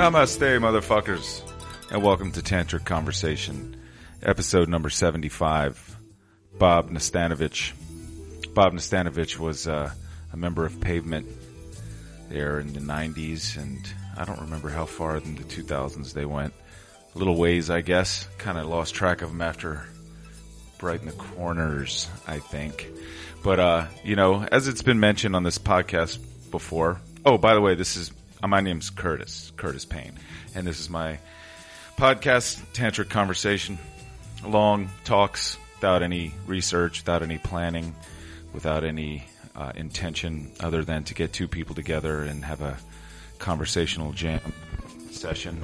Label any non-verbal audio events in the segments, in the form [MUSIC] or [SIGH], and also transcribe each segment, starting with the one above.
Namaste, motherfuckers, and welcome to Tantric Conversation, episode number 75. Bob Nastanovich. Bob Nastanovich was uh, a member of Pavement there in the 90s, and I don't remember how far in the 2000s they went. A little ways, I guess. Kind of lost track of them after Brighten the Corners, I think. But, uh, you know, as it's been mentioned on this podcast before, oh, by the way, this is my name's Curtis, Curtis Payne, and this is my podcast, Tantric Conversation. Long talks without any research, without any planning, without any uh, intention other than to get two people together and have a conversational jam session.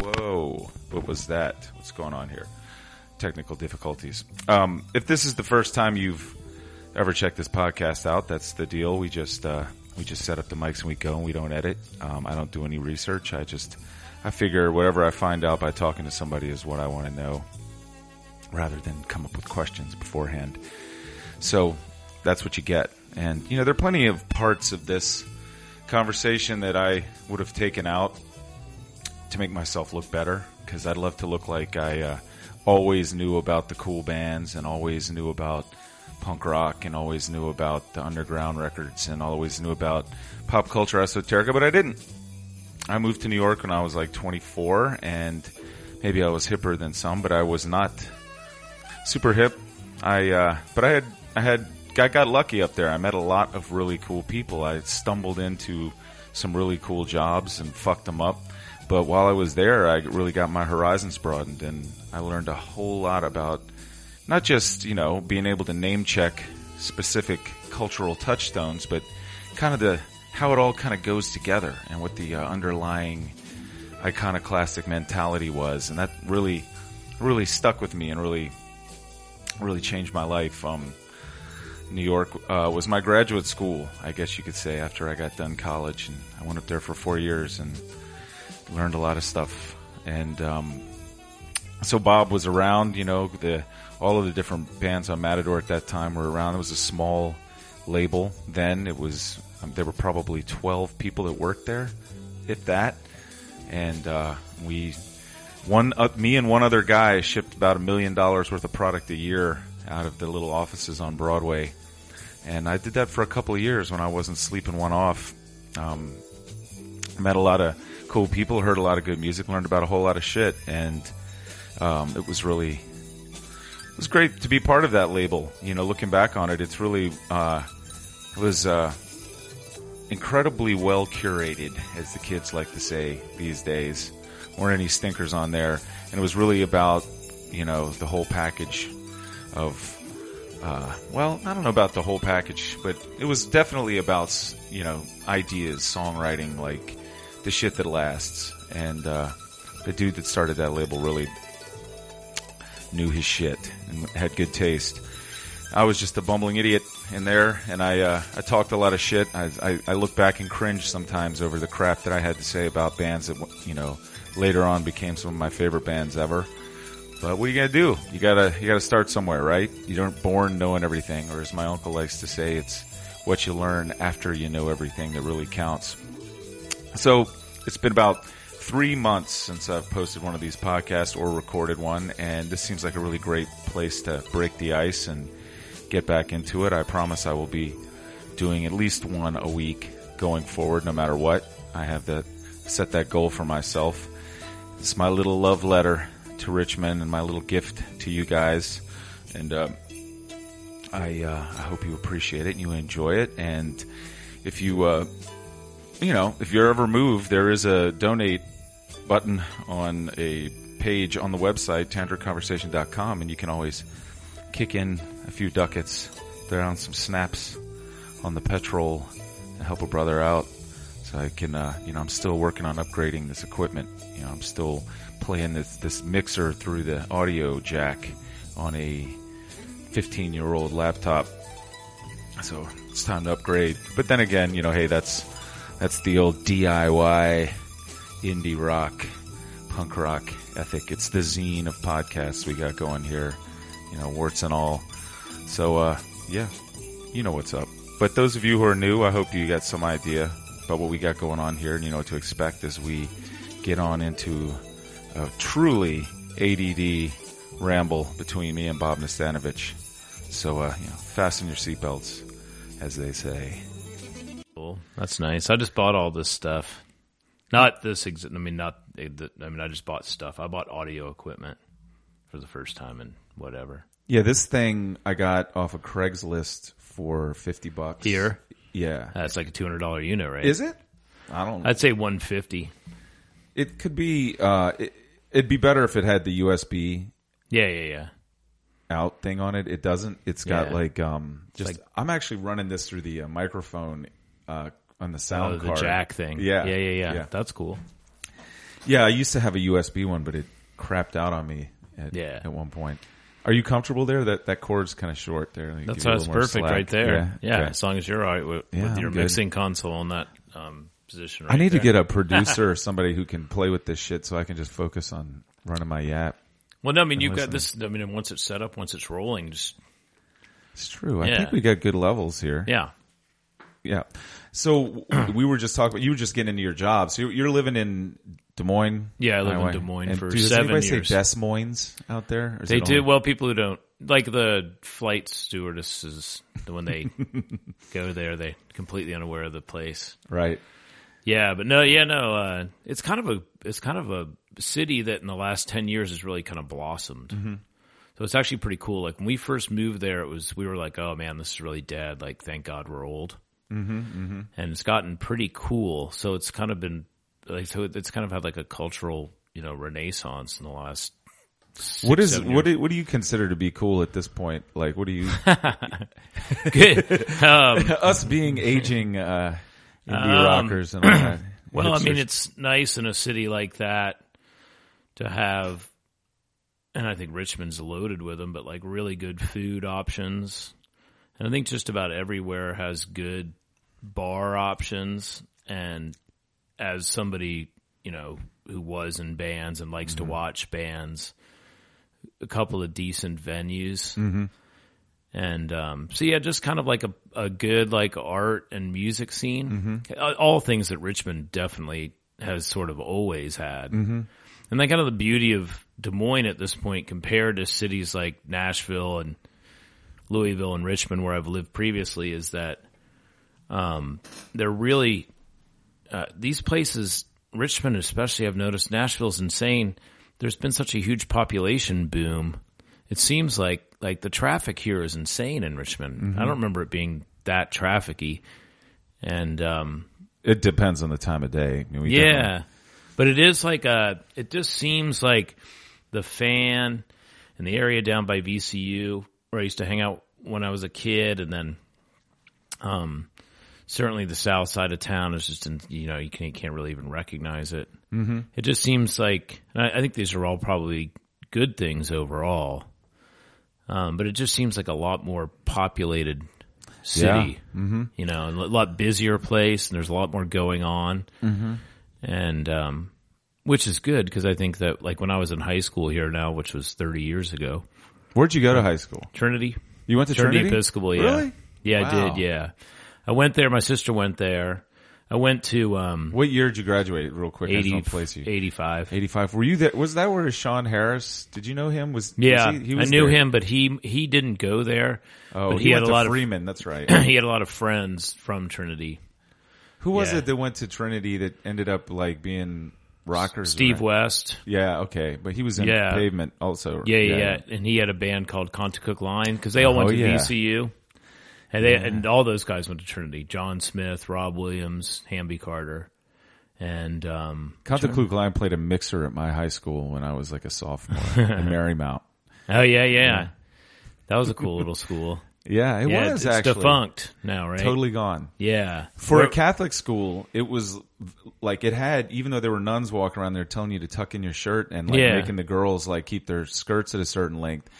Whoa, what was that? What's going on here? Technical difficulties. Um, if this is the first time you've ever checked this podcast out, that's the deal. We just uh, we just set up the mics and we go and we don't edit. Um, I don't do any research. I just, I figure whatever I find out by talking to somebody is what I want to know rather than come up with questions beforehand. So that's what you get. And, you know, there are plenty of parts of this conversation that I would have taken out to make myself look better because I'd love to look like I uh, always knew about the cool bands and always knew about punk rock and always knew about the underground records and always knew about pop culture esoterica, but I didn't. I moved to New York when I was like 24 and maybe I was hipper than some, but I was not super hip. I, uh, but I had, I had, I got lucky up there. I met a lot of really cool people. I stumbled into some really cool jobs and fucked them up. But while I was there, I really got my horizons broadened and I learned a whole lot about not just, you know, being able to name check specific cultural touchstones, but kind of the how it all kind of goes together and what the uh, underlying iconoclastic mentality was, and that really, really stuck with me and really, really changed my life. Um, New York uh, was my graduate school, I guess you could say, after I got done college, and I went up there for four years and learned a lot of stuff. And um, so Bob was around, you know, the all of the different bands on Matador at that time were around. It was a small label then. It was um, there were probably twelve people that worked there, if that. And uh, we one uh, me and one other guy shipped about a million dollars worth of product a year out of the little offices on Broadway. And I did that for a couple of years when I wasn't sleeping one off. Um, met a lot of cool people, heard a lot of good music, learned about a whole lot of shit, and um, it was really was great to be part of that label. You know, looking back on it, it's really uh, it was uh, incredibly well curated, as the kids like to say these days. weren't any stinkers on there, and it was really about you know the whole package of. Uh, well, I don't know about the whole package, but it was definitely about you know ideas, songwriting, like the shit that lasts. And uh, the dude that started that label really knew his shit and had good taste. I was just a bumbling idiot in there, and I uh, I talked a lot of shit. I, I, I look back and cringe sometimes over the crap that I had to say about bands that you know later on became some of my favorite bands ever. But what are you gonna do? You gotta you gotta start somewhere, right? You aren't born knowing everything, or as my uncle likes to say, it's what you learn after you know everything that really counts. So it's been about three months since I've posted one of these podcasts or recorded one, and this seems like a really great place to break the ice and get back into it. I promise I will be doing at least one a week going forward, no matter what. I have that set that goal for myself. It's my little love letter to Richmond and my little gift to you guys, and uh, I uh, I hope you appreciate it and you enjoy it. And if you uh, you know if you're ever moved, there is a donate button on a page on the website, tantriconversation.com, and you can always kick in a few ducats, throw down some snaps on the petrol and help a brother out. So I can, uh, you know, I'm still working on upgrading this equipment. You know, I'm still playing this, this mixer through the audio jack on a 15 year old laptop. So it's time to upgrade. But then again, you know, hey, that's, that's the old DIY indie rock, punk rock ethic. It's the zine of podcasts we got going here, you know, warts and all. So, uh, yeah, you know what's up. But those of you who are new, I hope you got some idea about what we got going on here and you know what to expect as we get on into a truly ADD ramble between me and Bob Nastanovich. So, uh, you know, fasten your seatbelts, as they say. Cool. That's nice. I just bought all this stuff. Not this. Ex- I mean, not. I mean, I just bought stuff. I bought audio equipment for the first time and whatever. Yeah, this thing I got off of Craigslist for fifty bucks Here? Yeah, That's like a two hundred dollar unit, right? is it? I don't. Know. I'd say one fifty. It could be. Uh, it, it'd be better if it had the USB Yeah, yeah, yeah. out thing on it. It doesn't. It's got Yeah. like um. Just like- I'm actually running this through the uh, microphone uh, on the sound Oh, the card. jack thing. Yeah. yeah, yeah, yeah, Yeah. That's cool. Yeah, I used to have a USB one, but it crapped out on me at, Yeah. at one point. Are you comfortable there? That that cord's kind of short there. They That's give you that's perfect slack. right there. Yeah, okay. as long as you're all right with, Yeah, with your I'm good. mixing console on that um, position. Right I need there. to get a producer [LAUGHS] or somebody who can play with this shit so I can just focus on running my yap. Well, no, I mean you've got this. I mean, once it's set up, once it's rolling, just It's true. I Yeah. think we got good levels here. yeah. Yeah. So we were just talking. About you were just getting into your job. So you're, you're living in Des Moines. Yeah, I live in Des Moines And for does seven anybody years. say Des Moines out there? Or They do only- well. People who don't like the flight stewardesses, when they [LAUGHS] go there, they completely unaware of the place. right. Yeah, but no, yeah, no. Uh, it's kind of a it's kind of a city that in the last ten years has really kind of blossomed. Mm-hmm. So it's actually pretty cool. Like when we first moved there, it was we were like, oh man, this is really dead. Like thank God we're old. Mm-hmm, And it's gotten pretty cool. So it's kind of been like so it's kind of had like a cultural you know renaissance in the last. Six, What is what do, what do you consider to be cool at this point? Like, what do you [LAUGHS] Good. um, [LAUGHS] us being aging uh, indie Um, rockers and all that? [CLEARS THROAT] Well, I mean, it's nice in a city like that to have, and I think Richmond's loaded with them, but like really good food options. And I think just about everywhere has good bar options. And as somebody, you know, who was in bands and likes to watch bands, a couple of decent venues. And um, so yeah, just kind of like a, a good like art and music scene. Uh, All things that Richmond definitely has sort of always had. And then kind of the beauty of Des Moines at this point compared to cities like Nashville and Louisville and Richmond where I've lived previously is that um, they're really uh, these places, Richmond especially, I've noticed Nashville's insane. There's been such a huge population boom. It seems like like the traffic here is insane in Richmond. I don't remember it being that trafficy. And um, it depends on the time of day. I mean, yeah, but it is like a. It just seems like the fan in the area down by VCU where I used to hang out when I was a kid, and then, um, certainly the south side of town is just in, you know you can't, can't really even recognize it. Mm-hmm. It just seems like and I, I think these are all probably good things overall, um, but it just seems like a lot more populated city. Mm-hmm. You know, and a lot busier place, and there's a lot more going on and um, which is good because I think that like when I was in high school here now, which was 30 years ago, Where'd you go to high school? Trinity, You went to Trinity, Trinity, Episcopal, yeah, Really? yeah, Wow. I did, yeah. I went there. My sister went there. I went to um, What year did you graduate? Real quick, I just 80, place you. 85. 85. Were you there? Was that where Sean Harris? Did you know him? Was Yeah, was he, he I knew there. him, but he he didn't go there. Oh, but he, he, had went a to lot Freeman. That's right. of [CLEARS THROAT] he had a lot of friends from Trinity. Who was Yeah. it that went to Trinity that ended up like being rockers? Steve right? West, Yeah, okay, but he was in Yeah. Pavement also. Yeah, yeah, yeah. And he had a band called Contacook Line because they all went Oh, to yeah. VCU. And they and all those guys went to Trinity. John Smith, Rob Williams, Hamby Carter, and um, Contacook Line played a mixer at my high school when I was like a sophomore [LAUGHS] in Marymount. oh yeah, yeah, that was a cool little school. [LAUGHS] Yeah, it yeah, was it's actually defunct now, right? totally gone. Yeah, For Where- a Catholic school, it was like it had, even though there were nuns walking around there telling you to tuck in your shirt and like Yeah. making the girls like keep their skirts at a certain length.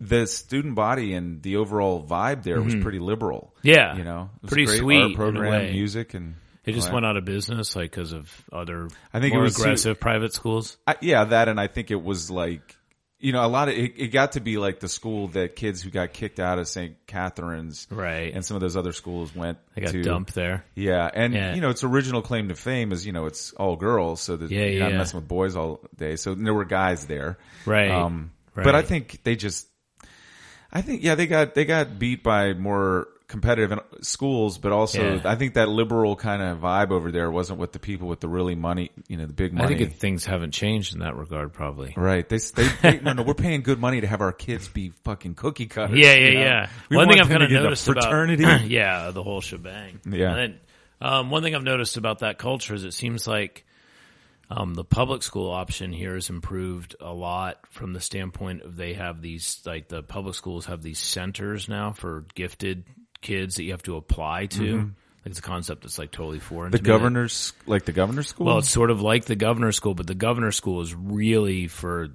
The student body and the overall vibe there was pretty liberal. Mm-hmm. Yeah. you know, it was Pretty great sweet art in a program, way. music, and it just went out of business, like because of other I think it more was aggressive private schools. I, yeah, that, and I think it was like you know, a lot of it, it got to be like the school that kids who got kicked out of St. Catherine's, Right. and some of those other schools went. I got to, dumped there. Yeah, and Yeah. you know, its original claim to fame is you know it's all girls, so that Yeah, you're not yeah. messing with boys all day. So there were guys there, Right. Um, Right. But I think they just, I think yeah, they got they got beat by more competitive schools, but also Yeah. I think that liberal kind of vibe over there wasn't with the people with the really money, you know, the big money. I think things haven't changed in that regard, probably. Right. They, they, [LAUGHS] they no, no, we're paying good money to have our kids be fucking cookie cutters. Yeah, yeah, you know? yeah. We one thing I've kind of noticed fraternity. about, [COUGHS] yeah, the whole shebang. Yeah. And then, um, one thing I've noticed about that culture is it seems like um, the public school option here has improved a lot from the standpoint of they have these like the public schools have these centers now for gifted kids that you have to apply to. Mm-hmm. Like it's a concept that's like totally foreign. the to governor's, like the governor's school? well, it's sort of like the governor's school, but the governor's school is really for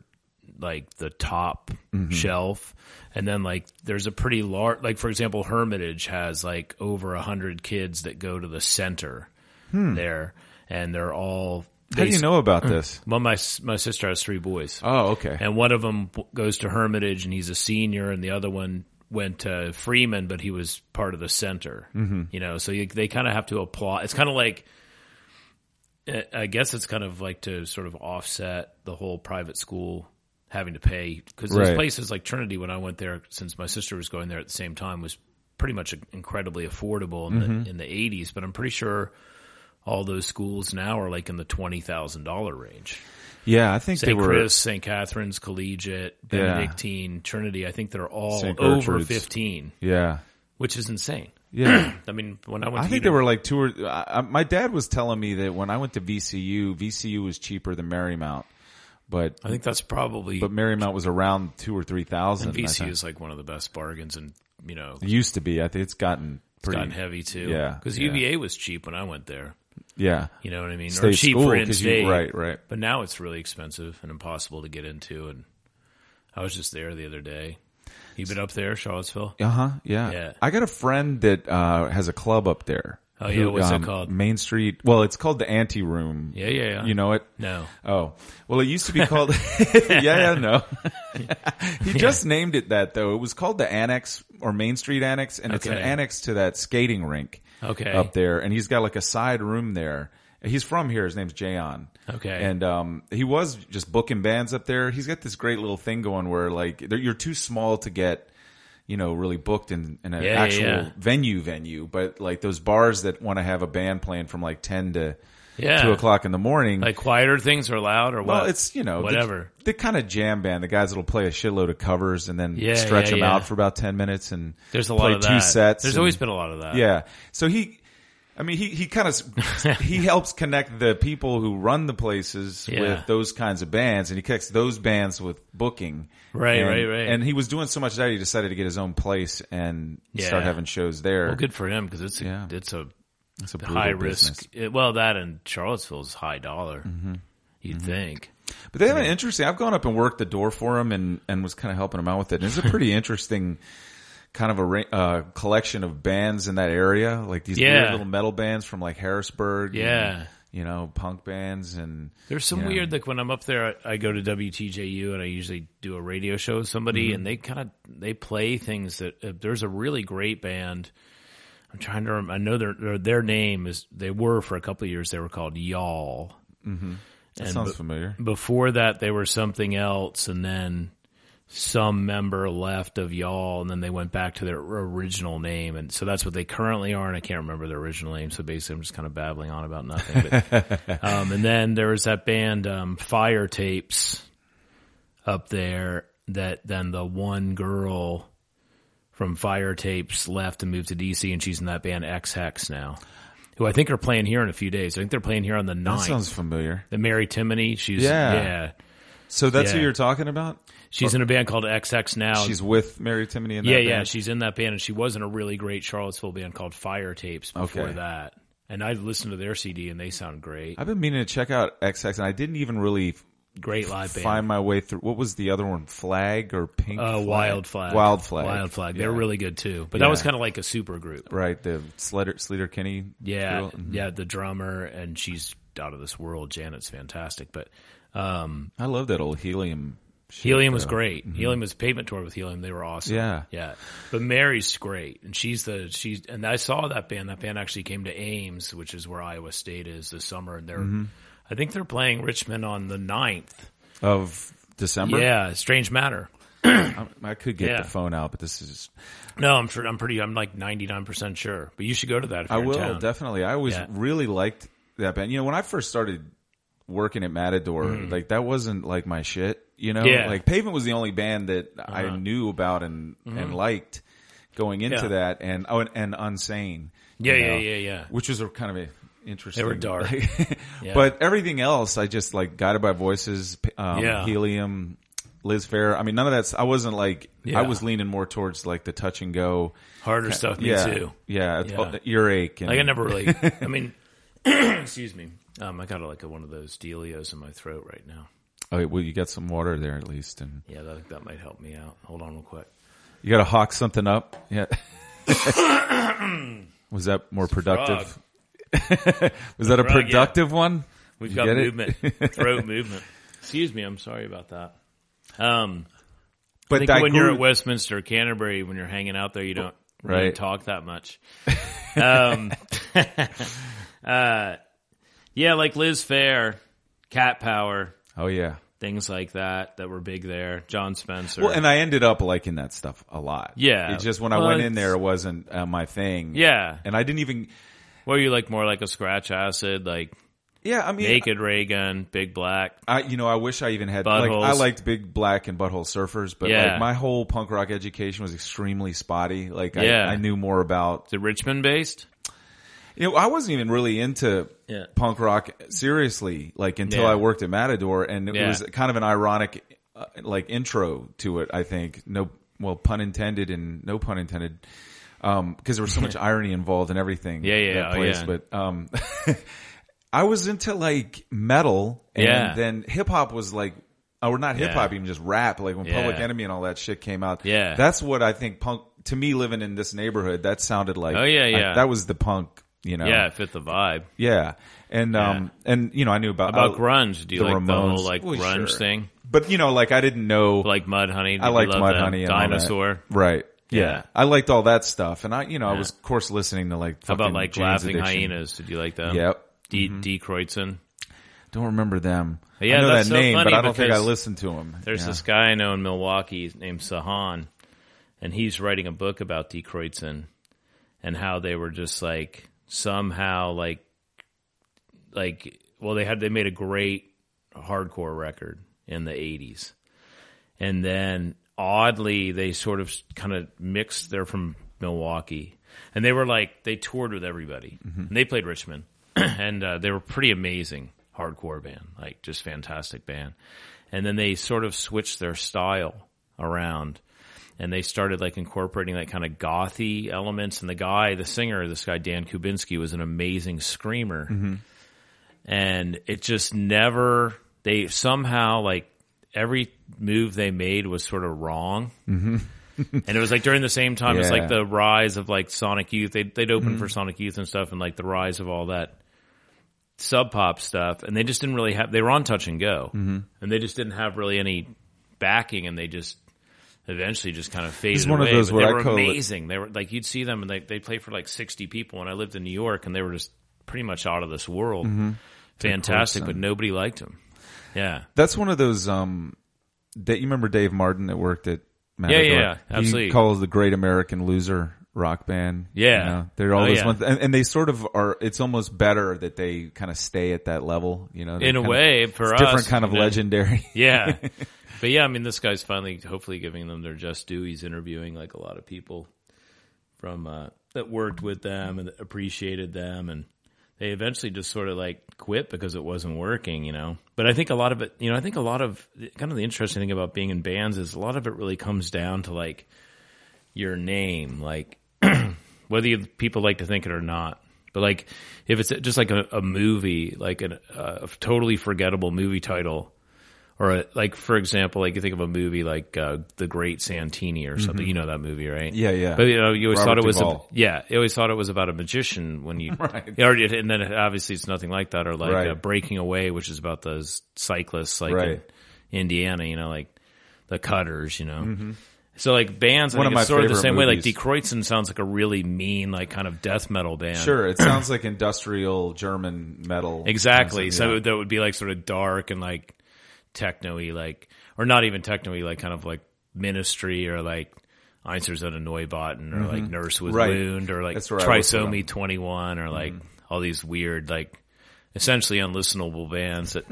like the top mm-hmm. shelf. And then like there's a pretty large, like for example, Hermitage has like over a hundred kids that go to the center hmm. there, and they're all. How do you know about this? [CLEARS THROAT] Well, my my sister has three boys, Oh, okay. and one of them goes to Hermitage, and he's a senior, and the other one went to Freeman, but he was part of the center. Mm-hmm. You know, so you, they kind of have to apply. It's kind of like, I- guess it's kind of like to sort of offset the whole private school having to pay because those Right. places like Trinity, when I went there, since my sister was going there at the same time, was pretty much incredibly affordable in Mm-hmm. the in the eighties. But I'm pretty sure all those schools now are like in the twenty thousand dollar range. Yeah, I think they St. were. Chris, St. Catherine's, Collegiate, Yeah. Benedictine, Trinity. I think they're all St. over Gertrude's. 15, Yeah. which is insane. [CLEARS THROAT] Yeah. I mean, when I went I think they uni- were like two or, I, my dad was telling me that when I went to VCU, VCU was cheaper than Marymount, but, I think that's probably but Marymount was around two or three thousand. and VC is like one of the best bargains, and you know, It used to be. I think it's gotten it's pretty. gotten heavy too. Yeah, because yeah. UVA was cheap when I went there. Yeah. You know what I mean? or State cheap school, for 'cause in-state, you- right, right. But now it's really expensive and impossible to get into. And I was just there the other day. You been up there, Charlottesville? Uh huh. Yeah. Yeah. I got a friend that uh, has a club up there. Oh, yeah? What's it um, called? Main Street. Well, it's called the Anti Room. Yeah, yeah, yeah. You know it? No. Oh, well, it used to be [LAUGHS] called. [LAUGHS] yeah, yeah, no. [LAUGHS] he just named it that though. It was called the Annex or Main Street Annex, and it's an annex to that skating rink. Okay. Up there, and he's got like a side room there. He's from here. His name's Jayon. Okay. And um, he was just booking bands up there. He's got this great little thing going where like you're too small to get, you know, really booked in, in an Yeah, actual yeah. venue venue. But like those bars that want to have a band playing from like ten to Yeah. two o'clock in the morning. Like quieter things are loud or what? well, it's you know whatever. The, kind of jam band, the guys that'll play a shitload of covers and then Yeah, stretch yeah, them yeah. out for about ten minutes and There's a play lot of two that. sets. There's and- always been a lot of that. yeah. So he, I mean, he, he kind of, [LAUGHS] he helps connect the people who run the places with those kinds of bands and he connects those bands with booking. Right, And- right, right. And he was doing so much that he decided to get his own place and start having shows there. Well, good for him because it's a, Yeah. it's a It's a high risk. It, well, that and Charlottesville's high dollar. Mm-hmm. You'd think. But they have an interesting. I've gone up and worked the door for them and and was kind of helping them out with it. And it's a pretty [LAUGHS] interesting kind of a uh, collection of bands in that area, like these Yeah. weird little metal bands from like Harrisburg. and, Yeah. you know, punk bands and There's some you know. weird like when I'm up there, I, I go to WTJU and I usually do a radio show with somebody, Mm-hmm. and they kind of they play things that uh, there's a really great band. I'm trying to. Rem- I know their their, their name is. They were for a couple of years. They were called Y'all. Mm-hmm. That sounds familiar. Before that, they were something else, and then some member left of y'all, and then they went back to their original name, and so that's what they currently are. And I can't remember their original name, so basically, I'm just kind of babbling on about nothing. But, [LAUGHS] um, and then there was that band um, Fire Tapes up there. That then the one girl from Fire Tapes left and moved to DC, and she's in that band Ex Hex now. Who I think are playing here in a few days. I think they're playing here on the That sounds familiar. the Mary Timony. She's Yeah. yeah. So that's who you're talking about. She's in a band called Ex Hex now. She's with Mary Timony in that yeah, band? yeah. She's in that band, and she was in a really great Charlottesville band called Fire Tapes before Okay. that. And I listened to their CD, and they sound great. I've been meaning to check out Ex Hex, and I didn't even really Great live band. find my way through. What was the other one? Flag or Pink? uh, Flag? Wild Flag. Wild Flag. Wild Flag. They're Yeah. really good too. But Yeah. that was kind of like a super group. right. The Slater, Sleater Kinney. Yeah. Mhm. yeah. The drummer, and she's out of this world. Janet's fantastic. But um, I love that old helium Helium was great. Helium was pavement tour with Helium. They were awesome. Yeah. yeah. But Mary's great, and she's the she's and I saw that band. That band actually came to Ames, which is where Iowa State is this summer, and they're Mm-hmm. I think they're playing Richmond on the 9th. of December. Yeah, Strange Matter. [CLEARS THROAT] I, could get Yeah. the phone out, but this is No, I'm sure. I'm pretty. I'm like 99 percent sure. But you should go to that. If I will definitely. I always Yeah. really liked that band. You know, when I first started working at Matador, like that wasn't like my shit. You know, Mm-hmm. Yeah. like Pavement was the only band that I knew about and and liked going into Uh-huh. Mm-hmm. Yeah. that, and oh, and, and Unsane. Yeah, you yeah, yeah, yeah. Which was a kind of a interesting. They were dark. [LAUGHS] Yeah. But everything else, I just like Guided by Voices, um, Yeah. Helium. Liz Phair. I mean, none of that's. I wasn't like. Yeah. I was leaning more towards like the touch and go. Harder stuff. Me yeah, too. Yeah, it's- Yeah. earache. And, Like I never really. I mean, [LAUGHS] [CLEARS THROAT] excuse me. Um, I got like a, one of those Delios in my throat right now. Oh, well, you got some water there at least, and Yeah, that that might help me out. Hold on, real quick. you got to hawk something up. Yeah. [COUGHS] Was that more productive? [LAUGHS] Was that a yeah. productive one? We've You got movement, [LAUGHS] throat movement. Excuse me. I'm sorry about that. Um, But when you're at Westminster, Canterbury, when you're hanging out there, you don't really talk that much. [LAUGHS] um, uh, yeah, like Liz Phair, Cat Power, oh yeah. things like that that were big there. Jon Spencer. Well, and I ended up liking that stuff a lot. Yeah. It's just when I Well, went in there, it wasn't uh, my thing. yeah, And I didn't even. Were you like more like a scratch acid, like Yeah, I mean, Naked Raygun, Big Black? I you know I wish I even had like Buttholes. I liked Big Black and Butthole Surfers, but Yeah. like my whole punk rock education was extremely spotty. Like Yeah. I, I knew more about Is it Richmond based? you know I wasn't even really into Yeah. punk rock seriously like until Yeah. I worked at Matador, and it Yeah. was kind of an ironic uh, like intro to it. I think no well pun intended and no pun intended. Um, because there was so much [LAUGHS] irony involved in everything. Yeah, yeah, that oh, yeah. But um, [LAUGHS] I was into like metal, and Yeah. then hip hop was like, or not hip hop, Yeah. even just rap. Like when Public Enemy and all that shit came out. Yeah. that's what I think punk to me living in this neighborhood. That sounded like, Oh, yeah, I- yeah. that was the punk. You know, Yeah, it fit the vibe. yeah, and um, and you know, I knew about About I- grunge? Do you the like the whole like Well, grunge sure. thing? but you know, like I didn't know. Like Mudhoney? I liked all that. Dinosaur. right? Yeah. I liked all that stuff, and I, you know, I was of course listening to like How about fucking like Jane's Laughing Addiction. Hyenas? Did you like them? Yep. D. Mm-hmm. Die Kreuzen. Don't remember them. Yeah, I know that's that so name, but I don't think I because listened to them. There's this guy I know in Milwaukee named Sahan, and he's writing a book about Die Kreuzen and how they were just like somehow like like well they had they made a great hardcore record in the 80s and then oddly they sort of kind of mixed they're from milwaukee. And they were like they toured with everybody. And they played richmond. [CLEARS THROAT] And uh, they were pretty amazing hardcore band like just fantastic band. And then they sort of switched their style around and they started like incorporating that kind of gothy elements. And the guy the singer this guy dan kubinski was an amazing screamer. And it just never they somehow like every move they made was sort of wrong. Mm-hmm. [LAUGHS] And it was like during the same time as Yeah. like the rise of like sonic youth. They'd, they'd open mm-hmm. for sonic youth and stuff and like the rise of all that sub pop stuff. And they just didn't really have they were on touch and go. Mm-hmm. And they just didn't have really any backing and they just eventually just kind of faded one of away. those but they were call it- amazing. They were like you'd see them and they they play for like 60 people and I lived in New York and they were just pretty much out of this world. Mm-hmm. fantastic but nobody liked them yeah That's one of those um that you remember Dave Martin that worked at Matador. yeah, absolutely. He calls the Great American Loser rock band. Yeah. You know, they're all Oh, those yeah. ones, and, and they sort of are. It's almost better that they kind of stay at that level. You know, in a kind of- way for it's us different kind of you know. legendary. [LAUGHS] yeah [LAUGHS] but yeah I mean this guy's finally hopefully giving them their just due he's interviewing like a lot of people from uh, that worked with them and appreciated them and they eventually just sort of like quit because it wasn't working, you know. But I think a lot of it, you know, I think a lot of kind of the interesting thing about being in bands is a lot of it really comes down to like your name, like [CLEARS THROAT] whether you, people like to think it or not. But like if it's just like a, a movie, like an, uh, a totally forgettable movie title, or a, like for example, like you think of a movie like uh, The Great Santini or something. You know that movie, right? Mm-hmm. Yeah, yeah. But you know, you always Robert thought it was a, yeah, you always thought it was about a magician when you [LAUGHS] Right. Or- and then obviously it's nothing like that, or like Right. uh, Breaking Away, which is about those cyclists like Right. in Indiana, you know, like the Cutters, you know. So like bands, I One think of my sort of the same way. Like movies. Die sounds like a really mean, like kind of death metal band. Sure, it [CLEARS THROAT] sounds like industrial German metal. Exactly. So Yeah. that would be like sort of dark and like techno-y, like, or not even techno-y, like kind of like ministry or like Einstürzende Neubauten or like Nurse with Mm-hmm. Right. Wound or like That's where I looked it Trisomy 21 or like Mm-hmm. all these weird, like essentially unlistenable bands that,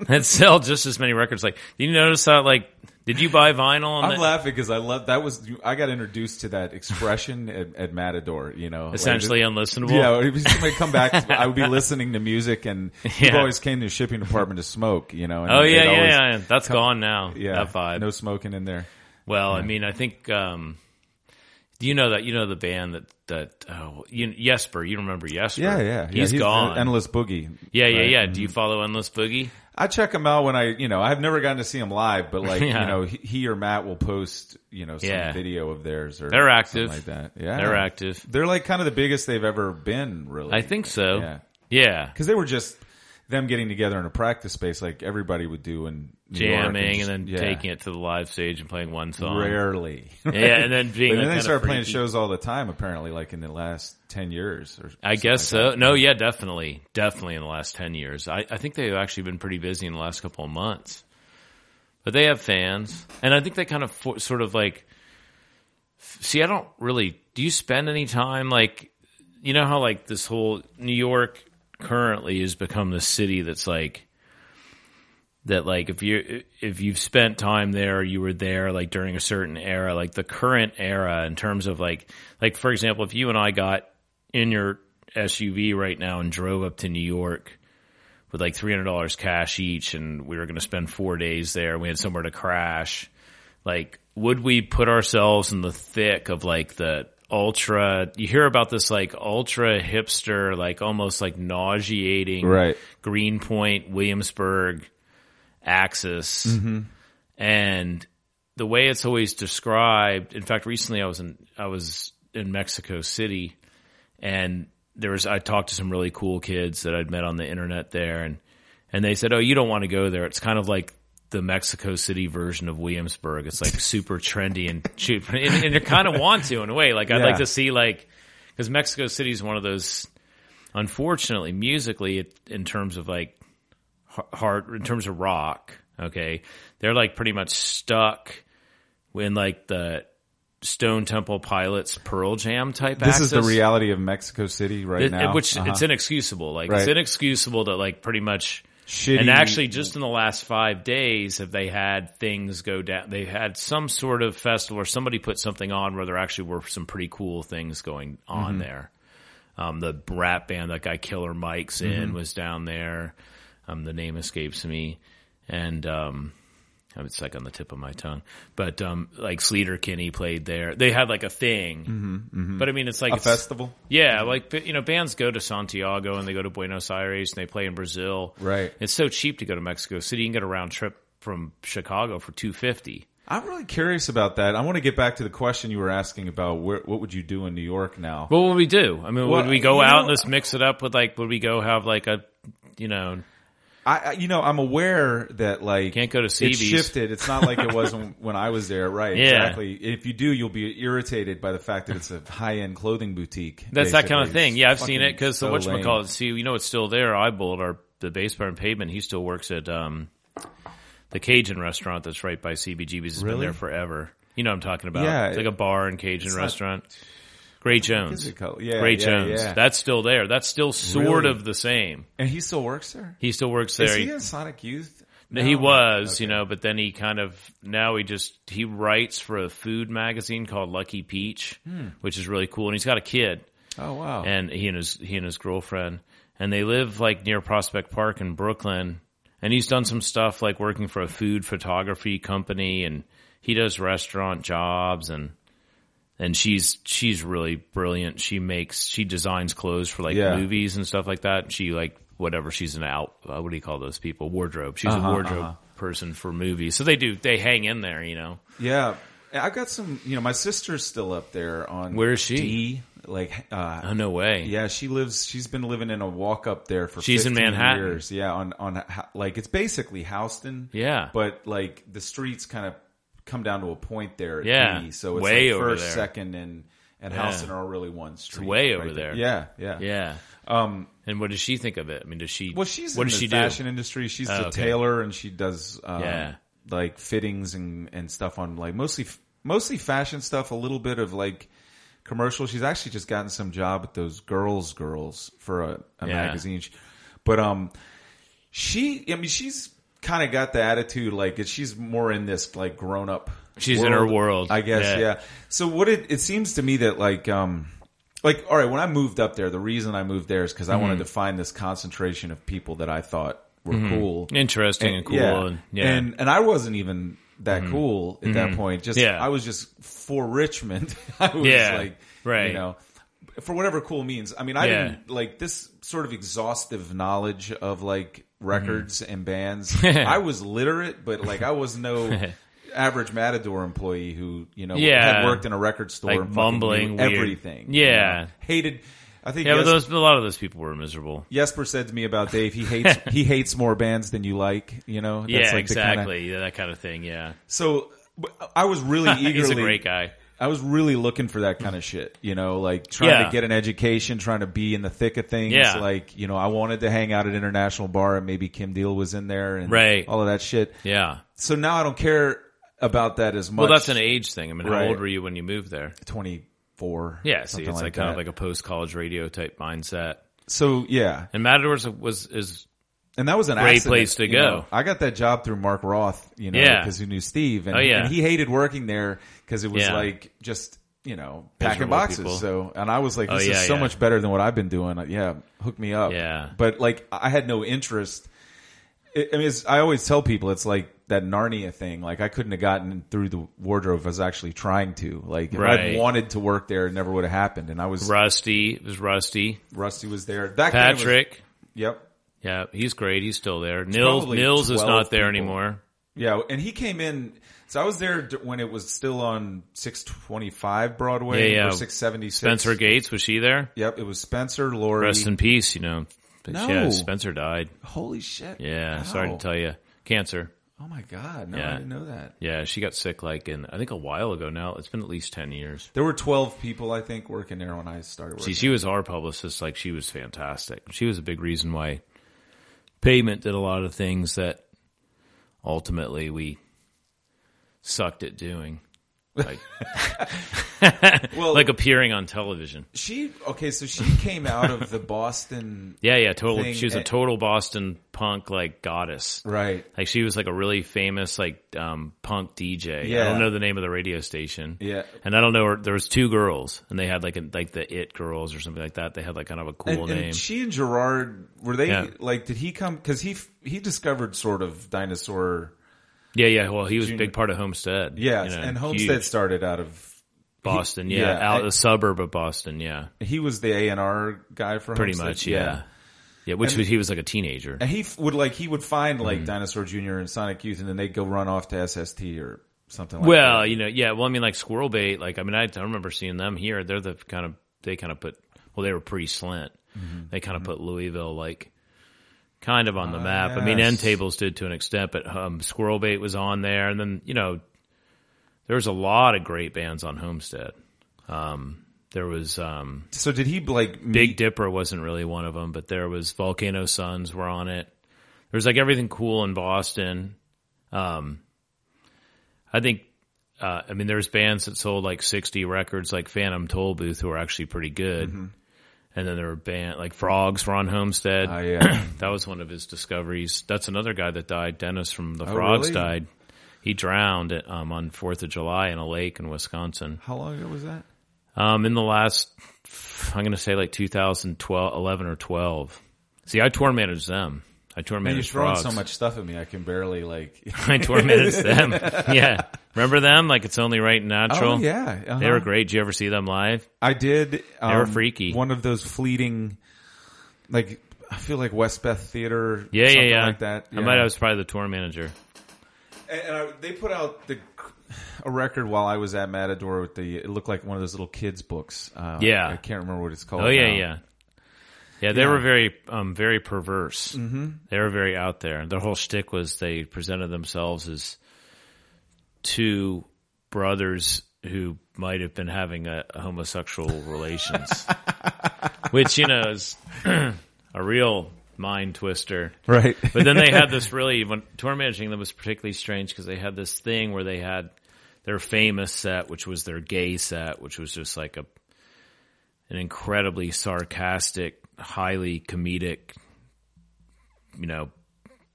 [LAUGHS] that sell just as many records. Like, you notice that like, did you buy vinyl on I'm the, laughing because I love that was I got introduced to that expression [LAUGHS] at, at Matador. You know, like, essentially unlistenable? Yeah, was somebody come back. [LAUGHS] I would be listening to music, and [LAUGHS] people Yeah. always came to the shipping department to smoke. You know. And Oh yeah, yeah, yeah. That's gone now. Yeah, that vibe. no smoking in there. Well, I mean, I think um, do you know that you know the band that that oh, you, Jesper? You remember Jesper? Yeah, yeah, yeah. He's, gone. Endless Boogie. yeah, yeah, right? yeah. Do you mm-hmm. follow Endless Boogie? I check him out when I, you know, I've never gotten to see him live, but like, [LAUGHS] Yeah. you know, he, he or Matt will post, you know, some Yeah. video of theirs or They're something active. like that. Yeah, They're active. They're like kind of the biggest they've ever been, really. I think so. Yeah. Yeah. because they were just them getting together in a practice space like everybody would do in New York Jamming just- and then yeah. taking it to the live stage and playing one song. Rarely, Yeah, and then [LAUGHS] being But then they started playing shows all the time. Apparently, like in the last ten years. Or I guess like so. that. No, yeah, definitely, definitely in the last ten years. I, I think they've actually been pretty busy in the last couple of months. But they have fans, and I think they kind of fo- sort of like. See, I don't really. Do you spend any time like, you know how like this whole New York currently has become the city that's like. That like if you if you've spent time there, you were there like during a certain era, like the current era in terms of like like for example, if you and I got in your SUV right now and drove up to New York with like three hundred dollars cash each, and we were going to spend four days there. We had somewhere to crash. Like, would we put ourselves in the thick of like the ultra? You hear about this like ultra hipster, like almost like nauseating, Right. Greenpoint, Williamsburg axis, mm-hmm. and the way it's always described. In fact, recently I was in I was in Mexico City, and there was I talked to some really cool kids that I'd met on the internet there, and and they said, "Oh, you don't want to go there. It's kind of like." The Mexico City version of Williamsburg. It's like super trendy and cheap, and, and you kind of want to in a way. Like I'd Yeah. like to see like because Mexico City is one of those. Unfortunately, musically, it, in terms of like hard in terms of rock, okay, they're like pretty much stuck in like the Stone Temple Pilots Pearl Jam type. This is the reality of Mexico City right It- now. which Uh-huh. it's inexcusable. Like it's inexcusable to like pretty much. Shitty- And actually, just in the last five days, have they had things go down? They had some sort of festival, or somebody put something on where there actually were some pretty cool things going Mm-hmm. on there. Um, the rap band that guy Killer Mike's in Mm-hmm. was down there. Um, the name escapes me, and um, it's like on the tip of my tongue. But um, like Sleater Kinney played there. They had like a thing, but I mean, it's like a it's- festival, yeah, like you know, bands go to Santiago and they go to Buenos Aires and they play in Brazil. Right. It's so cheap to go to Mexico City. You can get a round trip from Chicago for two fifty. I'm really curious about that. I want to get back to the question you were asking about where, what would you do in New York now? What would we do? I mean, Well, would we go out know- and just mix it up with like? Would we go have like a, you know, I, I- you know, I'm aware that like Can't go to It's CB's. shifted. It's not like it [LAUGHS] was when, when I was there, right? Yeah. Exactly. If you do, you'll be irritated by the fact that it's a high end clothing boutique. that's that kind of thing. It's Yeah, I've seen it because so what lame. call it. See, you know, it's still there. Ibold, our the bass player in Pavement. He still works at um, the Cajun restaurant that's right by CBGB's. Has been there forever. You know what I'm talking about? Yeah, it's like a bar and Cajun restaurant. not- Great Jones. Yeah, Great yeah, Jones. yeah. That's still there. That's still sort Really? of the same. and he still works there. He still works there. Is He- in Sonic Youth? No, he was, you know, but then he kind of now he just he writes for a food magazine called Lucky Peach, Hmm. which is really cool. And he's got a kid, Oh wow. and he and his he and his girlfriend, and they live like near Prospect Park in Brooklyn. And he's done some stuff like working for a food photography company, and he does restaurant jobs and. And she's she's really brilliant. She makes she designs clothes for like Yeah. movies and stuff like that. She like whatever she's an out uh, what do you call those people wardrobe. She's Uh-huh, a wardrobe uh-huh. person for movies. So they do they hang in there, you know. Yeah. I've got some, you know, my sister's still up there on Where is she? D. Like, uh, Oh no way. yeah, she lives. She's been living in a walk up there for. She's in Manhattan. Years. Yeah, on on like it's basically Houston. Yeah. but like the streets kind of come down to a point there. At Yeah, so it's way like first, there. second, and and Yeah. Houston are really one street. It's way right over there. Yeah, yeah, Yeah. Um, And what does she think of it? I mean, does she? well, she's what in does the she fashion do? industry. She's Oh, a okay. tailor, and she does um, Yeah. like fittings and and stuff on like mostly mostly fashion stuff. A little bit of like commercial. She's actually just gotten some job at those Girls Girls for a, a Yeah. magazine. But um, she, I mean, she's kind of got the attitude like she's more in this like grown up. She's in her world. I guess. Yeah. Yeah. So what it it seems to me that like um. Like, all right, when I moved up there, the reason I moved there is because I Mm-hmm. wanted to find this concentration of people that I thought were cool. Interesting and, cool. Yeah. And yeah. Mm-hmm. And and I wasn't even that cool at that point. Just Yeah. I was just for Richmond. [LAUGHS] I was Yeah. like Right. you know for whatever cool means. I mean I Yeah. didn't like this sort of exhaustive knowledge of like records Mm-hmm. and bands. [LAUGHS] I was literate, but like I was no [LAUGHS] average Matador employee who, you know, Yeah. had worked in a record store Like mumbling, everything. Yeah. you know. Hated I think yeah, Jes- those a lot of those people were miserable. Jesper said to me about Dave, he hates [LAUGHS] he hates more bands than you like, you know? That's yeah, like the kinda- exactly. yeah, that kind of thing. Yeah, So I was really eagerly. he's a great guy. I was really looking for that kind of shit, you know, like trying Yeah. to get an education, trying to be in the thick of things. Yeah. Like, you know, I wanted to hang out at International Bar and maybe Kim Deal was in there and Right. all of that shit. Yeah. So now I don't care about that as much. Well, that's an age thing. I mean, how old were you when you moved there? 24. Yeah, see, it's like, that. kind of like a post college radio type mindset. so yeah. And Matador's was is And that was an Great accident, place to go. know. I got that job through Mark Roth, you know, Yeah. because he knew Steve, and, Oh, yeah. and he hated working there because it was Yeah. like just you know packing boxes. people. So, and I was like, Oh, this yeah, is so much better than what I've been doing. Like, Yeah, hook me up. Yeah. but like I had no interest. I I mean, I always tell people it's like that Narnia thing. Like I couldn't have gotten through the wardrobe if I was actually trying to. Like if I'd wanted to work there, it never would have happened. And I was Rusty. It was Rusty. Rusty was there. That guy was- Patrick. yep. Yeah, he's great. He's still there. Nils probably Nils is 12 not there people. anymore. Yeah, and he came in. So I was there d- when it was still on 625 Broadway Yeah, yeah. or 676. Spencer Gates was she there? Yep, it was Spencer, Lori. Rest in peace. You know. But No. Yeah, Spencer died. Holy shit. Yeah, sorry Wow. to tell you, cancer. Oh my god, no, Yeah. I didn't know that. Yeah, she got sick like in I think a while ago now. It's been at least ten years. There were 12 people I think working there when I started working. See, she was our publicist. Like she was fantastic. She was a big reason why Pavement did a lot of things that ultimately we sucked at doing. Like, [LAUGHS] well, like appearing on television. she okay, so she came out of the Boston [LAUGHS] Yeah, yeah, total. She was a total Boston punk like goddess. right. Like she was like a really famous like um punk DJ. Yeah. I don't know the name of the radio station. Yeah. And I don't know. There was two girls, and they had like a, like the It Girls or something like that. They had like kind of a cool And, and name. she and Gerard were they Yeah. like did he come cuz he he discovered sort of dinosaur yeah, yeah. Well, he was a big part of Homestead. Yes, you know, and Homestead huge. started out of Boston. he- yeah, yeah, out I- the suburb of Boston. Yeah, he was the A and R guy for pretty Homestead. much. Yeah, yeah. which And- was he was like a teenager. And he f- would like he would find like Mm-hmm. Dinosaur Jr. and Sonic Youth, and then they'd go run off to SST or something. like Well, that. you know, yeah. Well, I mean, like Squirrel Bait. Like, I mean, I, I remember seeing them here. They're the kind of they kind of put. Well, they were pretty slint. Mm-hmm. They kind of put Louisville like kind of on the map. I mean, Endtables did to an extent, but um, Squirrel Bait was on there, and then you know, there was a lot of great bands on Homestead. Um, there was um, so did he like Big Dipper wasn't really one of them, but there was Volcano Suns were on it. There was like everything cool in Boston. Um, I think, uh, I mean, there's bands that sold like 60 records, like Phantom Toll Booth, who were actually pretty good. Mm-hmm. And then there were band like Frogs were on Homestead. Oh, yeah. [CLEARS THROAT] that was one of his discoveries. That's another guy that died. Dennis from the Oh, Frogs really? died. He drowned at, um, on Fourth of July in a lake in Wisconsin. How long ago was that? Um, in the last, I'm going to say like 2012, 11 or 12. See, I tour managed them. I Man, you're throwing frogs. so much stuff at me. I can barely like. [LAUGHS] I tour managed [LAUGHS] them. Yeah. Remember them? Like it's only right and natural. oh yeah, uh-huh. They were great. Did you ever see them live? I did. Um, were freaky. One of those fleeting, like I feel like Westbeth Theater. Yeah, yeah, yeah. Like that. I might have was probably the tour manager. And, and I, they put out the a record while I was at Matador with the. It looked like one of those little kids' books. Uh, Yeah. I can't remember what it's called. Oh yeah, now. yeah, yeah. They Yeah. were very, um, very perverse. Mm-hmm. They were very out there. Their whole shtick was they presented themselves as two brothers who might have been having a, a homosexual relations, [LAUGHS] which you know is [CLEARS THROAT] a real mind twister. Right. But then they had this [LAUGHS] really when tour managing them was particularly strange because they had this thing where they had their famous set, which was their gay set, which was just like a an incredibly sarcastic, highly comedic, you know,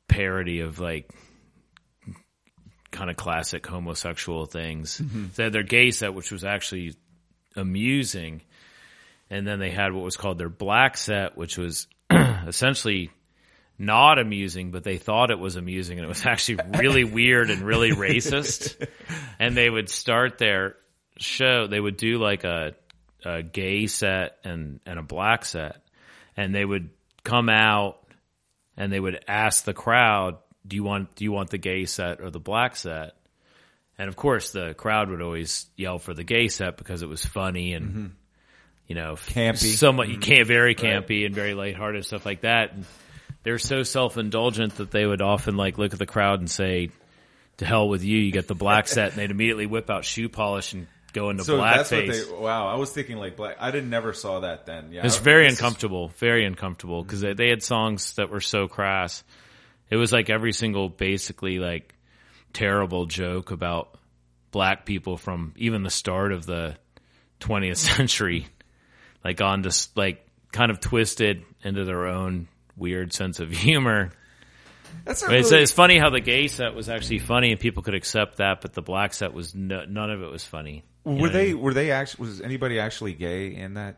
parody of like kind of classic homosexual things. Mm-hmm. They had their gay set, which was actually amusing, and then they had what was called their black set, which was [CLEARS THROAT] essentially not amusing, but they thought it was amusing, and it was actually really [LAUGHS] weird and really racist. And they would start their show. They would do like a, a gay set and and a black set, and they would come out and they would ask the crowd, "Do you want do you want the gay set or the black set?" And of course, the crowd would always yell for the gay set because it was funny and mm-hmm. you know Campy. somewhat you can't very campy and very lighthearted stuff like that. And they're so self indulgent that they would often like look at the crowd and say, "To hell with you! You get the black set," and they'd immediately whip out shoe polish and go into So that's what blackface. they. Wow, I was thinking like black. I didn't never saw that then. Yeah, It's very uncomfortable, very uncomfortable because they, they had songs that were so crass. It was like every single basically like terrible joke about black people from even the start of the 20th [LAUGHS] century, like on this like kind of twisted into their own weird sense of humor. That's not But it's, really- it's funny how the gay set was actually funny and people could accept that, but the black set was no, none of it was funny. Were they? Were they actually? Was anybody actually gay in that?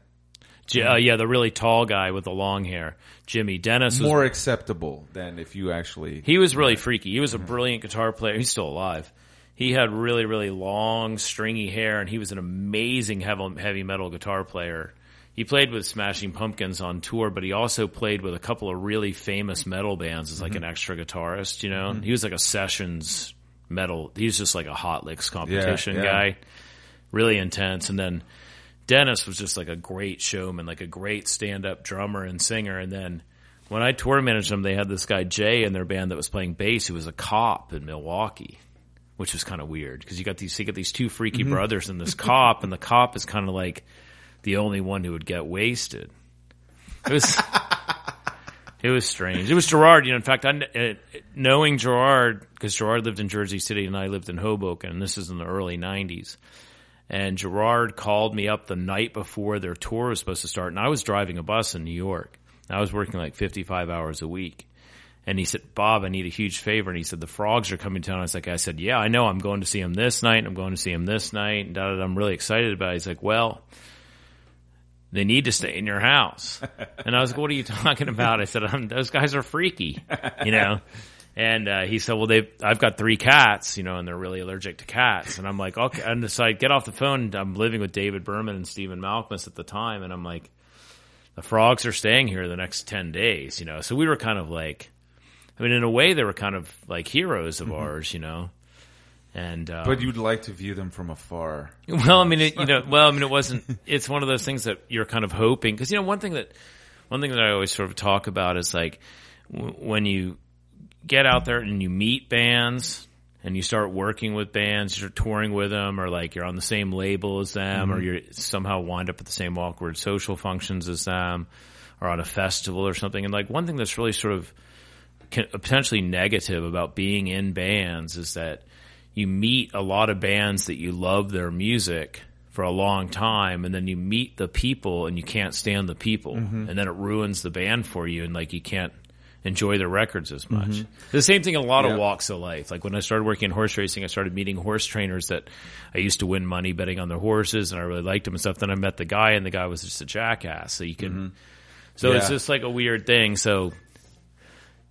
J- uh, yeah, the really tall guy with the long hair, Jimmy Dennis, was More acceptable than if you actually. He was really freaky. He was a mm-hmm. brilliant guitar player. He's still alive. He had really, really long, stringy hair, and he was an amazing heavy, heavy metal guitar player. He played with Smashing Pumpkins on tour, but he also played with a couple of really famous metal bands as like an mm-hmm. extra guitarist. You know, mm-hmm. he was like a sessions metal. He was just like a hot licks competition yeah. guy, really intense. And then Dennis was just like a great showman, like a great stand up drummer and singer. And then when I tour managed them, they had this guy Jay in their band that was playing bass, who was a cop in Milwaukee, which was kind of weird because you got these you got these two freaky brothers and this cop, and the cop is kind of like the only one who would get wasted. It was. [LAUGHS] It was strange. It was Gerard. You know, in fact, I, uh, knowing Gerard because Gerard lived in Jersey City and I lived in Hoboken. And this is in the early '90s, and Gerard called me up the night before their tour was supposed to start, and I was driving a bus in New York. I was working like 55 hours a week. And he said, Bob, I need a huge favor. And he said, the frogs are coming to town. I was like, I said, yeah, I know. I'm going to see him this night. I'm going to see him this night. And da, da, da. I'm really excited about it. He's like, well, they need to stay in your house. [LAUGHS] And I was like, what are you talking about? I said, um, those guys are freaky, you know? [LAUGHS] And uh, he said, well, they I've got three cats, you know, and they're really allergic to cats. And I'm like, okay. And so I get off the phone. I'm living with David Berman and Stephen Malkmus at the time. And I'm like, the frogs are staying here the next 10 days, you know? So we were kind of like, I mean, in a way, they were kind of like heroes of ours, you know? And, uh, But you'd like to view them from afar. [LAUGHS] well, I mean, it, you know, [LAUGHS] well, I mean, it wasn't. It's one of those things that you're kind of hoping because you know one thing that one thing that I always sort of talk about is like w- when you get out there and you meet bands and you start working with bands, you're touring with them, or like you're on the same label as them, or mm-hmm. you somehow wind up at the same awkward social functions as them, or on a festival or something. And like one thing that's really sort of can, potentially negative about being in bands is that you meet a lot of bands that you love their music for a long time and then you meet the people and you can't stand the people mm-hmm. and then it ruins the band for you and like you can't enjoy their records as much. Mm-hmm. The same thing in a lot Yeah. of walks of life. Like when I started working in horse racing, I started meeting horse trainers that I used to win money betting on their horses and I really liked them and stuff. Then I met the guy and the guy was just a jackass. So you can, mm-hmm. so it's just like a weird thing. So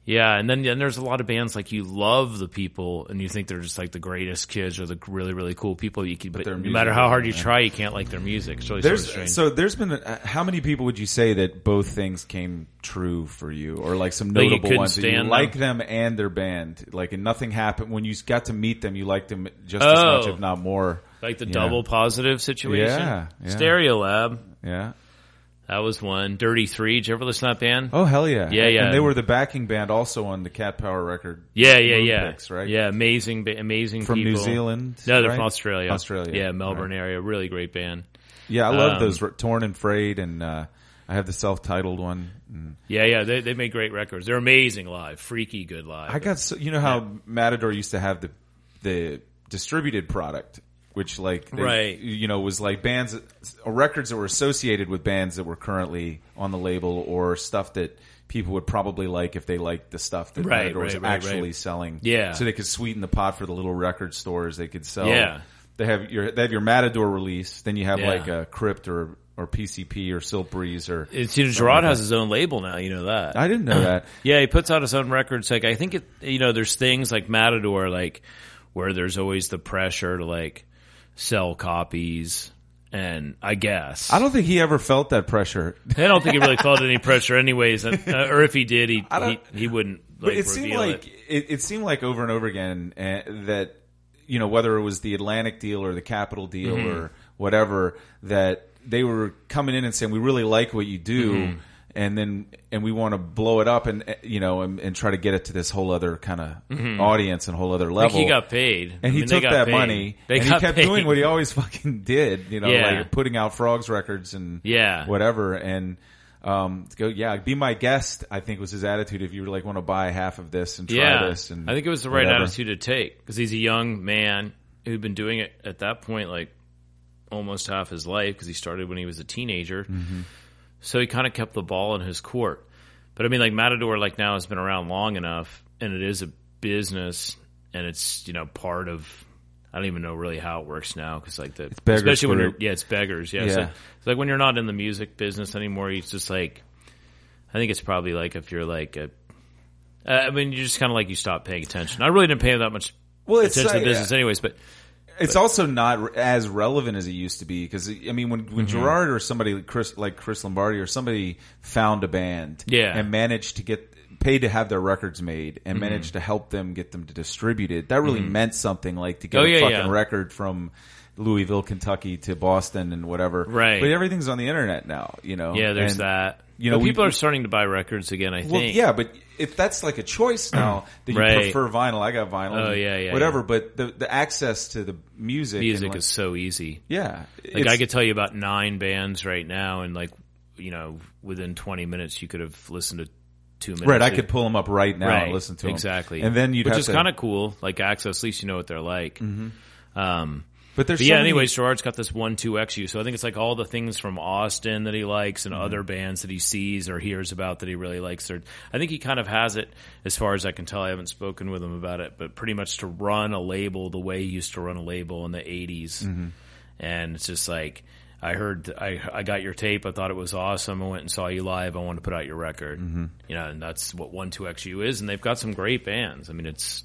Yeah, and then then there's a lot of bands like you love the people and you think they're just like the greatest kids or the really really cool people. You can, but, their no matter how hard you try, you can't like their music. It's really There's sort of so there's been a, how many people would you say that both things came true for you, or like some notable ones that you like them and their band, like and nothing happened when you got to meet them, you liked them just as Oh. much, if not more. like the double positive situation. Yeah, yeah. Stereo Lab. Yeah. That was one. Dirty Three. Did you ever listen to that band? Oh hell yeah. Yeah, yeah. And they were the backing band also on the Cat Power record. yeah, yeah, Moon yeah. Pix, right? Yeah, amazing, amazing From New. Zealand. No, they're right? from Australia. Australia. Yeah, Melbourne area. Really great band. Yeah, I love Um, those Torn and Frayed, and uh, I have the self-titled one. And Yeah, yeah. They they make great records. They're amazing live. Freaky good live. I got so, you know how Matador used to have the the distributed product, which like they, Right. you know was like bands or records that were associated with bands that were currently on the label or stuff that people would probably like if they liked the stuff that Right, Matador was right, right, actually selling. Yeah. so they could sweeten the pot for the little record stores. They could sell. Yeah. they have your they have your Matador release. Then you have Yeah. like a Crypt or or PCP or Silk Breeze or. It's you know, Gerard has his own label now. You know that. I didn't know that. [CLEARS THROAT] Yeah, he puts out his own records. Like I think it, you know, there's things like Matador, like where there's always the pressure to like sell copies, and I guess I don't think he ever felt that pressure. I don't think he really [LAUGHS] felt any pressure, anyways. Uh, or if he did, he he, he wouldn't. But Like, it seemed like it. It, seemed like over and over again uh, that you know whether it was the Atlantic deal or the Capitol deal Mm-hmm. or whatever that they were coming in and saying we really like what you do. Mm-hmm. And then, and we want to blow it up, and you know, and, and try to get it to this whole other kind of audience and whole other Mm-hmm. Like level. he got paid, and I he mean, took that paid. money, They and he kept paid. doing what he always [LAUGHS] fucking did. You know, Yeah. like putting out Frogs records and Yeah. whatever. And um, go, yeah, be my guest. I think was his attitude. If you like want to buy half of this and try yeah, this, and I think it was the right whatever. attitude to take because he's a young man who'd been doing it at that point like almost half his life because he started when he was a teenager. Mm-hmm. So he kind of kept the ball in his court. But I mean, like Matador, like now has been around long enough, and it is a business, and it's you know part of. I don't even know really how it works now because like the beggars especially when you're yeah it's beggars yeah, So it's like when you're not in the music business anymore it's just like I think it's probably like if you're like a uh, I mean, you just kind of like you stop paying attention. I really didn't pay that much Well, it's attention to uh, the business, anyways. But It's also not as relevant as it used to be because I mean, when Mm-hmm. when Gerard or somebody like Chris, like Chris Lombardi or somebody found a band, Yeah. and managed to get paid to have their records made Mm-hmm. and managed to help them get them to distributed, that really meant something. Like to get Oh, a yeah, fucking yeah. record from Louisville, Kentucky to Boston and whatever. Right. But everything's on the internet now. You know. yeah, there's And, that. You You know, we- people are starting to buy records again. I think. Well, yeah, but if that's like a choice [CLEARS THROAT] now that you Right. prefer vinyl, I got vinyl. Oh, yeah, yeah, whatever. yeah. But the the access to the music, music like- is so easy. yeah. Like I could tell you about nine bands right now, and like you know, within 20 minutes, you could have listened to two minutes. right. I could pull them up right now right, and listen to them exactly, and then you'd which is kind of cool. Like access, at least you know what they're like. Um, But there's But so yeah, many- anyways, Gerard's got this one two XU, so I think it's like all the things from Austin that he likes and mm-hmm. other bands that he sees or hears about that he really likes. Or I think he kind of has it, as far as I can tell. I haven't spoken with him about it, but pretty much to run a label the way he used to run a label in the '80s, mm-hmm. and it's just like. I heard, I, I got your tape. I thought it was awesome. I went and saw you live. I wanted to put out your record. Mm-hmm. You know, and that's what One Two XU is. And they've got some great bands. I mean, it's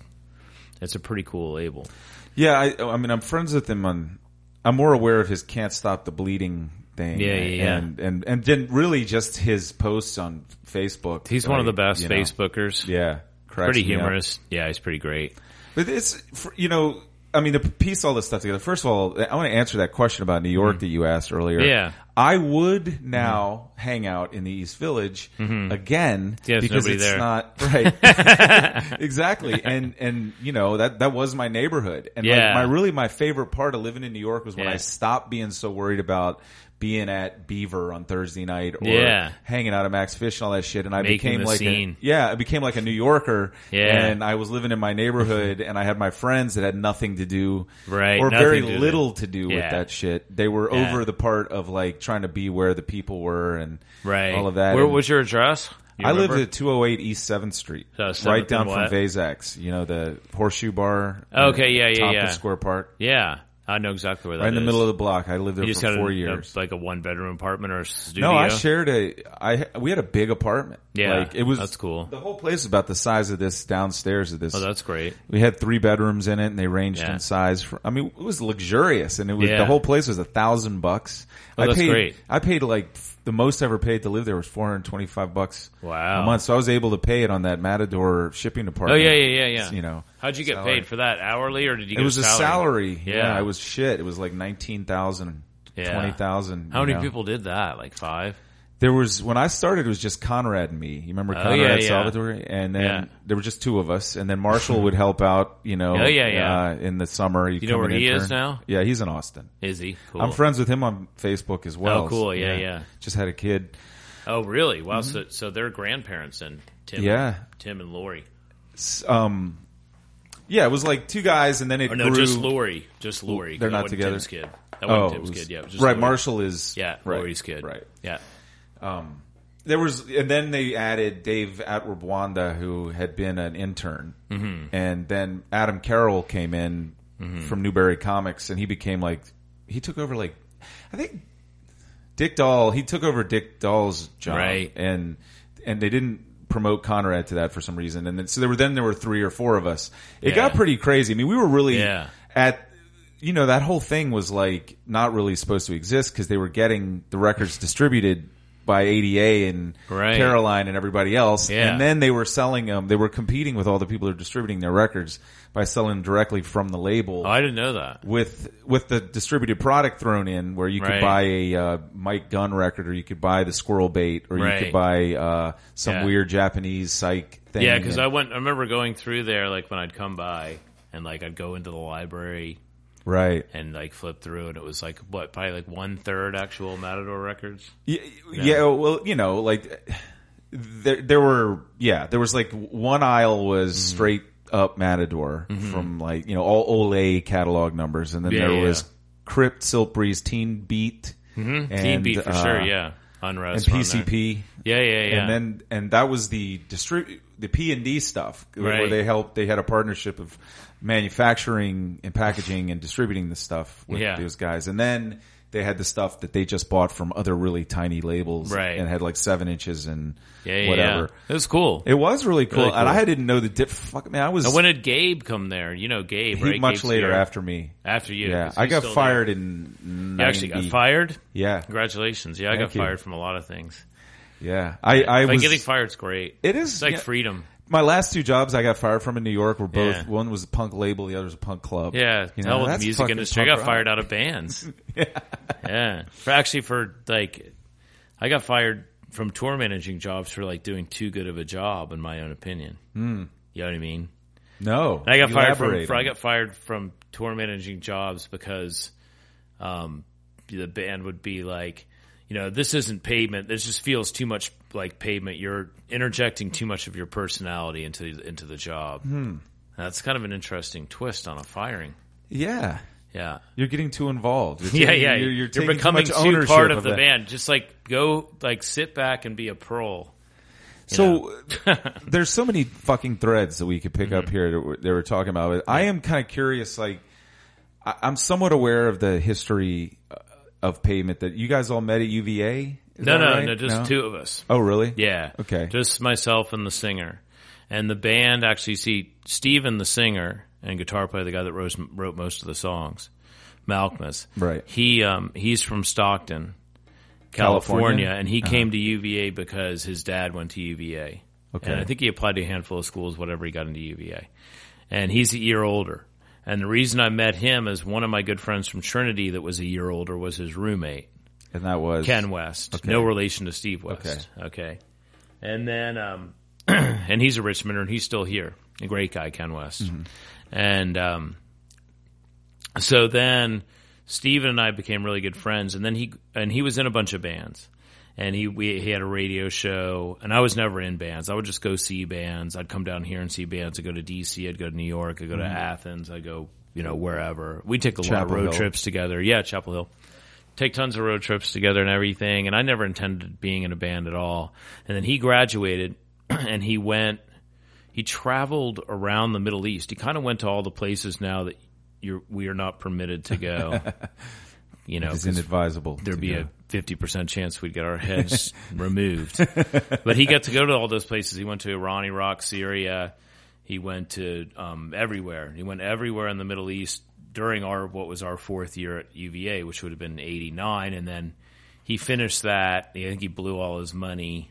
it's a pretty cool label. Yeah, I, I mean, I'm friends with him on. I'm more aware of his "Can't Stop the Bleeding" thing. Yeah, yeah, yeah. and and and then really just his posts on Facebook. He's one of the best you know, Facebookers. Yeah, pretty up. humorous. Yeah, he's pretty great. But it's you know, I mean, to piece all this stuff together. First of all, I want to answer that question about New York that you asked earlier. Mm-hmm. Yeah. I would now hang out in the East Village again Yeah, because it's there. not [LAUGHS] right. [LAUGHS] exactly, and and you know that that was my neighborhood, and like, Yeah. my really my favorite part of living in New York was when Yeah. I stopped being so worried about being at Beaver on Thursday night or Yeah. hanging out at Max Fish and all that shit, and I Making became like a yeah, I became like a New Yorker, Yeah. and I was living in my neighborhood, and I had my friends that had nothing to do, Right, or very to little it. to do with that shit. They were Yeah. over the part of like trying to be where the people were and Right. all of that. Where And was your address? You I lived at 208 East Seventh Street, So, 7th right down from? Vazac's. You know the Horseshoe Bar. Okay, uh, yeah, yeah, Tompkins yeah. Square Park. Yeah. I know exactly where that right in the is. middle of the block. I lived there You just for got four a, years. a- like a one bedroom apartment or a studio. no, I shared a. I we had a big apartment. Yeah, like it was. that's cool. The whole place is about the size of this downstairs of this. Oh, that's great. we had three bedrooms in it, and they ranged Yeah. in size. For, I mean, it was luxurious, and it was Yeah. the whole place was a thousand bucks. Oh, I that's paid, great. I paid like the most I ever paid to live there was four hundred twenty five bucks Wow. a month. So I was able to pay it on that Matador shipping oh, department. Oh yeah, yeah, yeah, yeah. You know, how'd you get salary. paid for that? Hourly or did you? It was a salary. Yeah. Yeah. it was shit. It was like nineteen thousand, Yeah. twenty thousand. How many people did that? Like five. There was when I started, it was just Conrad and me. You remember Oh, Conrad yeah, yeah. Salvatore, and then Yeah. there were just two of us, and then Marshall would help out. You know, [LAUGHS] Oh, yeah, yeah. Uh, in the summer, you You know where he is now? Yeah, he's in Austin. Is he? Cool. I'm friends with him on Facebook as well. Oh, cool. Yeah, yeah. Just had a kid. Oh, really? Wow. So, so they're grandparents and Tim. Mm-hmm. Yeah. Tim and Lori. S- Um, yeah, it was like two guys, and then it Or no, grew. just Lori. Just Lori. They're That not wasn't together? Tim's kid. That Oh, wasn't it Tim's was- kid. Yeah. It was just right. Lori. Marshall is Yeah. right, Lori's kid. Right. Yeah. There was, and then they added Dave Atwabwanda, who had been an intern, mm-hmm. and then Adam Carroll came in Mm-hmm. from Newbury Comics, and he became like he took over like I think Dick Dahl. He took over Dick Dahl's job, Right. And and they didn't promote Conrad to that for some reason, and then so there were then there were three or four of us. It Yeah. got pretty crazy. I mean, we were really Yeah. at you know that whole thing was like not really supposed to exist because they were getting the records distributed by ADA and Right. Caroline and everybody else, Yeah. and then they were selling them. They were competing with all the people who are distributing their records by selling directly from the label Oh, I didn't know that. with with the distributed product thrown in, where you could Right. buy a uh, Mike Gunn record, or you could buy the Squirrel Bait, or you could buy uh, some Yeah. weird Japanese psych thing. Yeah, because I went. I remember going through there like when I'd come by and like I'd go into the library right. and like flip through and it was like what probably like one third actual Matador records. Yeah, yeah. Well, you know, like there, there were, yeah, there was like one aisle was Mm-hmm. straight up Matador from like you know all OLE catalog numbers, and then Yeah, there yeah. was Crypt, Siltbreeze, Teen Beat, and, Teen Beat for uh, sure. Yeah, unrest there. PCP. Yeah, yeah, yeah. And then and that was the distrib- the P and D stuff where they helped. They had a partnership of manufacturing and packaging and distributing the stuff with Yeah. those guys. And then they had the stuff that they just bought from other really tiny labels, Right. And had like seven inches and yeah, yeah, whatever. yeah. It was cool. It was really cool, Really and. I didn't know the diff. Fuck man, I was and when did Gabe come there? You know Gabe, he right? much Gabe's later here. after me. after you. Yeah, I got fired there. in. 90. You actually got fired. Yeah, Congratulations. Yeah, I Thank got you. fired from a lot of things. yeah. I I Like was getting fired's great. It is It's like yeah. freedom. My last two jobs I got fired from in New York were both. Yeah. One was a punk label, the other was a punk club. Yeah, You know, hell with that's the music fucking industry. I punk got rock. fired out of bands. [LAUGHS] yeah. For actually for like I got fired from tour managing jobs for like doing too good of a job in my own opinion. Mm. You know what I mean? No, And I got fired from Elaborate I got fired from tour managing jobs because um the band would be like you know, this isn't pavement. This just feels too much like pavement. You're interjecting too much of your personality into into the job. Hmm. That's kind of an interesting twist on a firing. Yeah, Yeah. you're getting too involved. You're [LAUGHS] Yeah, taking- yeah. You're, you're, taking becoming too, too, part of, the that. band. Just like go, like sit back and be a pro. So [LAUGHS] there's so many fucking threads that we could pick Mm-hmm. up here that we're, talking about. I am kind of curious. Like, I'm somewhat aware of the history uh, of pavement. That you guys all met at UVA. Is No, no, right? no, just two of us. Oh, really? Yeah. Okay. Just myself and the singer. And the band actually, see, Steven, the singer and guitar player, the guy that wrote, wrote most of the songs, Malkmus. Right. He, um, he's from Stockton, California? California, and he came to UVA because his dad went to UVA. Okay. And I think he applied to a handful of schools, whatever he got into UVA. And he's a year older. And the reason I met him is one of my good friends from Trinity that was a year older was his roommate. And that was Ken West. No relation to Steve West. Okay. okay. And then, um, [CLEARS THROAT] and he's a Richmonder and he's still here. A great guy, Ken West. And, um, so then Steven and I became really good friends and then he, and he was in a bunch of bands and he, we, he had a radio show and I was never in bands. I would just go see bands. I'd come down here and see bands. I'd go to DC. I'd go to New York. I'd go to mm-hmm. Athens. I'd go, you know, wherever. We take a lot of road Hill. trips together. Yeah, Chapel Hill take tons of road trips together and everything. And I never intended being in a band at all. And then he graduated [CLEARS THROAT] and he went, he traveled around the Middle East. He kind of went to all the places now that you're we are not permitted to go. [LAUGHS] you know, it's inadvisable. there'd be go. a fifty percent chance we'd get our heads [LAUGHS] removed. But he got to go to all those places. He went to Iran, Iraq, Syria. He went to um, everywhere. He went everywhere in the Middle East during our what was our fourth year at UVA, which would have been eighty nine, and then he finished that. I think he blew all his money.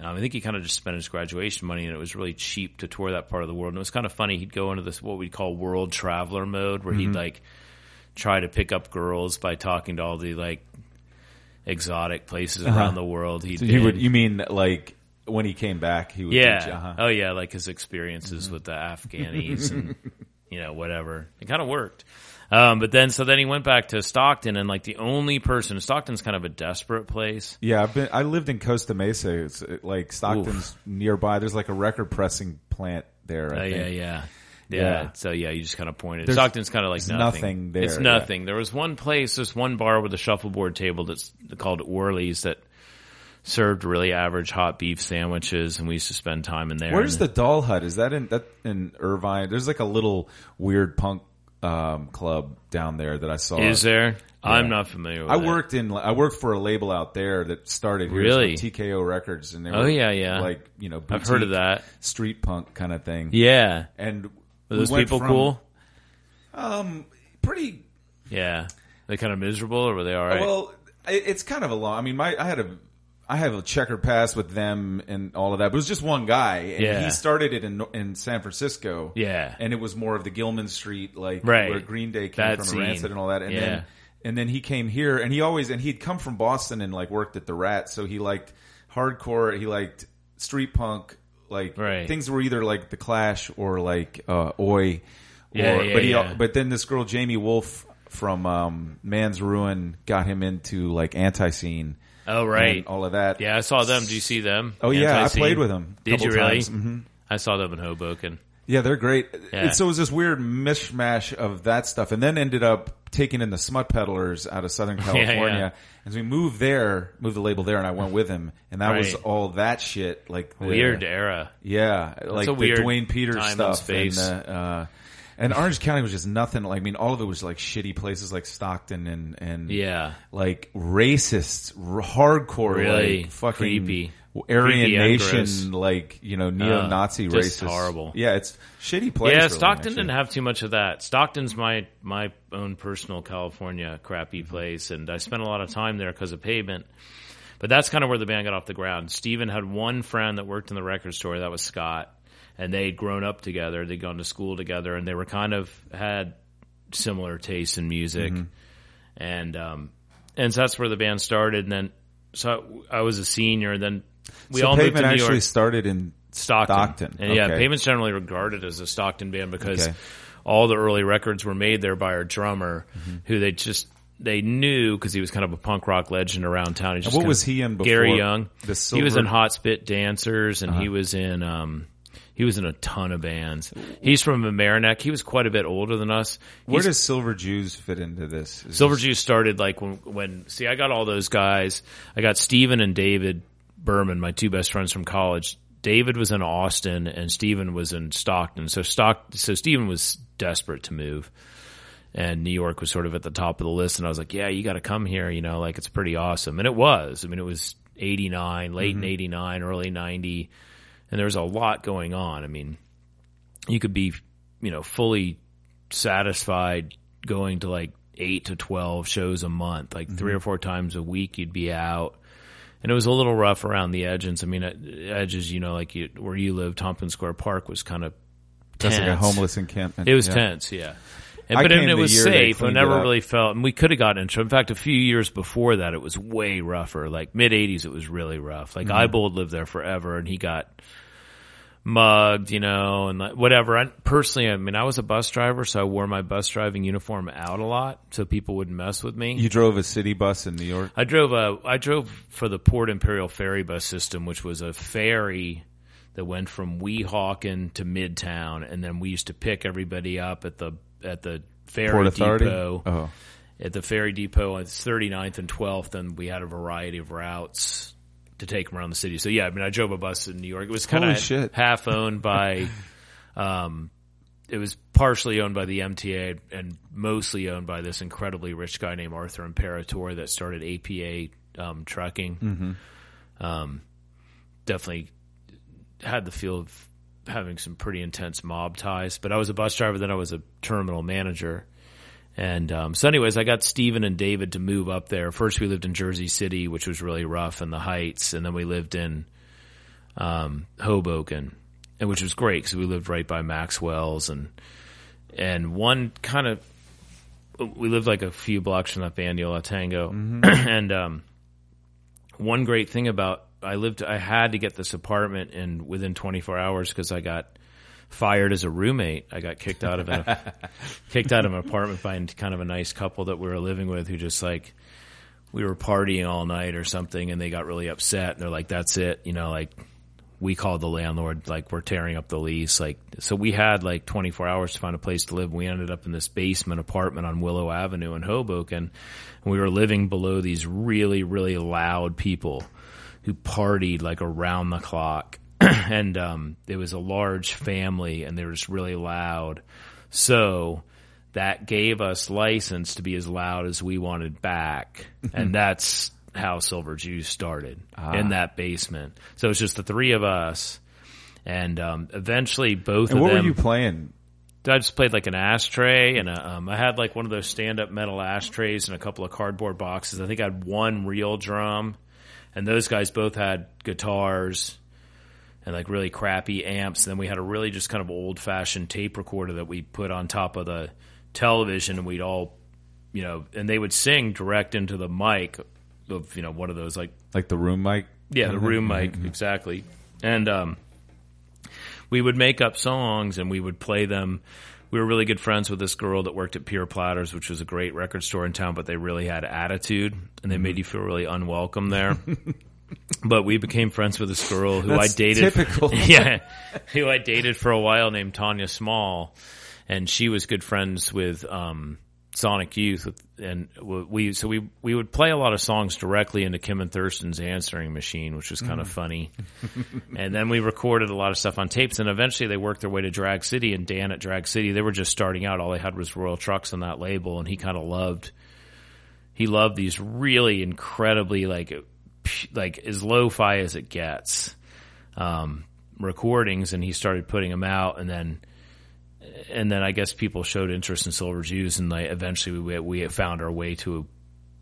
Um, I think he kind of just spent his graduation money, and it was really cheap to tour that part of the world. And it was kind of funny. He'd go into this what we'd call world traveler mode, where Mm-hmm. he'd like try to pick up girls by talking to all the like exotic places around the world. He'd Uh-huh. So you been. would you mean like when he came back he would yeah. teach you, uh-huh. Oh yeah, like his experiences Mm-hmm. with the Afghanis [LAUGHS] and you know whatever. It kind of worked. Um, but then, so then he went back to Stockton, and like the only person, Stockton's kind of a desperate place. Yeah, I've been. I lived in Costa Mesa. It's uh, like Stockton's nearby. There's like a record pressing plant there. I Oh think. yeah, yeah, yeah. Yeah. So yeah, you just kind of pointed. There's- Stockton's kind of like nothing. nothing there, It's yeah. nothing. There was one place, this one bar with a shuffleboard table that's called Orly's that served really average hot beef sandwiches, and we used to spend time in there. Where's And the Doll Hut? Is that in that in Irvine? There's like a little weird punk um, club down there that I saw. Is there? I'm not familiar with I it. worked in. I worked for a label out there that started Really? TKO Records, and they Oh, yeah, yeah. like you know, I've heard of that. street punk kind of thing. Yeah. and Were those went people from- cool? Um, pretty Yeah. They kind of miserable, or were they all right? Well, it's kind of a long. I mean, my I had a I have a checker pass with them and all of that. But it was just one guy, and Yeah. he started it in in San Francisco. Yeah. and it was more of the Gilman Street, like Right. where Green Day came That from, scene. Rancid and all that. And Yeah. then and then he came here, and he always and he'd come from Boston and like worked at the Rat, so he liked hardcore. He liked street punk, like Right. things were either like the Clash or like uh, Oi. Or, Yeah, yeah, but he, yeah. but then this girl Jamie Wolf from um, Man's Ruin got him into like Antiseen. oh, right. all of that. Yeah, I saw them. Do you see them? Oh yeah, I played with them. Did you really? times. hmm I saw them in Hoboken. Yeah, they're great. Yeah. So it was this weird mishmash of that stuff, and then ended up taking in the Smut Peddlers out of Southern [LAUGHS] California. yeah. As we moved there, moved the label there, and I went with him, and that was all that shit. Like the- Weird era. yeah, like a the Duane Peters and stuff, space. and the, uh, and Orange County was just nothing. Like I mean, all of it was like shitty places like Stockton and and Yeah. like racist, r- hardcore, Really like fucking creepy. Aryan Creepy and gross. Nation, like you know neo-Nazi just racist. horrible. Yeah, it's shitty place. yeah, Stockton didn't have too much of that. Stockton's my my own personal California crappy Mm-hmm. place, and I spent a lot of time there because of pavement. But that's kind of where the band got off the ground. Steven had one friend that worked in the record store. That was Scott, and they'd grown up together. They'd gone to school together, and they were kind of had similar tastes in music, Mm-hmm. and um, and so that's where the band started. And then so I was a senior, and then we so all moved to New actually York. started in Stockton. Stockton. And yeah, Okay. Pavement's generally regarded as a Stockton band because Okay. all the early records were made there by our drummer, Mm-hmm. who they just they knew because he was kind of a punk rock legend around town. He what was he in before? Gary Young. The he was Uh-huh. in Hot Spit Dancers, and he was in um he was in a ton of bands. He's from Mamaroneck. He was quite a bit older than us. Where does Silver Jews fit into this? Is Silver this- Jews started like when when see I got all those guys. I got Steven and David Berman, my two best friends from college. David was in Austin and Stephen was in Stockton. So Stock so Steven was desperate to move. And New York was sort of at the top of the list and I was like, "Yeah, you got to come here, you know, like it's pretty awesome." And it was. I mean, it was 89, late in 89, early 90, and there was a lot going on. I mean, you could be, you know, fully satisfied going to like eight to 12 shows a month, like three mm-hmm. or four times a week, you'd be out. And it was a little rough around the edges. I mean, uh, edges, you know, like you, where you live, Tompkins Square Park was kind of That's like a homeless encampment. It was Yeah. tense, yeah. And, I but came it, was safe. I never really felt, and we could have gotten in into. In fact, a few years before that, it was way rougher. Like mid '80s, it was really rough. Mm-hmm. Like Ibold lived there forever, and he got mugged, you know, and like, whatever. I, personally, I mean, I was a bus driver, so I wore my bus driving uniform out a lot, so people wouldn't mess with me. You drove a city bus in New York. I drove a I drove for the Port Imperial ferry bus system, which was a ferry that went from Weehawken to Midtown, and then we used to pick everybody up at the at the ferry depot. Oh, At the ferry depot on 39th and 12th, and we had a variety of routes to take them around the city. So yeah, I mean, I drove a bus in New York. It was kind of half owned by [LAUGHS] um, it was partially owned by the MTA and mostly owned by this incredibly rich guy named Arthur Imperatore that started APA um, trucking. Um, definitely had the feel of having some pretty intense mob ties. But I was a bus driver, then I was a terminal manager. And um, so, anyways, I got Steven and David to move up there. First, we lived in Jersey City, which was really rough in the Heights, and then we lived in um, Hoboken, and which was great because we lived right by Maxwell's, and and one kind of we lived like a few blocks from that Bandiola Tango, [CLEARS THROAT] and um, one great thing about I lived I had to get this apartment in within 24 hours because I got fired as a roommate. I got kicked out of a [LAUGHS] kicked out of an apartment by kind of a nice couple that we were living with who just like we were partying all night or something and they got really upset and they're like that's it, you know, like we called the landlord like we're tearing up the lease like so we had like 24 hours to find a place to live we ended up in this basement apartment on willow avenue in hoboken and we were living below these really really loud people who partied like around the clock [CLEARS THROAT] and um, it was a large family and they were just really loud. So that gave us license to be as loud as we wanted back. And that's how Silver Jews started in that basement. So it's just the three of us and um, eventually both And of what them were you playing? I just played like an ashtray and a, um, I had like one of those stand up metal ashtrays and a couple of cardboard boxes. I think I had one real drum and those guys both had guitars and like really crappy amps. And then we had a really just kind of old fashioned tape recorder that we put on top of the television and we'd all, you know, and they would sing direct into the mic of, you know, one of those like Like the room mic? yeah, the mm-hmm. room mm-hmm. mic, exactly. And um, we would make up songs and we would play them. We were really good friends with this girl that worked at Pier Platters, which was a great record store in town, but they really had attitude and they mm-hmm. made you feel really unwelcome there. [LAUGHS] but we became friends with this girl who That's I dated. typical. [LAUGHS] yeah, who I dated for a while named Tanya Small, and she was good friends with um, Sonic Youth, and we so we we would play a lot of songs directly into Kim and Thurston's answering machine, which was kind of funny. [LAUGHS] and then we recorded a lot of stuff on tapes, and eventually they worked their way to Drag City. And Dan at Drag City, they were just starting out. All they had was Royal Trux on that label, and he kind of loved he loved these really incredibly like like as lo-fi as it gets um, recordings, and he started putting them out, and then and then I guess people showed interest in Silver Jews, and like eventually we we found our way to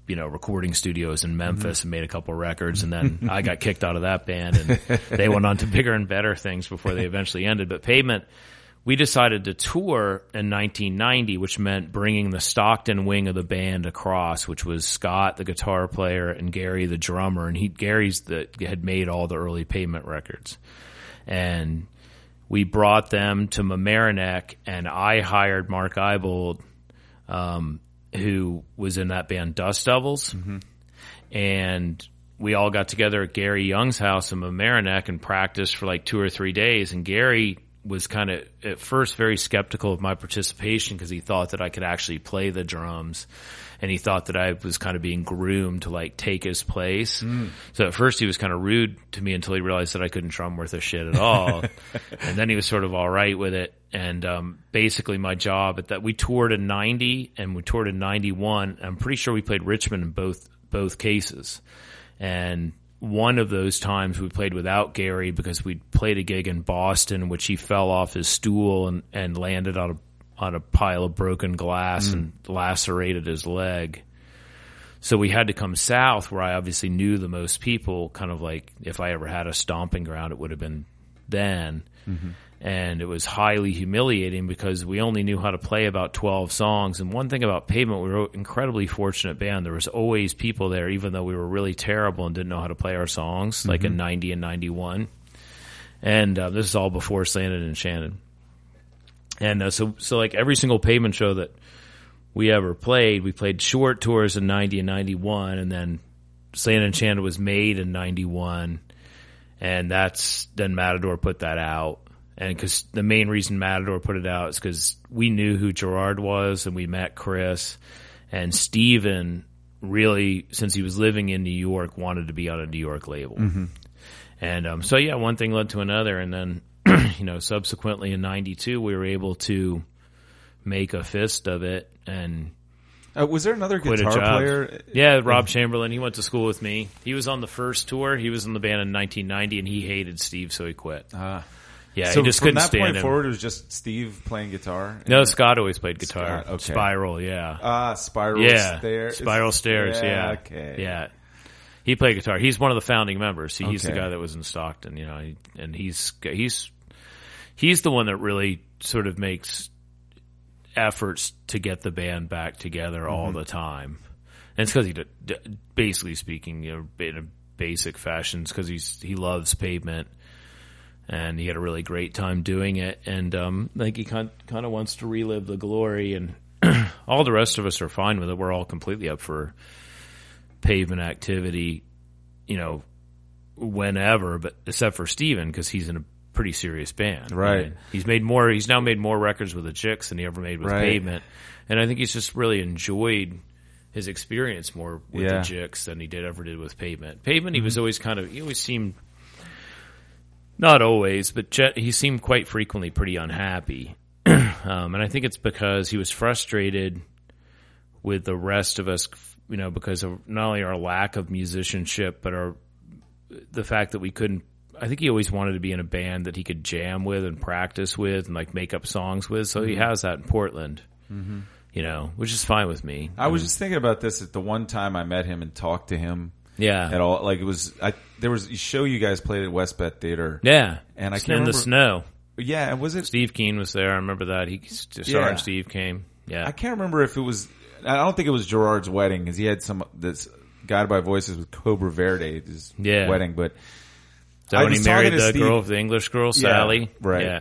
you know recording studios in Memphis and made a couple records, and then I got kicked out of that band, and [LAUGHS] they went on to bigger and better things before they eventually ended. But Pavement. We decided to tour in 1990, which meant bringing the Stockton wing of the band across, which was Scott, the guitar player, and Gary, the drummer. And he, Gary's the, had made all the early Pavement records. And we brought them to Mamaroneck, and I hired Mark Ibold, um, who was in that band Dust Devils, and we all got together at Gary Young's house in Mamaroneck and practiced for like two or three days. And Gary was kind of at first very skeptical of my participation because he thought that I could actually play the drums. And he thought that I was kind of being groomed to like take his place. So at first he was kind of rude to me until he realized that I couldn't drum worth a shit at all. [LAUGHS] and then he was sort of all right with it. And um, basically my job at that we toured in '90 and we toured in '91. I'm pretty sure we played Richmond in both both cases. And one of those times we played without Gary because we played a gig in Boston, which he fell off his stool and, and landed on a on a pile of broken glass mm. and lacerated his leg. So we had to come south where I obviously knew the most people, kind of like if I ever had a stomping ground, it would have been then. Mm-hmm. And it was highly humiliating because we only knew how to play about 12 songs. And one thing about Pavement, we were an incredibly fortunate band. There was always people there, even though we were really terrible and didn't know how to play our songs, like in 90 and 91. And uh, this is all before Slanted and Enchanted. And uh, so, so like every single pavement show that we ever played, we played short tours in 90 and 91, and then Slanted and Enchanted was made in 91. And that's, then Matador put that out. And because the main reason Matador put it out is because we knew who Gerard was and we met Chris. And Steven really, since he was living in New York, wanted to be on a New York label. And um, so, yeah, one thing led to another. And then [CLEARS THROAT] you know, subsequently in '92, we were able to make a fist of it and Uh, was there another guitar player? Yeah, Rob Chamberlain. He went to school with me. He was on the first tour. He was in the band in 1990, and he hated Steve, so he quit. Ah. Yeah, so he just from couldn't that stand point him. forward, it was just Steve playing guitar. no, Scott always played guitar. Scott, okay. Spiral, yeah. Ah, spiral yeah, stairs. Spiral Stairs. Yeah, Okay. yeah. He played guitar. He's one of the founding members. He, He's the guy that was in Stockton, you know, he- and he's he's he's the one that really sort of makes efforts to get the band back together Mm-hmm. all the time. And it's because he, basically speaking, you know, in a basic fashion, because he's he loves pavement, and he had a really great time doing it. And um, like he kind kind of wants to relive the glory, and [CLEARS THROAT] all the rest of us are fine with it. We're all completely up for pavement activity, you know, whenever, but except for Steven because he's in a pretty serious band. Right. He's made more. He's now made more records with the Jicks than he ever made with Right. Pavement, and I think he's just really enjoyed his experience more with Yeah. the Jicks than he did ever did with Pavement. Pavement, he was always kind of he always seemed not always, but Jet, he seemed quite frequently pretty unhappy, [CLEARS THROAT] um, and I think it's because he was frustrated with the rest of us, you know, because of not only our lack of musicianship, but our the fact that we couldn't. I think he always wanted to be in a band that he could jam with and practice with and like make up songs with. So he mm-hmm. has that in Portland, mm-hmm. you know, which is fine with me. I was um, just thinking about this at the one time I met him and talked to him yeah, at all. Like it was, I there was a show you guys played at Westbeth Theater. yeah, And I can't in the remember- snow. Yeah, was it? Steve Keene was there. I remember that. He Star Yeah. and Steve came. Yeah, I can't remember if it was. I don't think it was Gerard's wedding because he had some this Guided by Voices with Cobra Verde his Yeah. wedding, but so I when he married the Steve- girl, the English girl, Sally. right. Yeah.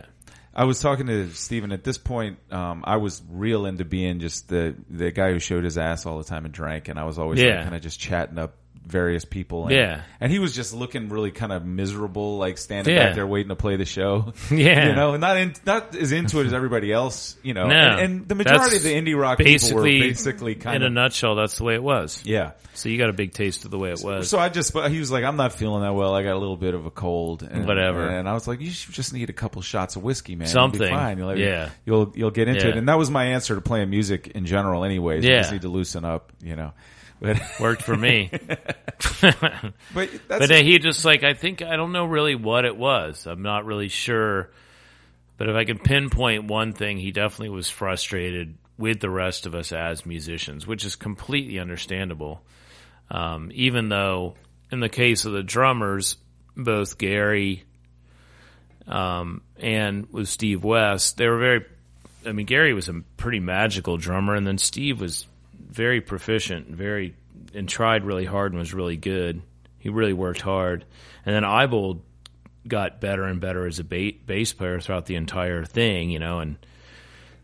I was talking to Steven at this point. Um, I was real into being just the the guy who showed his ass all the time and drank, and I was always Yeah. kind of just chatting up various people. And, Yeah. and he was just looking really kind of miserable, like standing Yeah. back there waiting to play the show. [LAUGHS] Yeah. you know, not in, not as into it as everybody else. You know, No. and, and the majority of the indie rock people were basically, kind in of In a nutshell, that's the way it was. yeah. So you got a big taste of the way it was. So I just, he was like, I'm not feeling that well. I got a little bit of a cold. And, Whatever. And I was like, you just need a couple shots of whiskey, man. You'll be Something. fine. You'll, Yeah. You'll, you'll get into Yeah. it. And that was my answer to playing music in general anyways. You Yeah. just need to loosen up, you know. [LAUGHS] Worked for me. [LAUGHS] but that's, But uh, he just like I think I don't know really what it was. I'm not really sure. But if I can pinpoint one thing, he definitely was frustrated with the rest of us as musicians, which is completely understandable. Um, even though, in the case of the drummers, both Gary um, and with Steve West, they were very. I mean, Gary was a pretty magical drummer, and then Steve was very proficient, very and tried really hard and was really good. He really worked hard, and then Ibold got better and better as a ba- bass player throughout the entire thing, you know. And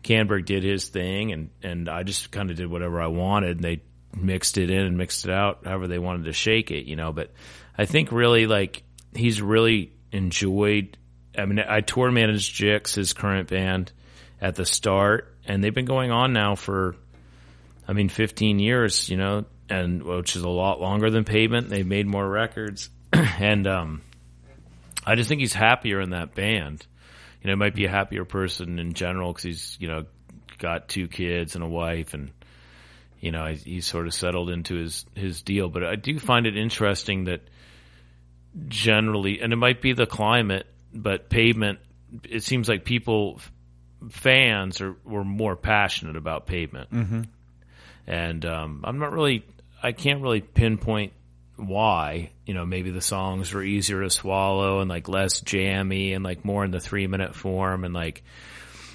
Kannberg did his thing, and and I just kind of did whatever I wanted. And they mixed it in and mixed it out however they wanted to shake it, you know. But I think really like he's really enjoyed. I mean, I tour managed Jicks, his current band, at the start, and they've been going on now for, I mean, 15 years, you know, and which is a lot longer than Pavement. They've made more records, [CLEARS THROAT] and um, I just think he's happier in that band. You know, might be a happier person in general because he's, you know, got two kids and a wife, and you know, he's, he's sort of settled into his his deal. But I do find it interesting that generally, and it might be the climate, but pavement. It seems like people, fans, are were more passionate about pavement, mm-hmm. And um, I'm not really. I can't really pinpoint why. You know, maybe the songs were easier to swallow and like less jammy and like more in the three minute form and like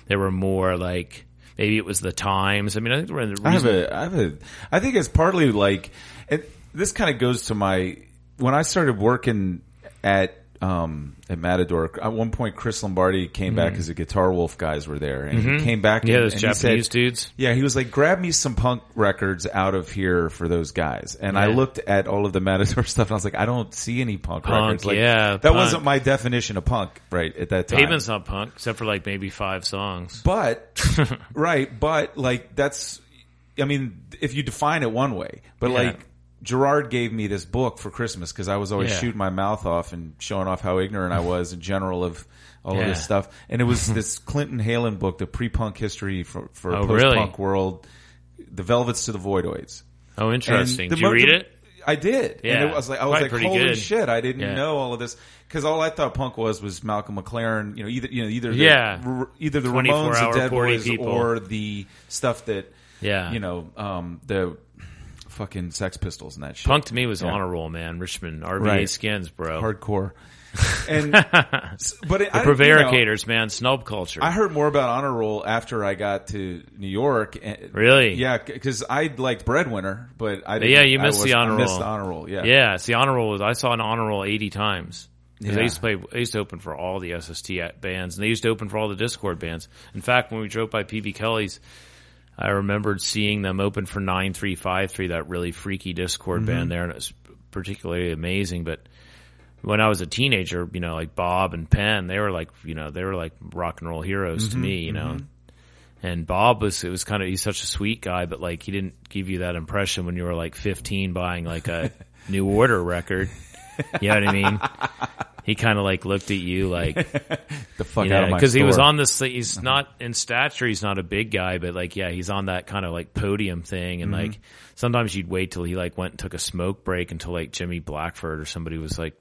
there were more like maybe it was the times. I mean, I think were the I have a, I have a, I think it's partly like, and this kind of goes to my, when I started working at, um, at Matador, at one point Chris Lombardi came back because the Guitar Wolf guys were there and he came back. Mm-hmm. yeah, and, those and he Japanese said, dudes. Yeah, he was like, grab me some punk records out of here for those guys. And I looked at all of the Matador [LAUGHS] stuff and I was like, I don't see any punk, Punk, records. Like, yeah, That punk. wasn't my definition of punk, right, at that time. Pavement's not punk except for like maybe five songs. But [LAUGHS] right, but like that's I mean, if you define it one way, but Yeah. like Gerard gave me this book for Christmas because I was always Yeah. shooting my mouth off and showing off how ignorant I was in general of all of this stuff. And it was [LAUGHS] this Clinton Heylin book, the pre-punk history for, for Oh, post-punk really? world, the Velvets to the Voidoids. Oh, interesting. And Did you mo- read it? I did. And Yeah. it was like, I was Probably like, holy good. shit, I didn't Yeah. know all of this. Cause all I thought punk was, was Malcolm McLaren, you know, either, you know, either the, Yeah. r- either the Ramones, the Dead Boys, people. or the stuff that, Yeah. you know, um, the fucking Sex Pistols and that shit. Punk to me was Yeah. Honor Role, man. Richmond, RVA Right. skins, bro. hardcore. [LAUGHS] And, but it, the I, you know, prevaricators, man. Snub culture. I heard more about Honor Role after I got to New York. and- Really? Yeah, because I liked Breadwinner, but I didn't. yeah, you I missed was- the honor missed roll. the Honor Role. Yeah, yeah, it's the Honor Role. Was, I saw an Honor Role 80 times. Yeah. I used to play, I used to open for all the SST bands, and they used to open for all the Dischord bands. In fact, when we drove by PB Kelly's, I remembered seeing them open for 9353, that really freaky Dischord Mm-hmm. band there, and it was particularly amazing. But when I was a teenager, you know, like Bob and Penn, they were like, you know, they were like rock and roll heroes Mm-hmm, to me, you know. And Bob was, it was kind of, he's such a sweet guy, but like he didn't give you that impression when you were like 15 buying like a [LAUGHS] New Order record. You know what I mean? He kind of like looked at you like, [LAUGHS] the fuck you out of my because he was on this. He's not in stature. He's not a big guy, but like, yeah, he's on that kind of like podium thing. And Mm-hmm. like, sometimes you'd wait till he like went and took a smoke break until like Jimmy Blackford or somebody was like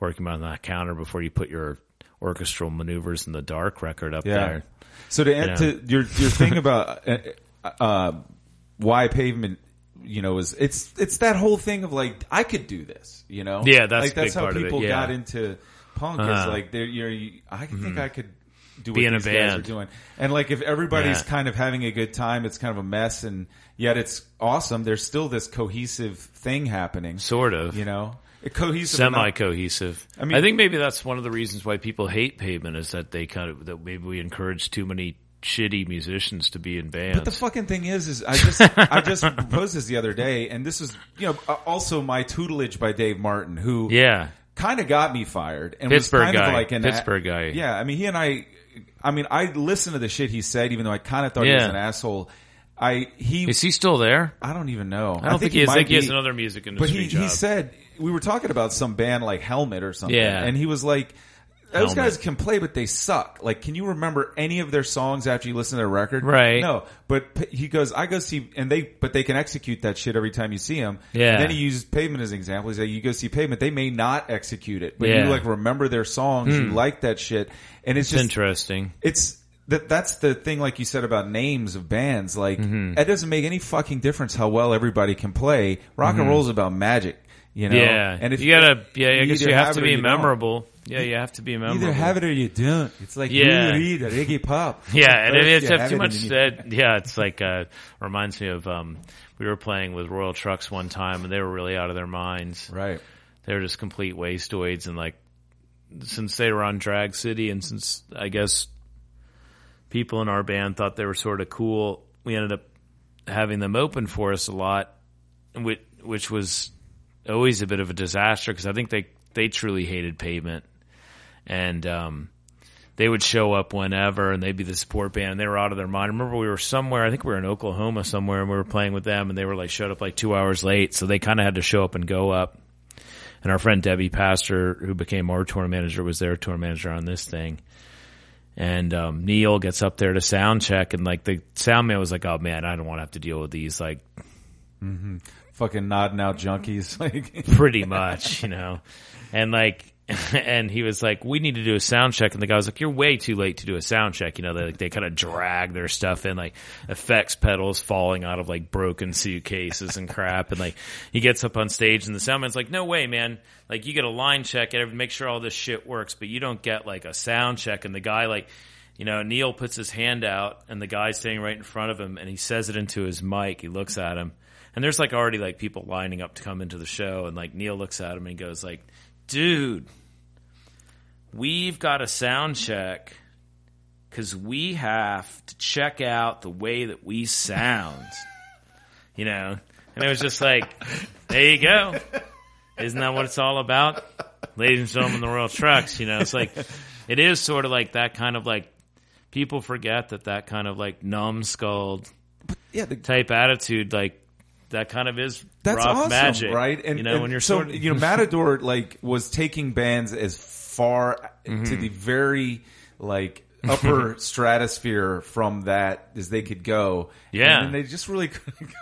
working on that counter before you put your orchestral maneuvers in the dark record up Yeah. there. So to, end know. to your your thing about uh, uh, why pavement, you know, is it's it's that whole thing of like I could do this, you know. Yeah, that's like that's big how part of it, people yeah. got into punk. Is Uh-huh. Mm-hmm. like they're you're you, I think I could do Be what in a these guys are band. doing, and like if everybody's Yeah. kind of having a good time, it's kind of a mess, and yet it's awesome. There's still this cohesive thing happening, Sort of. you know. A cohesive, Semi cohesive. I mean, I think maybe that's one of the reasons why people hate pavement is that they kind of that maybe we encourage too many shitty musicians to be in bands. But the fucking thing is, is I just I just [LAUGHS] proposed this the other day, and this is you know uh, also my tutelage by Dave Martin, who yeah, kind of got me fired and Pittsburgh was kind guy. of like an Pittsburgh guy. Yeah, I mean he and I, I mean I listened to the shit he said, even though I kind of thought he was an asshole. I he is he still there? I don't even know. I don't think, he is. I think he has another music But industry he job. he said we were talking about some band like Helmet or something, Yeah. and he was like. Those guys can play, but they suck. Like, can you remember any of their songs after you listen to their record? Right. No, but p- he goes, I go see, and they, but they can execute that shit every time you see them. Yeah. then he used Pavement as an example. He said, you go see Pavement, they may not execute it, but Yeah. Hmm. you like remember their songs, you like that shit, and it's it's just, interesting. it's that that's the thing like you said about names of bands like Mm-hmm. it doesn't make any fucking difference how well everybody can play rock and roll is about magic you know Mm-hmm. Yeah, and if you gotta, yeah, I guess you have, to be memorable. Yeah, you have to be you memorable. either have it or you don't it's like Yeah. Lou Reed or Iggy Pop [LAUGHS] Yeah, and if it's you have too much yeah, it's like uh reminds me of um we were playing with Royal Trux one time and they were really out of their minds. right They were just complete wastoids and like since they were on Drag City and since I guess people in our band thought they were sort of cool, we ended up having them open for us a lot, which which was always a bit of a disaster because I think they they truly hated pavement and um they would show up whenever and they'd be the support band and they were out of their mind. I remember we were somewhere, I think we were in Oklahoma somewhere and we were playing with them and they were like showed up like two hours late. So they kind of had to show up and go up. And our friend Debbie Pastor, who became our tour manager, was their tour manager on this thing. And um, Neil gets up there to sound check and like the sound man was like, Oh man, I don't want to have to deal with these like fucking nodding out junkies [LAUGHS] like pretty much, you know. And like, [LAUGHS] and he was like, "We need to do a sound check." And the guy was like, "You're way too late to do a sound check." You know, they like, they kind of drag their stuff in, like effects pedals falling out of like broken suitcases and crap. And like, he gets up on stage, and the soundman's like, "No way, man! Like, you get a line check and make sure all this shit works, but you don't get like a sound check." And the guy like. You know, Neil puts his hand out and the guy's standing right in front of him and he says it into his mic. He looks at him and there's like already like people lining up to come into the show and like Neil looks at him and goes like, dude, we've got a sound check because we have to check out the way that we sound, [LAUGHS] you know? And it was just like, there you go. Isn't that what it's all about? Ladies and gentlemen, the Royal Trux, you know, it's like, it is sort of like that kind of like, people forget that that kind of like numbskulled yeah the, type attitude, like that kind of is That's rock awesome, magic, right? And you know and when you're so sort of, you know Matador like was taking bands as far Mm-hmm. to the very like upper [LAUGHS] stratosphere from that as they could go. Yeah. and they just really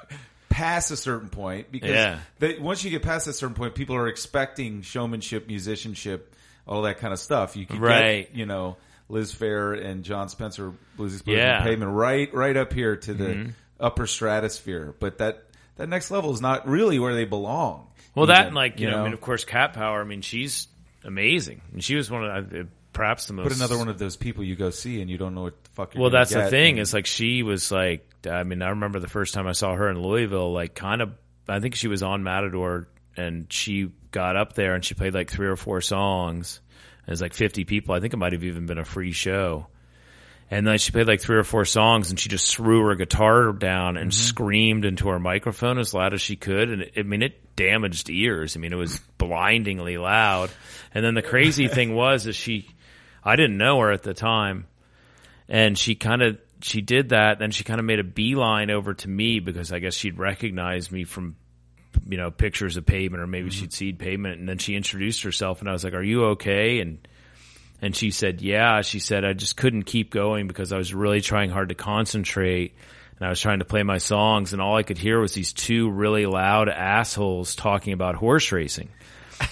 [LAUGHS] past a certain point because Yeah. they, once you get past a certain point, people are expecting showmanship, musicianship, all that kind of stuff. You can Right. get, you know. Liz Phair and Jon Spencer, Blues Explosion Yeah. Mm-hmm. Pavement, right, right up here to the upper stratosphere. But that that next level is not really where they belong. well, even, that and like you, know, I mean, of course, Cat Power. I mean, she's amazing. And she was one of the, perhaps the most. But another one of those people you go see and you don't know what the fuck. You're Well, that's the thing. And- Is like she was like. I mean, I remember the first time I saw her in Louisville. Like, kind of. I think she was on Matador, and she got up there and she played like three or four songs. It was like fifty people. I think it might have even been a free show. And then she played like three or four songs, and she just threw her guitar down and mm-hmm. screamed into her microphone as loud as she could. And it, I mean, it damaged ears. I mean, it was [LAUGHS] blindingly loud. And then the crazy [LAUGHS] thing was, is she, I didn't know her at the time, and she kind of she did that. Then she kind of made a beeline over to me because I guess she'd recognized me from you know pictures of pavement or maybe mm-hmm. she'd seen pavement. And then she introduced herself, and I was like, "Are you okay?" And and she said, "Yeah." She said, "I just couldn't keep going because I was really trying hard to concentrate." And I was trying to play my songs, and all I could hear was these two really loud assholes talking about horse racing.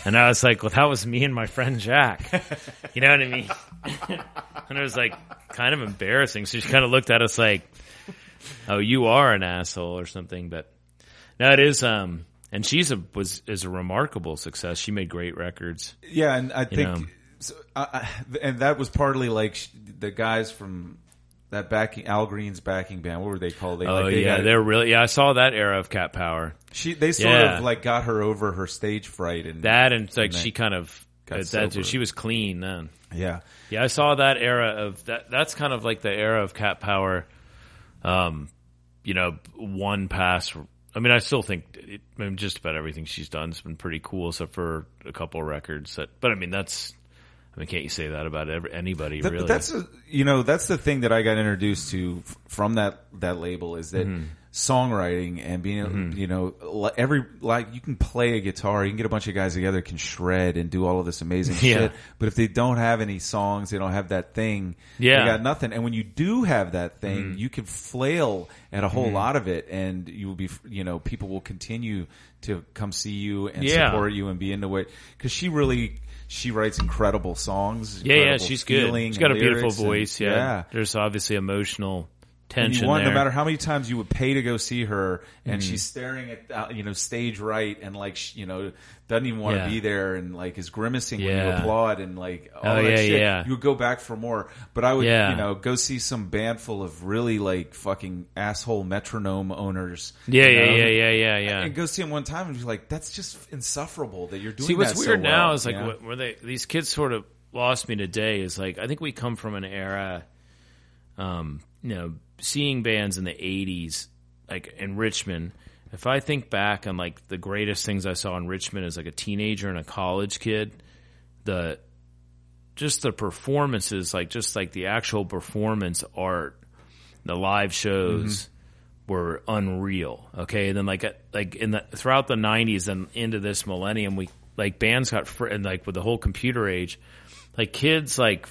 And I was like, well, that was me and my friend Jack. [LAUGHS] You know what I mean? [LAUGHS] and it was like kind of embarrassing. So she kind of looked at us like, oh, you are an asshole or something. But no, it is, um, and she's a, was, is a remarkable success. She made great records. yeah, and I think, know. so, I, I, and that was partly like the guys from that backing Al Green's backing band. What were they called? They, Oh like, they yeah, they're really, yeah, I saw that era of Cat Power. she they sort Yeah. of like got her over her stage fright and That and like And she kind of, got that, she was clean then. yeah. Yeah, I saw that era of that. That's kind of like the era of Cat Power. Um, you know, one pass. I mean, I still think it, I mean, just about everything she's done has been pretty cool, except for a couple of records. That, but I mean, that's. I mean, can't you say that about every, anybody? That- really? That's a, you know that's the thing that I got introduced to f- from that that label is that Mm-hmm. songwriting and being you know every like you can play a guitar, you can get a bunch of guys together, can shred and do all of this amazing [LAUGHS] Yeah. shit. But if they don't have any songs, they don't have that thing. Yeah. Mm-hmm. they got nothing. And when you do have that thing, you can flail at a whole lot of it, and you will be you know people will continue to come see you and Yeah. support you and be into it because she really. She writes incredible songs. yeah, yeah, she's good. She's got a beautiful lyrics and- voice. yeah. there's obviously emotional And tension you want, there. no matter how many times you would pay to go see her, and Mm-hmm. she's staring at uh, you know stage right, and like you know doesn't even want to Yeah. be there, and like is grimacing when you applaud, and like all Oh, that yeah, shit. yeah. You would go back for more, but I would Yeah. you know go see some band full of really like fucking asshole metronome owners. yeah, you yeah, know? yeah, yeah, yeah, yeah. And go see them one time and be like, that's just insufferable that you're doing. See, what's that so weird now well, is like what, where they these kids sort of lost me today is like I think we come from an era, um, you know, seeing bands in the '80s, like in Richmond. If I think back on like the greatest things I saw in Richmond as like a teenager and a college kid, the just the performances, like just like the actual performance art, the live shows mm-hmm. were unreal. Okay, and then like uh, like in the throughout the '90s and into this millennium, we like bands got fr- and like with the whole computer age, like kids like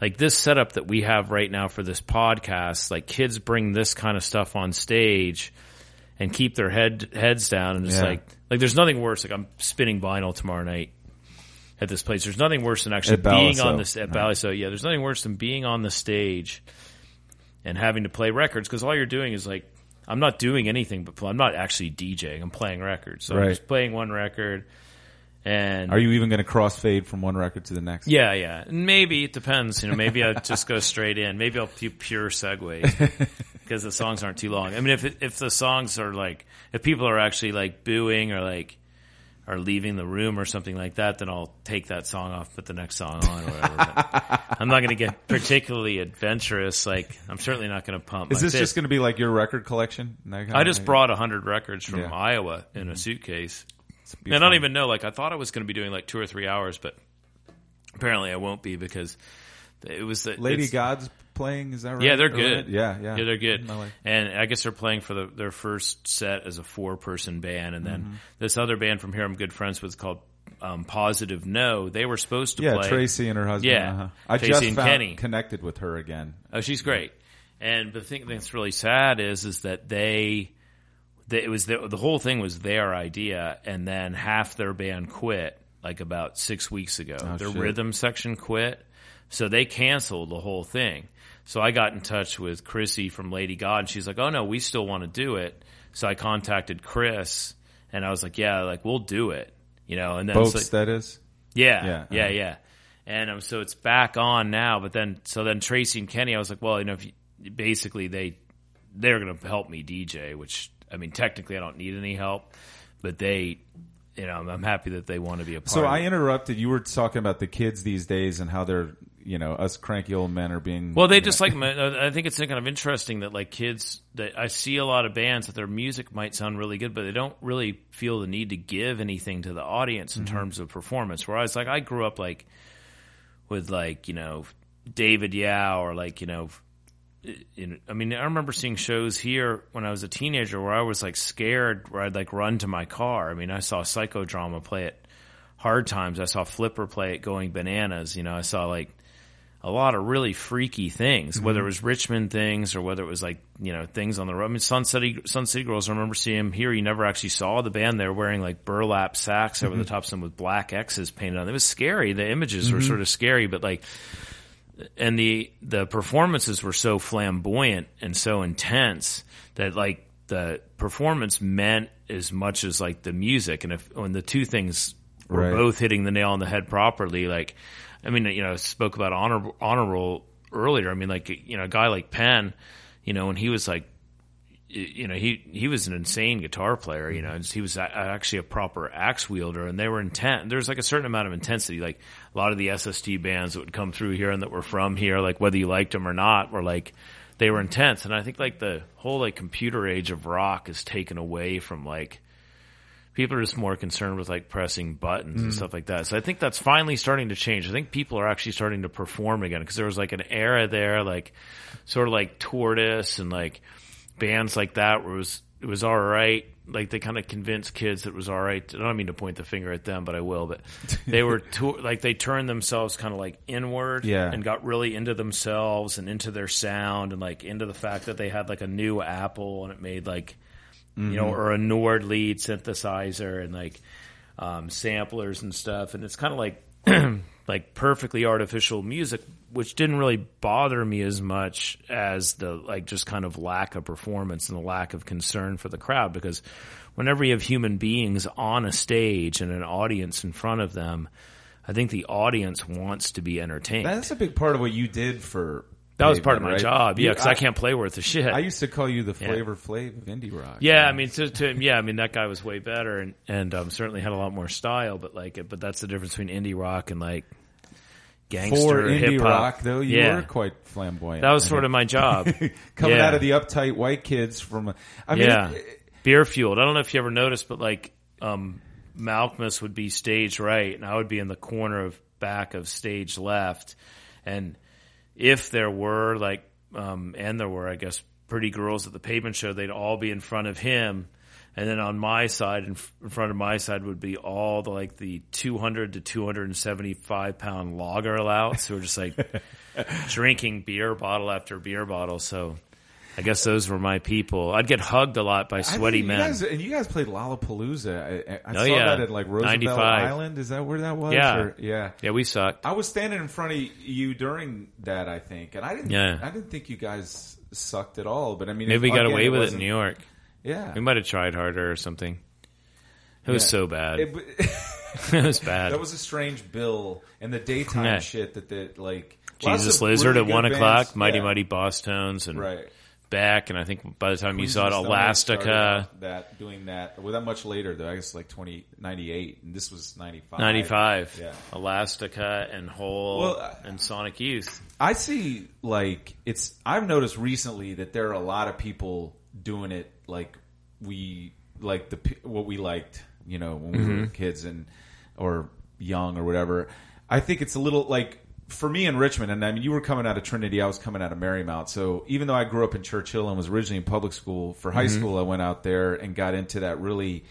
like this setup that we have right now for this podcast. Like kids bring this kind of stuff on stage and keep their head heads down and just Yeah. like like there's nothing worse. Like I'm spinning vinyl tomorrow night at this place. There's nothing worse than actually being on this at Balliceaux. Yeah, there's nothing worse than being on the stage and having to play records because all you're doing is like I'm not doing anything but. I'm not actually DJing. I'm playing records. So I'm just playing one record. And Are you even going to crossfade from one record to the next? yeah, yeah. Maybe it depends. You know, maybe I'll just go straight in. Maybe I'll do pure segues [LAUGHS] because the songs aren't too long. I mean, if it, if the songs are like, if people are actually like booing or like are leaving the room or something like that, then I'll take that song off, put the next song on, or whatever. I'm not going to get particularly adventurous. Like, I'm certainly not going to pump. Is this fist. just going to be like your record collection? I just brought a hundred records from Yeah. Mm-hmm. Iowa in a suitcase. And I don't even know. Like I thought I was going to be doing like two or three hours, but apparently I won't be because it was the Lady God's playing. Is that right? Yeah, they're good. Yeah, yeah, Yeah, they're good. And I guess they're playing for the, their first set as a four person band. And then Mm-hmm. this other band from here I'm good friends with called um, Positive No. They were supposed to play. Yeah, play. Tracy and her husband. Yeah. uh-huh. I Tracy just and found, Kenny. connected with her again. Oh, she's great. And the thing that's really sad is, is that they, that it was the, the whole thing was their idea, and then half their band quit like about six weeks ago. their shit. rhythm section quit, so they canceled the whole thing. So I got in touch with Chrissy from Lady God, and she's like, "Oh no, we still want to do it." So I contacted Chris, and I was like, "Yeah, like we'll do it." You know, and then it's like- that is. yeah, Yeah, yeah, uh-huh. yeah. And um, so it's back on now. But then, so then Tracy and Kenny, I was like, well, you know, if you, basically they they're going to help me DJ, which I mean, technically I don't need any help, but they, you know, I'm, I'm happy that they want to be a part. So of I it. interrupted. You were talking about the kids these days and how they're, you know, us cranky old men are being. Well, they just know- like. I think it's kind of interesting that like kids that I see a lot of bands that their music might sound really good, but they don't really feel the need to give anything to the audience in mm-hmm. terms of performance. Whereas like I grew up like with like you know David Yow or like you know. In, I mean, I remember seeing shows here when I was a teenager where I was like scared, where I'd like run to my car. I mean, I saw Psychodrama play it Hard Times. I saw Flipper play it Going Bananas. You know, I saw like a lot of really freaky things, whether mm-hmm. it was Richmond things or whether it was like, you know, things on the road. I mean, Sun City, Sun City Girls, I remember seeing them here. You never actually saw the band. They were wearing like burlap sacks over the tops of them with black X's painted on. It was scary. The images were mm-hmm. sort of scary, but like, and the, the performances were so flamboyant and so intense that like the performance meant as much as like the music. And if, when the two things were Right. both hitting the nail on the head properly, like, I mean, you know, I spoke about honor Honor Role earlier. I mean, like you know, a guy like Penn, you know, when he was like, you know, he he was an insane guitar player. You know, he was actually a proper axe wielder, and they were intent. There's like a certain amount of intensity. Like a lot of the SST bands that would come through here and that were from here, like whether you liked them or not, were like they were intense. And I think like the whole like computer age of rock is taken away from like people are just more concerned with like pressing buttons and mm. stuff like that. So I think that's finally starting to change. I think people are actually starting to perform again because there was like an era there, like sort of like Tortoise and like bands like that where it was, it was all right. Like they kind of convinced kids that it was all right. I don't mean to point the finger at them, but I will. But [LAUGHS] they were tour like they turned themselves kind of like inward, Yeah. and got really into themselves and into their sound and like into the fact that they had like a new Apple and it made like you know, or a Nord lead synthesizer and like um, samplers and stuff. And it's kind of like [CLEARS THROAT] like perfectly artificial music, which didn't really bother me as much as the like just kind of lack of performance and the lack of concern for the crowd. Because whenever you have human beings on a stage and an audience in front of them, I think the audience wants to be entertained. That's a big part of what you did for. that was part of my right? job, yeah, because I, can't play worth a shit. I used to call you the Flavor Flav of indie rock. Yeah, I mean, to, to yeah, I mean that guy was way better and and um, certainly had a lot more style. But like, but that's the difference between indie rock and like gangster for indie hip hop. rock though, you yeah, were quite flamboyant. that was sort of my job. [LAUGHS] coming yeah. out of the uptight white kids from. I mean, yeah, beer fueled. I don't know if you ever noticed, but like um, Malkmus would be stage right, and I would be in the corner of back of stage left. And if there were like, um, and there were, I guess, pretty girls at the pavement show, they'd all be in front of him. And then on my side, in, f- in front of my side, would be all the like the 200 to 275 pound lager louts who were just like [LAUGHS] drinking beer bottle after beer bottle. So I guess those were my people. I'd get hugged a lot by I sweaty think you men. Guys, and you guys played Lollapalooza. I, I- I Oh, saw yeah. that at like Roosevelt 95. Island. Is that where that was? Yeah. Or- yeah. yeah, we sucked. I was standing in front of you during that, I think, and I didn't. Yeah. I didn't think you guys sucked at all. But I mean, Maybe we got away with it in New York. Yeah, We might have tried harder or something. It was Yeah. so bad. It- [LAUGHS] It, was bad. that was a strange bill, and the daytime Yeah. shit that that like lots Jesus of Lizard really at one o'clock, bands. Mighty Yeah. Mighty Bosstones, and right. back. And I think by the time you saw it, of the Stone Age Elastica, That doing that, well, that much later though. I guess like 20, 98, and this was ninety five. 95, Yeah. Elastica, and Hole, Well, and Sonic Youth. I see like it's I've noticed recently that there are a lot of people doing it like we like the what we liked, you know, when we Mm-hmm. were kids and or young or whatever. I think it's a little like for me in Richmond, and I mean, you were coming out of Trinity, I was coming out of Marymount. So even though I grew up in Churchill and was originally in public school, for high mm-hmm. school, I went out there and got into that really,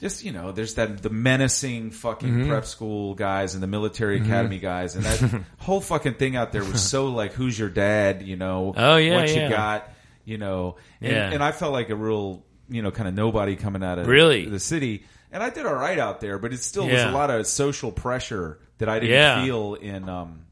just you know, there's that the menacing fucking mm-hmm. prep school guys and the military mm-hmm. academy guys, and that [LAUGHS] whole fucking thing out there was so like, who's your dad? You know, Oh, yeah, what yeah. you got? You know, and, Yeah. and I felt like a real, you know, kind of nobody coming out of Really? the city. And I did all right out there, but it still was a lot of social pressure that I didn't Yeah. feel in um,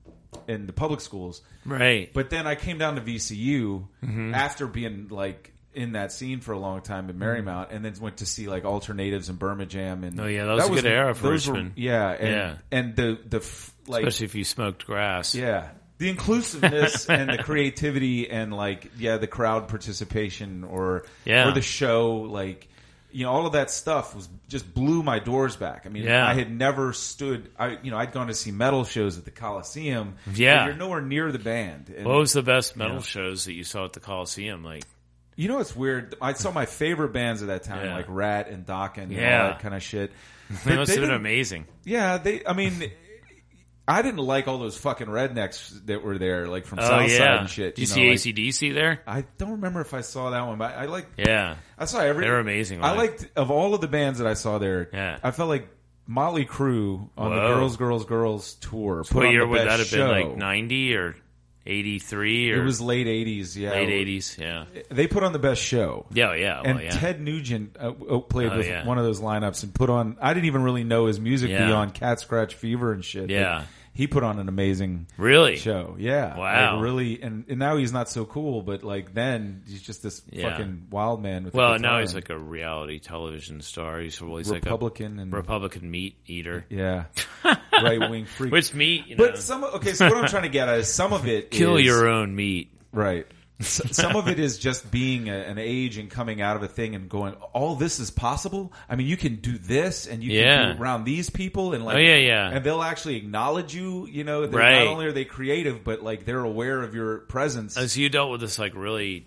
in the public schools. Right. But then I came down to VCU Mm-hmm. after being like in that scene for a long time in Marymount, and then went to see like alternatives and Birmingham. And Mm-hmm. Oh, yeah, that was a good era for those were- Richmond. yeah, and, Yeah. and the the like Especially if you smoked grass. yeah. The inclusiveness [LAUGHS] and the creativity and like yeah the crowd participation or Yeah. or the show like you know all of that stuff was just blew my doors back. I mean Yeah. I had never stood I you know I'd gone to see metal shows at the Coliseum. Yeah. you're nowhere near the band. And, What was the best metal shows that you saw at the Coliseum? Like, you know it's weird? I saw my favorite bands at that time Yeah. like Ratt and Dokken and Yeah. all that kind of shit. they But must they have been amazing. Yeah, they. I mean, I didn't like all those fucking rednecks that were there, like from Oh Southside and shit. Did you, know, like- see ACDC there? I don't remember if I saw that one, but I like. Yeah. I saw every. They're amazing I live. liked of all of the bands that I saw there. Yeah. I felt like Motley Crue on the Whoa. Girls, Girls, Girls tour. put What on year the would that best have been? show. Like ninety or eighty three or It was late '80s. Yeah, late eighties? Yeah. They put on the best show. Yeah. Yeah. And Well, yeah. Ted Nugent uh, uh, played Oh, with yeah. one of those lineups and put on. I didn't even really know his music Yeah. beyond Cat Scratch Fever and shit. but Yeah. He put on an amazing really? show. Yeah. Wow. Like, really, and, and now he's not so cool, but like then he's just this Yeah. fucking wild man with. Well, now he's like a reality television star. He's always Republican like and Republican meat eater. yeah, [LAUGHS] right wing freak. Which meat? You know, but some okay, so what I'm trying to get at is some of [LAUGHS] it kill is- your own meat. right. Some of it is just being a, an age and coming out of a thing and going, all this is possible. I mean, you can do this and you Yeah. can do it around these people and like, Oh, yeah, yeah. and they'll actually acknowledge you. You know, Right. not only are they creative, but like they're aware of your presence. As you dealt with this like really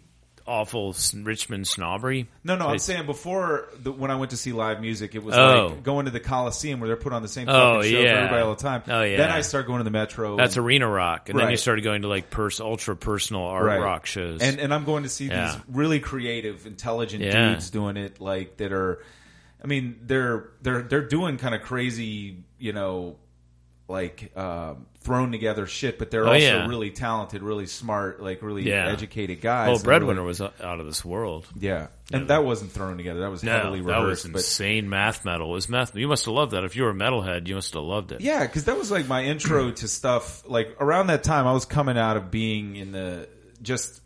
awful Richmond snobbery. No, no, I'm saying before the, when I went to see live music, it was Oh. like going to the Coliseum where they're put on the same Oh, show yeah. everybody all the time. Oh, yeah. Then I start going to the Metro. That's and, arena rock, and then you Right. started going to like pers- ultra personal art Right. rock shows. and and I'm going to see Yeah. these really creative, intelligent Yeah. dudes doing it like that are. I mean, they're they're they're doing kind of crazy, you know, like um, thrown together shit, but they're Oh, also yeah. really talented, really smart, like really Yeah. educated guys. oh, Breadwinner really- was out of this world. yeah, and that wasn't thrown together. That was No, heavily that was rehearsed, but insane math metal. It was math. You must have loved that. If you were a metalhead, you must have loved it. Yeah, because that was like my intro [CLEARS THROAT] to stuff. Like around that time, I was coming out of being in the just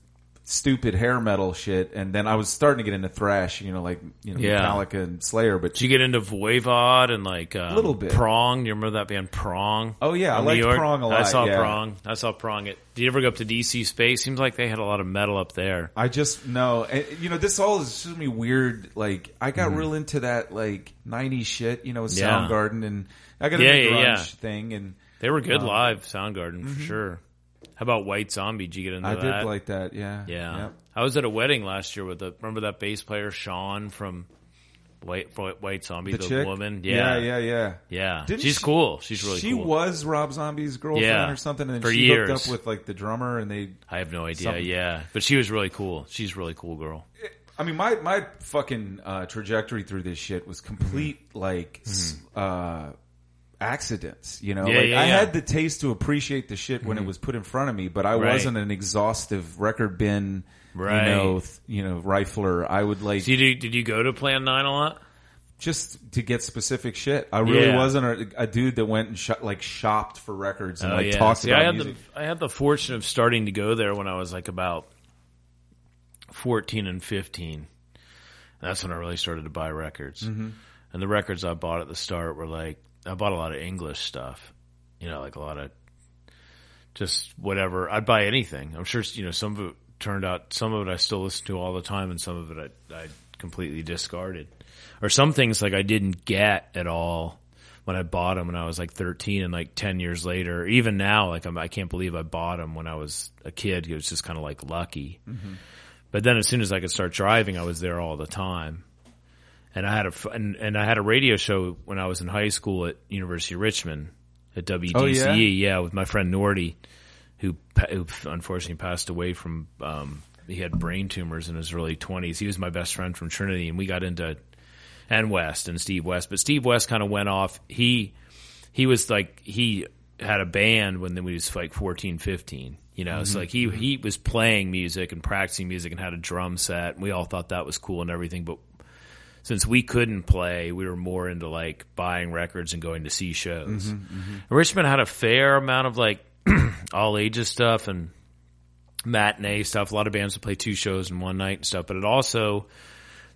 stupid hair metal shit, and then I was starting to get into thrash. You know, like you know Yeah. Metallica and Slayer. But Did you get into Voivod and like um, Little bit. Prong? Do you remember that band Prong? Oh, yeah, I In liked New York? Prong a I lot, I saw yeah. Prong. I saw Prong. It. Did you ever go up to DC Space? Seems like they had a lot of metal up there. I just know, and, you know, this all is just me weird. Like I got real into that like '90s shit. You know, with Mm-hmm. Yeah. Soundgarden, and I got Yeah, into yeah, grunge yeah. thing, and They were good Um, live. Soundgarden for sure. How about White Zombie? Did you get into I that? I did like that. Yeah, Yeah. Yep. I was at a wedding last year with the remember that bass player Sean from White White, Zombie, The the, woman. yeah, Yeah, yeah, yeah. yeah. Didn't She's she- cool. She's really she cool. was Rob Zombie's girlfriend Yeah, or something, and then for she years. hooked up with like the drummer, and they I have no idea. Something. Yeah, but she was really cool. She's a really cool girl. I mean, my my fucking uh, trajectory through this shit was complete like s uh, accidents. You know, Mm-hmm. Yeah, like yeah, I yeah. had the taste to appreciate the shit when it was put in front of me, but I Right. wasn't an exhaustive record bin. Right. You know, th- you know, rifler. I would like Did you did you go to Plan Nine a lot? just to get specific shit. I really wasn't a, a dude that went and shop, like shopped for records and Oh like talked See, about I had music. the I had the fortune of starting to go there when I was like about fourteen and fifteen. That's when I really started to buy records. Mm-hmm. And the records I bought at the start were like I bought a lot of English stuff. You know, like a lot of just whatever. I'd buy anything. I'm sure you know some of it turned out. Some of it I still listen to all the time, and some of it I, I completely discarded. Or some things like I didn't get at all when I bought them when I was like 13, and like 10 years later, even now, like I'm, I can't believe I bought them when I was a kid. It was just kind of like lucky. Mm-hmm. But then as soon as I could start driving, I was there all the time. And I had a and, and I had a radio show when I was in high school at University of Richmond, at WDCE. Oh, yeah? yeah? with my friend Nordy, who, who unfortunately passed away from. Um, he had brain tumors in his early twenties. He was my best friend from Trinity, and we got into and West and Steve West. But Steve West kind of went off. He he was like he had a band when he was like 14, 15. You know, so like he he was playing music and practicing music and had a drum set. And we all thought that was cool and everything, but since we couldn't play, we were more into like buying records and going to see shows. Richmond had a fair amount of like [CLEARS THROAT] all ages stuff and matinee stuff. A lot of bands would play two shows in one night and stuff, but it also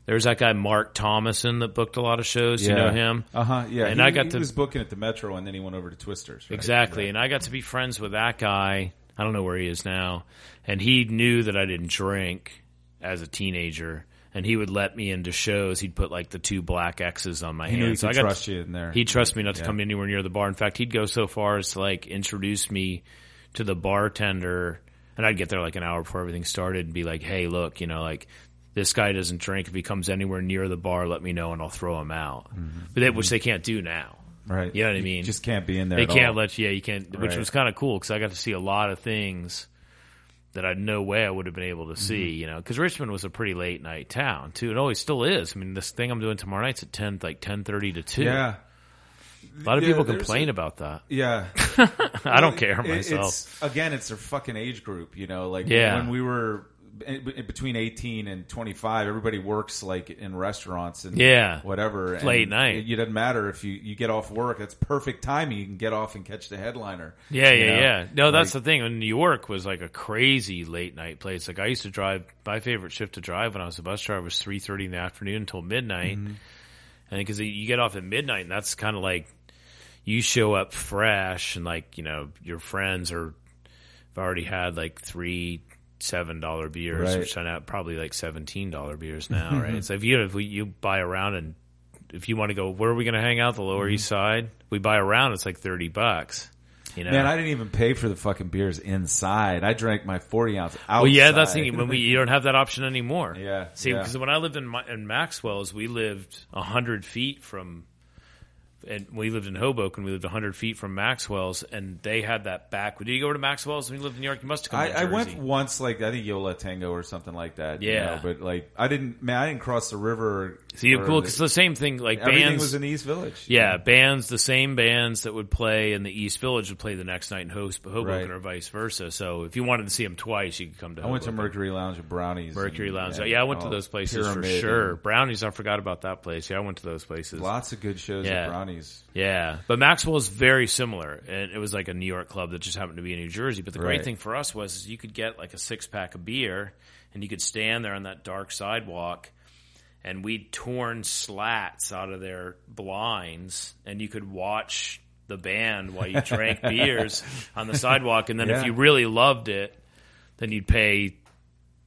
there's that guy Mark Thomason that booked a lot of shows. You know him? Uh huh. Yeah. And he, I got he to was booking at the Metro, and then he went over to Twisters. Right? Exactly. And I got to be friends with that guy. I don't know where he is now. And he knew that I didn't drink as a teenager. And he would let me into shows. He'd put like the two black X's on my He knew he hands. So I got trust you in there. He'd trust me not to Yeah. come anywhere near the bar. In fact, he'd go so far as to like introduce me to the bartender. And I'd get there like an hour before everything started and be like, hey, look, you know, like this guy doesn't drink. If he comes anywhere near the bar, let me know and I'll throw him out. Mm-hmm. But they, which they can't do now. Right. You know what I mean? just can't be in there. They can't all. let you. Yeah, you can't. Which Right. was kind of cool because I got to see a lot of things that I no way I would have been able to see. Mm-hmm. You know, because Richmond was a pretty late night town too. It always still is. I mean, this thing I'm doing tomorrow night's at ten, like ten thirty to two. Yeah. a lot of Yeah, people complain a- about that. Yeah. [LAUGHS] I don't care It- myself. It's, again, it's their fucking age group. You know, like Yeah. when we were between eighteen and twenty five, everybody works like in restaurants and Yeah. whatever. and Late night. It, it doesn't matter if you you get off work. That's perfect timing. You can get off and catch the headliner. Yeah, yeah, know? yeah. No, that's Like- the thing. In New York was like a crazy late night place. Like I used to drive. My favorite shift to drive when I was a bus driver was three thirty in the afternoon until midnight. Mm-hmm. And because you get off at midnight, and that's kind of like you show up fresh, and like you know your friends are have already had like three seven dollar beers, Right. which I know probably like seventeen dollar beers [LAUGHS] now, right? So if you if we, you buy around and if you want to go, where are we going to hang out? The Lower East mm-hmm. Side. We buy around. It's like thirty bucks. You know, Man, I didn't even pay for the fucking beers inside. I drank my forty ounce outside. Well, yeah, that's the thing. When we you don't have that option anymore. [LAUGHS] Yeah, See, yeah. because when I lived in in Maxwell's, we lived hundred feet from, and we lived in Hoboken. And we lived hundred feet from Maxwell's, and they had that back. Did you go to Maxwell's when you lived in New York? You must have come I, I went once, like I think Yo La Tengo or something like that. you Yeah. know, but like I didn't. Man, I didn't cross the river. You're or cool the- because the same thing. Like everything bands was in the East Village. Yeah, bands, the same bands that would play in the East Village would play the next night in Hoboken Right. or vice versa. So if you wanted to see them twice, you could come to I went to Mercury Lounge and Brownies. Mercury and- Lounge. and, Yeah, I went to oh, those places for sure. and Brownies, I forgot about that place. Yeah, I went to those places. Lots of good shows Yeah. at Brownies. Yeah, but Maxwell is very similar, and it was like a New York club that just happened to be in New Jersey. But the great thing for us was is you could get like a six pack of beer, and you could stand there on that dark sidewalk, and we'd torn slats out of their blinds, and you could watch the band while you drank [LAUGHS] beers on the sidewalk. And then Yeah. if you really loved it, then you'd pay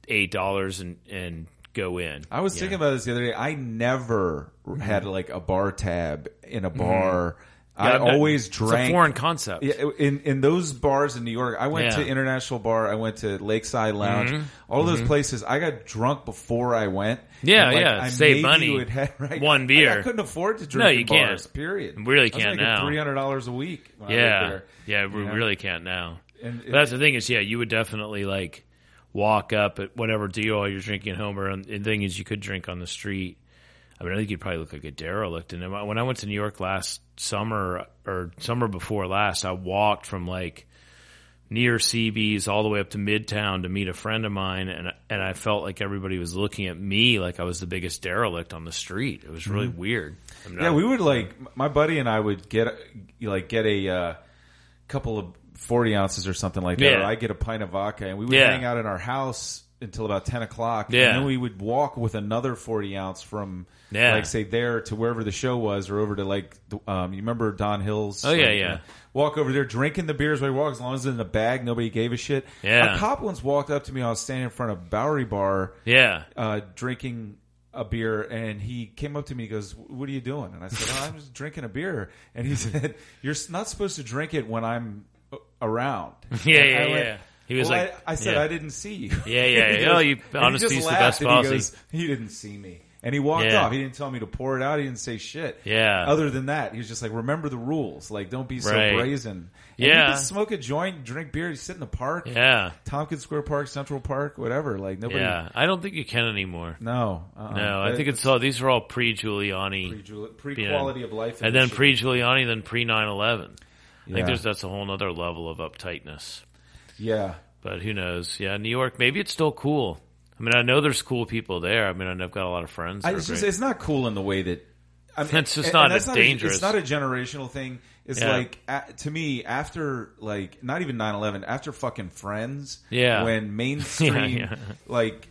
eight dollars and and go in. I was thinking about this the other day. I never had like a bar tab in a bar. Mm-hmm. Yeah, always it's drank. a foreign concept. Yeah, in in those bars in New York, I went Yeah. to International Bar. I went to Lakeside Lounge. Mhm. All of those places, I got drunk before I went. Yeah, like, yeah, I save money. [LAUGHS] right, One I- beer. I, couldn't afford to drink. No, you can't. bars, Period. You really I can't now. Three hundred dollars a week. When Yeah, there. yeah, we know? really can't now. And But that's the thing is, yeah, you would definitely like walk up at whatever deal you're drinking at home, or and the thing is, you could drink on the street. I mean, I think you'd probably look like a derelict. And when I went to New York last summer or summer before last, I walked from like near CB's all the way up to Midtown to meet a friend of mine, and and I felt like everybody was looking at me like I was the biggest derelict on the street. It was really weird. I mean, Mm-hmm. Yeah, I- we would like my buddy and I would get like get a uh, couple of forty ounces or something like that. Yeah. Or I get a pint of vodka, and we would Yeah. hang out in our house until about ten o'clock. Yeah. and then we would walk with another forty ounce from Yeah. like say there to wherever the show was, or over to like um, you remember Don Hills? Oh, yeah, like, yeah. uh, walk over there, drinking the beers while we walk, as long as it's in the bag, nobody gave a shit. Yeah. a cop once walked up to me. I was standing in front of Bowery Bar yeah, uh, drinking a beer, and he came up to me. He goes, "What are you doing?" And I said, oh, "I'm just drinking a beer." And he [LAUGHS] said, "You're not supposed to drink it when I'm uh, around." [LAUGHS] Yeah, And yeah, went, yeah. He was "Well, like- I, I said yeah. I didn't see you. Yeah, yeah, [LAUGHS] He yeah. Oh, you- he honesty's the best and he policy. goes, He didn't see me. And he walked Yeah. off. He didn't tell me to pour it out. He didn't say shit. Yeah. Other than that, he was just like, remember the rules. Like, don't be so Right. brazen. And Yeah. You can smoke a joint, drink beer, you sit in the park. Yeah. Tompkins Square Park, Central Park, whatever. Like, nobody. Yeah. I don't think you can anymore. No. Uh-uh. No, I think it's all, these are all pre Giuliani. pre Yeah. quality of life. And then pre Giuliani, then pre 9 11. I Yeah. think there's, that's a whole other level of uptightness. Yeah. But who knows? Yeah, New York, maybe it's still cool. I mean, I know there's cool people there. I mean, I've got a lot of friends. I, it's, just, it's not cool in the way that. I mean, It's just and- not and that's as a- dangerous. it's not a generational thing. It's Yeah. like a to me after like not even 9-11, after fucking Friends. Yeah. When [LAUGHS] mainstream Yeah, yeah. like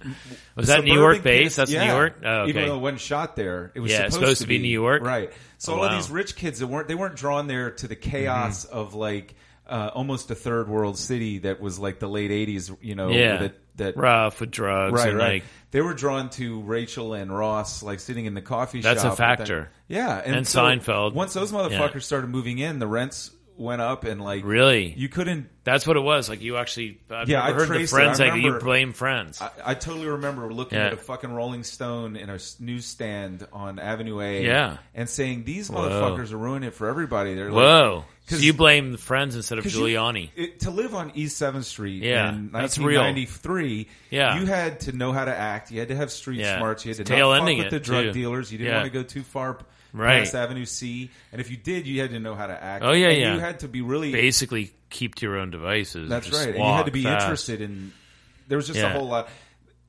Was that New York based? That's New. York? Oh, Even okay. though it wasn't shot there, it was supposed, supposed to be New York? right? So Oh, all of these rich kids that weren't they weren't drawn there to the chaos Mm-hmm. of like. Uh, almost a third world city that was like the late '80s, you know. yeah. that that Rough with drugs right, and right. like, they were drawn to Rachel and Ross, like sitting in the coffee shop. That's a shop. with that- factor. Yeah, and, Seinfeld. Once those motherfuckers started moving in, the rents went up, and like really? you couldn't. That's what it was. Like you actually, I've Yeah, never I heard the traced it. friends I like you remember- blame friends. I, I totally remember looking Yeah. at a fucking Rolling Stone in a s- newsstand on Avenue A, Yeah. and saying these motherfuckers are ruining it for everybody. They're like, Whoa. So you blame the friends instead of 'Cause you- Giuliani. it- to live on East Seventh Street Yeah, in that's real. 1993, Yeah. you had to know how to act. You had to have street Yeah. smarts. You had to Tail not fuck with it, the drug too. dealers. You didn't Yeah. want to go too far Right. past Avenue C. And if you did, you had to know how to act. Oh, yeah, And yeah. You had to be really. Basically, keep to your own devices. that's right. And you had to be fast. interested in. There was just a whole lot.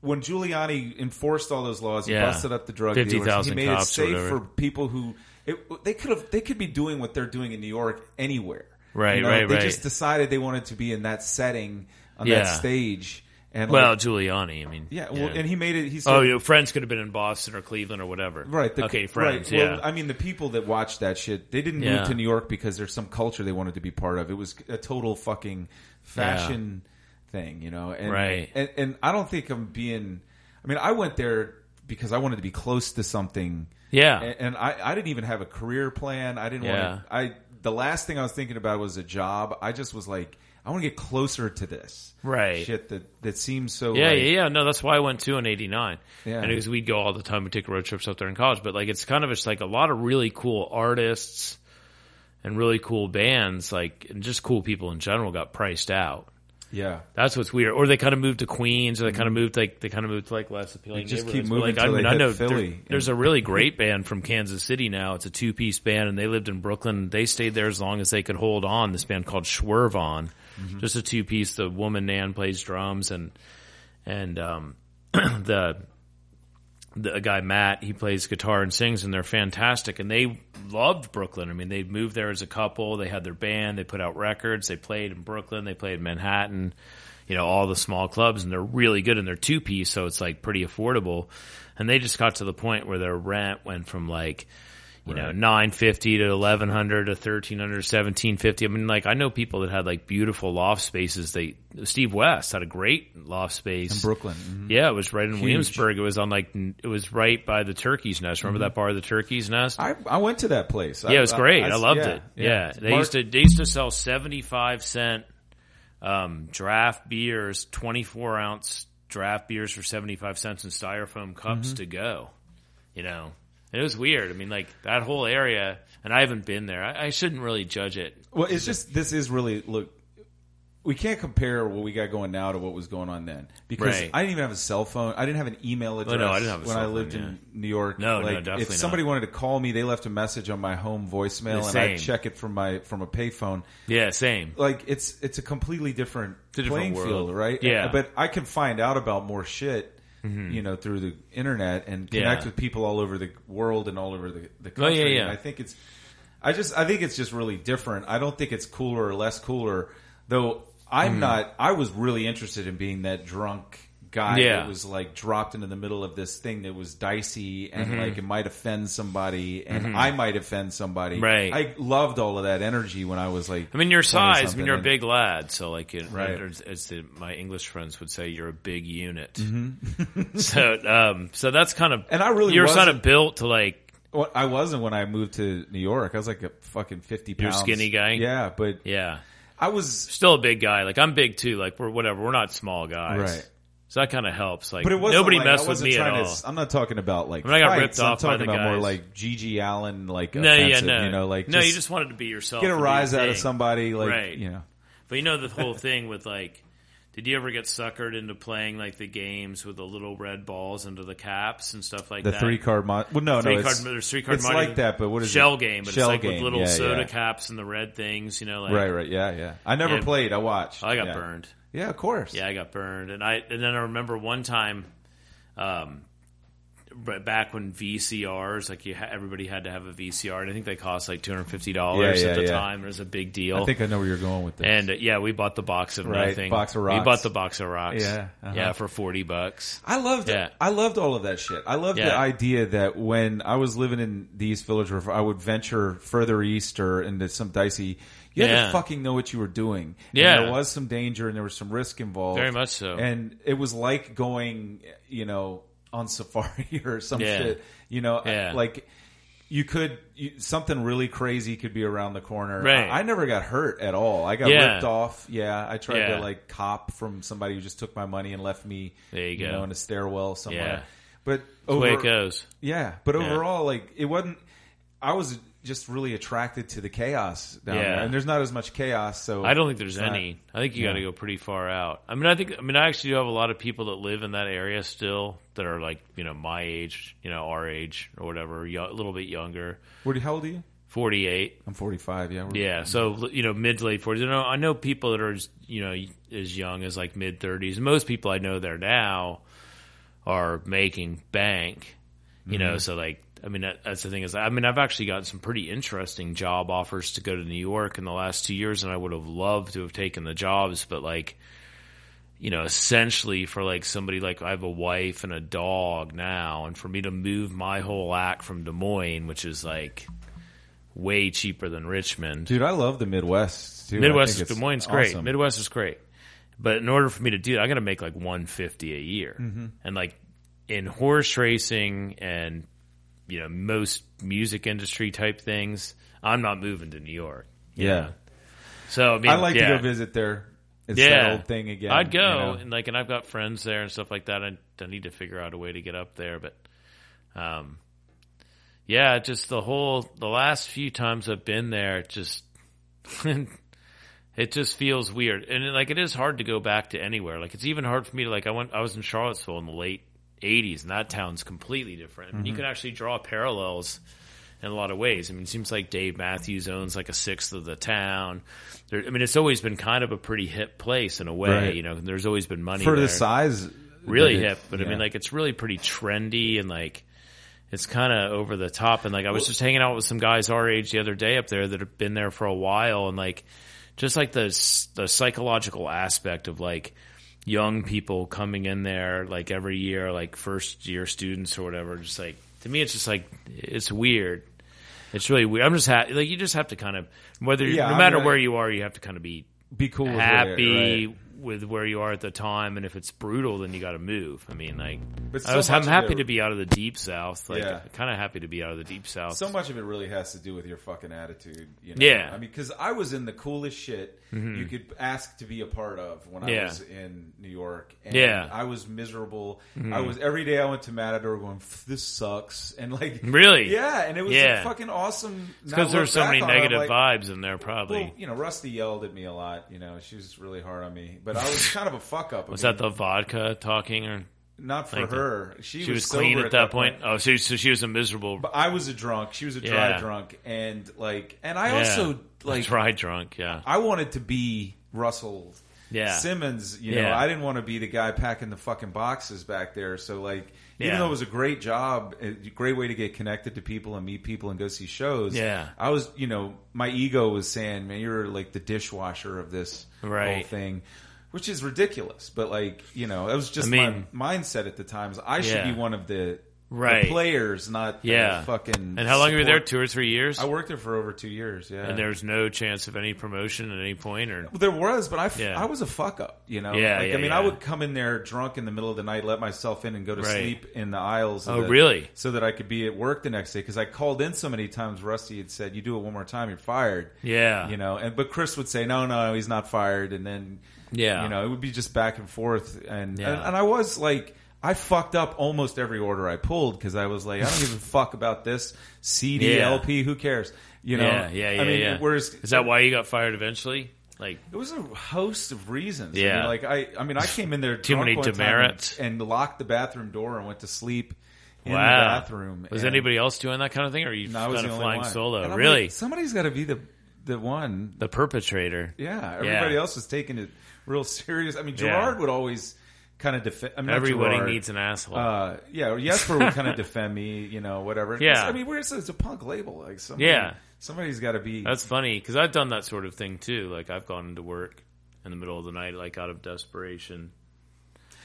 When Giuliani enforced all those laws, he Yeah. busted up the drug dealers. 50,000 He made it safe for people who it, they could have. They could be doing what they're doing in New York anywhere. Right, You know, right, They right. just decided they wanted to be in that setting on Yeah. that stage. And Well, like, Giuliani, I mean. yeah, well, and he made it. He said, Oh, your friends could have been in Boston or Cleveland or whatever. right. The, okay, friends. Right. Yeah. Well, I mean, the people that watched that shit, they didn't Yeah. move to New York because there's some culture they wanted to be part of. It was a total fucking fashion thing, you know. And, Right. And, and I don't think I'm being. I mean, I went there because I wanted to be close to something. yeah. And, and I, I didn't even have a career plan. I didn't Yeah. want to. I the last thing I was thinking about was a job. I just was like, I want to get closer to this. Right. Shit that that seems so. Yeah, like, yeah, yeah. No, that's why I went to in '89. Yeah. and because we'd go all the time. We'd take road trips up there in college. But like, it's kind of just like a lot of really cool artists and really cool bands, like and just cool people in general, got priced out. Yeah. That's what's weird. Or they kind of moved to Queens, or they kind of moved like they kind of moved to like less appealing. They just keep But, moving like, I mean, I know Philly. there- there's a really great band from Kansas City now. It's a two piece band, and they lived in Brooklyn. They stayed there as long as they could hold on. This band called Schwervon, Mm-hmm. just a two piece. The woman Nan plays drums, and and um, [CLEARS THROAT] the the guy Matt he plays guitar and sings, and they're fantastic. And they loved Brooklyn. I mean, they moved there as a couple. They had their band. They put out records. They played in Brooklyn. They played in Manhattan. You know, all the small clubs, and they're really good. And they're two piece, so it's like pretty affordable. And they just got to the point where their rent went from like. You know, nine fifty to eleven hundred to thirteen hundred, seventeen fifty. I mean, like I know people that had like beautiful loft spaces. They Steve West had a great loft space In Brooklyn. Mhm. yeah, it was right in Huge. Williamsburg. It was on like it was right by the Turkey's Nest. Remember that bar, the Turkey's Nest? I, I went to that place. yeah, it was great. I, loved yeah, it. Yeah, they Mark- used to they used to sell seventy five cent um, draft beers, twenty four ounce draft beers for seventy five cents in styrofoam cups Mm-hmm. to go. You know, and it was weird. I mean, like that whole area, and I haven't been there. I, I shouldn't really judge it. Well, it's just this is really look. We can't compare what we got going now to what was going on then because Right. I didn't even have a cell phone. I didn't have an email address no, I didn't have a when cell I lived in New York. No, no, definitely If not. somebody wanted to call me, they left a message on my home voicemail, The and I same. check it from my from a payphone. Yeah, same. Like it's it's a completely different a different playing world. field, right? Yeah. but I can find out about more shit. Mm-hmm. You know, through the internet and connect Yeah. with people all over the world and all over the, the Oh, yeah, country. yeah. And I think it's I just I think it's just really different. I don't think it's cooler or less cooler. Though I'm mm. not I was really interested in being that drunk guy Yeah. that was like dropped into the middle of this thing that was dicey and like it might offend somebody and I might offend somebody. Right. I loved all of that energy when I was like I mean, your 20 size. I mean, you're a big lad, so like, it, Right. as, as the, my English friends would say, you're a big unit. Mm-hmm. [LAUGHS] so, um, so that's kind of, And I really you're wasn't- of built to like, Well, I wasn't when I moved to New York. I was like a fucking fifty You're a pounds. skinny guy? Yeah, but yeah, I was still a big guy. Like I'm big too. Like we're whatever. We're not small guys, right. So that kind of helps. Like But it wasn't nobody like, I messed with wasn't me at trying all. to. I'm not talking about like. I mean, I got fights. ripped I'm off by talking the about more guys. like GG Allin, like no, yeah, offensive, no, you know, like no, you just wanted to be yourself. get a and do rise out of thing. somebody, like Right. you know. But you know the whole [LAUGHS] thing with like, did you ever get suckered into playing like the games with the little red balls into the caps and stuff like The that? three card mod. Well, no, Three no, card, it's, there's three card it's Mario- like that, but what is shell it? game, but Shell it's like with game. little Yeah, soda yeah. caps and the red things. You know, like Right, right, yeah, yeah. I never Yeah. played. I watched. I got yeah. burned. Yeah, of course. Yeah, I got burned, and I and then I remember one time, um, back when VCRs like you ha- everybody had to have a VCR, and I think they cost like two hundred fifty dollars Yeah, at yeah, the yeah. time. It was a big deal. I think I know where you're going with this. and uh, yeah, we bought the box of Right, nothing. box of rocks. We bought the box of rocks. Yeah, uh-huh. yeah, for forty bucks. I loved Yeah. it. I loved all of that shit. I loved the idea that when I was living in the East Village, or I would venture further east or into some dicey, you had Yeah. to fucking know what you were doing. And Yeah. there was some danger and there was some risk involved. Very much so. And it was like going, you know, on safari [LAUGHS] or some Yeah. shit. You know, Yeah. like you could you, something really crazy could be around the corner. Right. I, I never got hurt at all. I got Yeah. ripped off. Yeah, I tried Yeah. to like cop from somebody who just took my money and left me. There you go. know, in a stairwell somewhere. Yeah. But The way over, it goes. yeah, but overall, like it wasn't. I was just really attracted to the chaos down Yeah. there, and there's not as much chaos. So I don't think there's it's not- any. I think you got to go pretty far out. I mean, I think. I mean, I actually do have a lot of people that live in that area still that are like you know my age, you know our age or whatever, a little bit younger. What? How old are you? Forty eight. I'm 45. Yeah. Yeah, so you know, mid to late forties. You know, I know people that are as, you know as young as like mid thirties. Most people I know there now are making bank. You know, mm-hmm. so like, I mean, that, that's the thing is, I mean, I've actually gotten some pretty interesting job offers to go to New York in the last two years, and I would have loved to have taken the jobs, but like, you know, essentially for like somebody like I have a wife and a dog now, and for me to move my whole act from Des Moines, which is like way cheaper than Richmond. Dude, I love the Midwest too. Midwest is Des Moines great. awesome. Midwest is great. But in order for me to do that, I got to make like 150 a year. Mm-hmm. And like in horse racing and you know most music industry type things, I'm not moving to New York. Yeah. know? So I mean, I like yeah. to go visit there. It's Yeah, that old thing again. I'd go you know? and like, and I've got friends there and stuff like that. I, I need to figure out a way to get up there, but, um, yeah, just the whole the last few times I've been there, it just [LAUGHS] it just feels weird, and like it is hard to go back to anywhere. Like it's even hard for me to like I went I was in Charlottesville in the late '80s, and that town's completely different. I mean, you mm-hmm. can actually draw parallels in a lot of ways. I mean, it seems like Dave Matthews owns like a sixth of the town. There, I mean, it's always been kind of a pretty hip place in a way. Right. You know, there's always been money for there the size. really hip, but I mean, like it's really pretty trendy and like it's kind of over the top. And like I was just hanging out with some guys our age the other day up there that have been there for a while, and like just like the the psychological aspect of like young people coming in there like every year, like first year students or whatever. Just like to me, it's just like it's weird. It's really weird. I'm just ha- like you just have to kind of whether Yeah, no I matter mean, where you are, you have to kind of be be cool. With happy It, right? With where you are at the time, and if it's brutal, then you got to move. I mean, like, But I was, I'm happy it- to be out of the deep south. Like, Yeah. kind of happy to be out of the deep south. So much of it really has to do with your fucking attitude. You know? Yeah. I mean, because I was in the coolest shit mm-hmm. you could ask to be a part of when I was in New York. And Yeah. I was miserable. Mm-hmm. I was every day I went to Matador going, "This sucks," [LAUGHS] and like Really? yeah, and it was Yeah. a fucking awesome. because there's so many back on it, I'm negative like, vibes in there, probably. Well, you know, Rusty yelled at me a lot. You know, she was really hard on me, but I was [LAUGHS] kind of a fuck up. Was that the vodka talking, or not for like her? She, she was, sober clean at that point? Oh, so, so she was a miserable, But I was a drunk. She was a dry Yeah. drunk, and like, and I yeah, also like dry drunk. Yeah, I wanted to be Russell Yeah. Simmons. You know, Yeah. I didn't want to be the guy packing the fucking boxes back there. So like, even though it was a great job, a great way to get connected to people and meet people and go see shows. Yeah. I was, you know, my ego was saying, man, you're like the dishwasher of this whole thing. Which is ridiculous, but like you know, that was just I mean- my mindset at the times. I should Yeah. be one of the Right. the players, not the Yeah. fucking. And how long were you there? Two or three years? I worked there for over two years. Yeah, and there's no chance of any promotion at any point, or There was, but I, f- Yeah. I was a fuck up, you know. Yeah, like, yeah, I mean, I would come in there drunk in the middle of the night, let myself in, and go to Right. sleep in the aisles. of Oh, the- really? So that I could be at work the next day because I called in so many times. Rusty had said, "You do it one more time, you're fired." yeah, You know, and but Chris would say, "No, no, he's not fired," and then yeah, you know, it would be just back and forth, and Yeah. and, and I was like. I fucked up almost every order I pulled because I was like, I don't give a [LAUGHS] fuck about this CD, Yeah. LP, who cares? You know, yeah, yeah, yeah. I mean, yeah. whereas is that why you got fired eventually? Like, it was a host of reasons. I Yeah. mean, like I, I mean, I came in there [LAUGHS] Too many demerits. and, and locked the bathroom door and went to sleep in wow, the bathroom. Was and- anybody else doing that kind of thing, or are you No, I was kind of flying one. solo? Really, like, somebody's got to be the the one. the perpetrator? Yeah, everybody Yeah. else was taking it real serious. I mean, Yeah. Gerard would always kind of defend. I mean, Everybody Gerard. needs an asshole. Uh, yeah, Jesper would kind of defend me, you know, whatever. Yeah. I mean, we're, it's, a punk label, like somebody, Yeah. somebody's got to be. That's funny because I've done that sort of thing too. Like I've gone into work in the middle of the night, like out of desperation,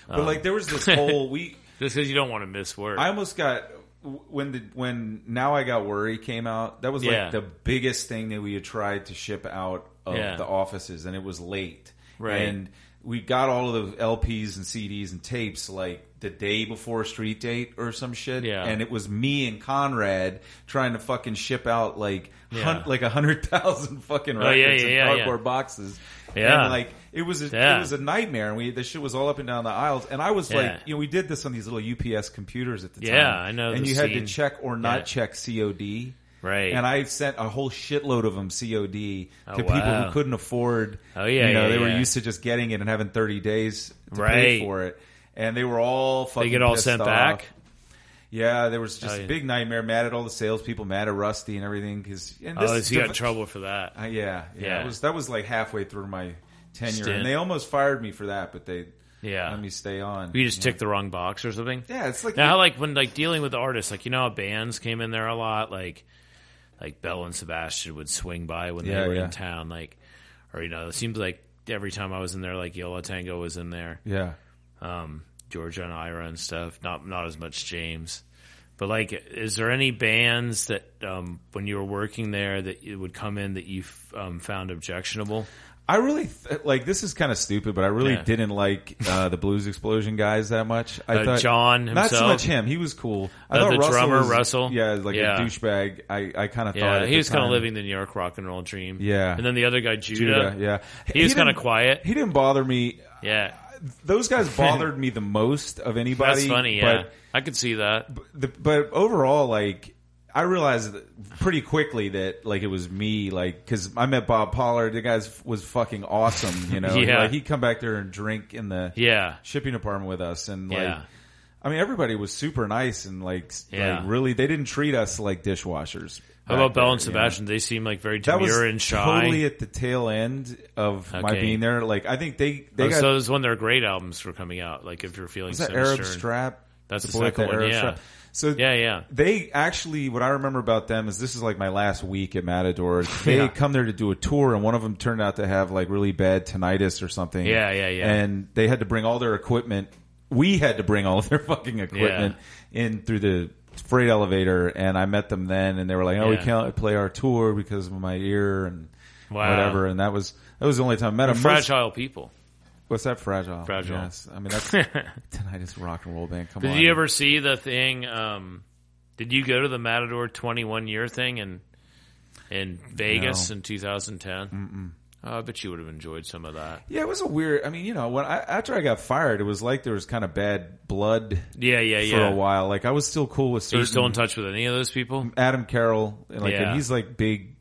but like, there was this whole we. [LAUGHS] just because you don't want to miss work. I almost got when the when now I got worry came out. That was like Yeah. the biggest thing that we had tried to ship out of Yeah. the offices, and it was late. Right. and we got all of the LPs and CDs and tapes like the day before Street Date or some shit. Yeah. and it was me and Conrad trying to fucking ship out like Yeah. hun- like a hundred thousand fucking Oh, yeah, records yeah, in yeah, cardboard yeah. boxes. Yeah. and like it was a, Yeah. it was a nightmare. And we the shit was all up and down the aisles, and I was Yeah. like, you know, we did this on these little UPS computers at the time. Yeah, I know And you had to check or not Yeah. check COD. right. And I sent a whole shitload of them COD Oh, to people who couldn't afford. Oh, yeah, you know, yeah, they were used to just getting it and having thirty days to Right. pay for it, and they were all fucking. they get all sent off. back. Yeah, there was just Oh, a big nightmare. Mad at all the salespeople, mad at Rusty and everything. Because Oh, you got in trouble for that. uh, yeah, yeah, Yeah. Was that was like halfway through my tenure, Stint. and they almost fired me for that, but they Yeah. let me stay on. You just yeah. ticked the wrong box or something. Yeah, it's like Now, like when like dealing with artists, like you know, how bands came in there a lot, like like Bell and Sebastian would swing by when Yeah, they were yeah. in town, like or you know, it seems like every time I was in there, like Yo La Tengo was in there, yeah. um, Georgia and Ira and stuff. Not not as much James, but like, is there any bands that um, when you were working there that it would come in that you um, found objectionable? I really th- like this is kind of stupid, but I really Yeah. didn't like uh, the Blues Explosion guys that much. I Uh, thought Jon not so much him. He was cool. I Uh, thought the Russell drummer, was- Russell? yeah, like Yeah. a douchebag. I, I kind of thought Yeah, at he was kind of living the New York rock and roll dream. Yeah. and then the other guy Judah, Judah. Yeah, he was kind of quiet. He didn't bother me. Yeah, Those guys [LAUGHS] bothered me the most of anybody. that's funny. Yeah, but I could see that. the, but overall, like I realized pretty quickly that like it was me, like because I met Bob Pollard. The guy was fucking awesome, you know. [LAUGHS] Yeah. like he'd come back there and drink in the Yeah, shipping department with us, and like. Yeah. I mean, everybody was super nice and like, Yeah. like really, they didn't treat us like dishwashers. How about Bell and you know? Sebastian? They seem like very That was demure and shy. totally at the tail end of my Okay. being there. Like, I think they they Oh, got so it was when their great albums were coming out. Like if you're feeling was that sinister. Arab and- Strap. That's the boy with second one, Arab yeah. Strap. So Yeah, yeah. They actually, what I remember about them is this is like my last week at Matador. [LAUGHS] They Yeah. come there to do a tour, and one of them turned out to have like really bad tinnitus or something. Yeah, yeah, yeah. And they had to bring all their equipment. We had to bring all of [LAUGHS] their fucking equipment in through the freight elevator, and I met them then, and they were like, "Oh, we can't play our tour because of my ear and Wow. whatever." And that was that was the only time I met them. Most- fragile people. what's that? Fragile. Fragile. Yes. I mean that's [LAUGHS] tinnitus rock and roll band. Come Did on. you ever see the thing? Um, did you go to the Matador 21 year thing in in Vegas No. in 2010? Oh, I bet you would have enjoyed some of that. Yeah, it was a weird. I mean, you know, when I, after I got fired, it was like there was kind of bad blood Yeah, yeah, for yeah. a while. Like I was still cool with Are you still in touch with any of those people? Adam Carroll. and, Like Yeah. and he's like big,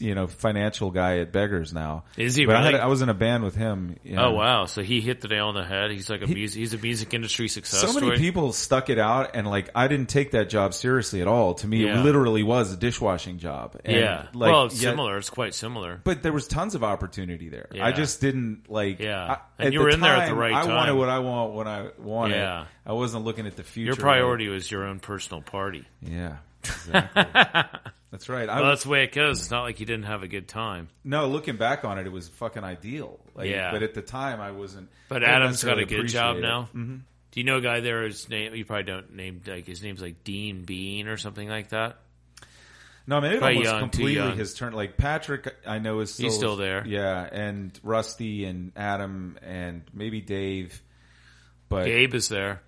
you know, financial guy at Beggars now. Is he But I, had, I was in a band with him. you oh, know. Oh wow! So he hit the nail on the head. He's like a music. He's a music industry success So many story. people stuck it out, and like I didn't take that job seriously at all. To me, Yeah. it literally was a dishwashing job. And, yeah. like, well, it's yet- similar. It's quite similar. But there was tons of opportunity there. Yeah. I just didn't like. Yeah. I, And you were in there at the right time, I wanted what I want when I wanted. Yeah. I wasn't looking at the future. Your priority was your own personal party. Yeah. [LAUGHS] Exactly. That's right. I Well, was, that's the way it goes. It's not like you didn't have a good time. no, looking back on it, it was fucking ideal. Like, Yeah. But at the time, I wasn't. But Adam's got a good job it. now. Mhm. Do you know a guy there? His name you probably don't name like his name's like Dean Bean or something like that. No, I mean it almost young, completely young. his turn. Like Patrick, I know is still, He's still there. Yeah, and Rusty and Adam and maybe Dave, but Gabe is there.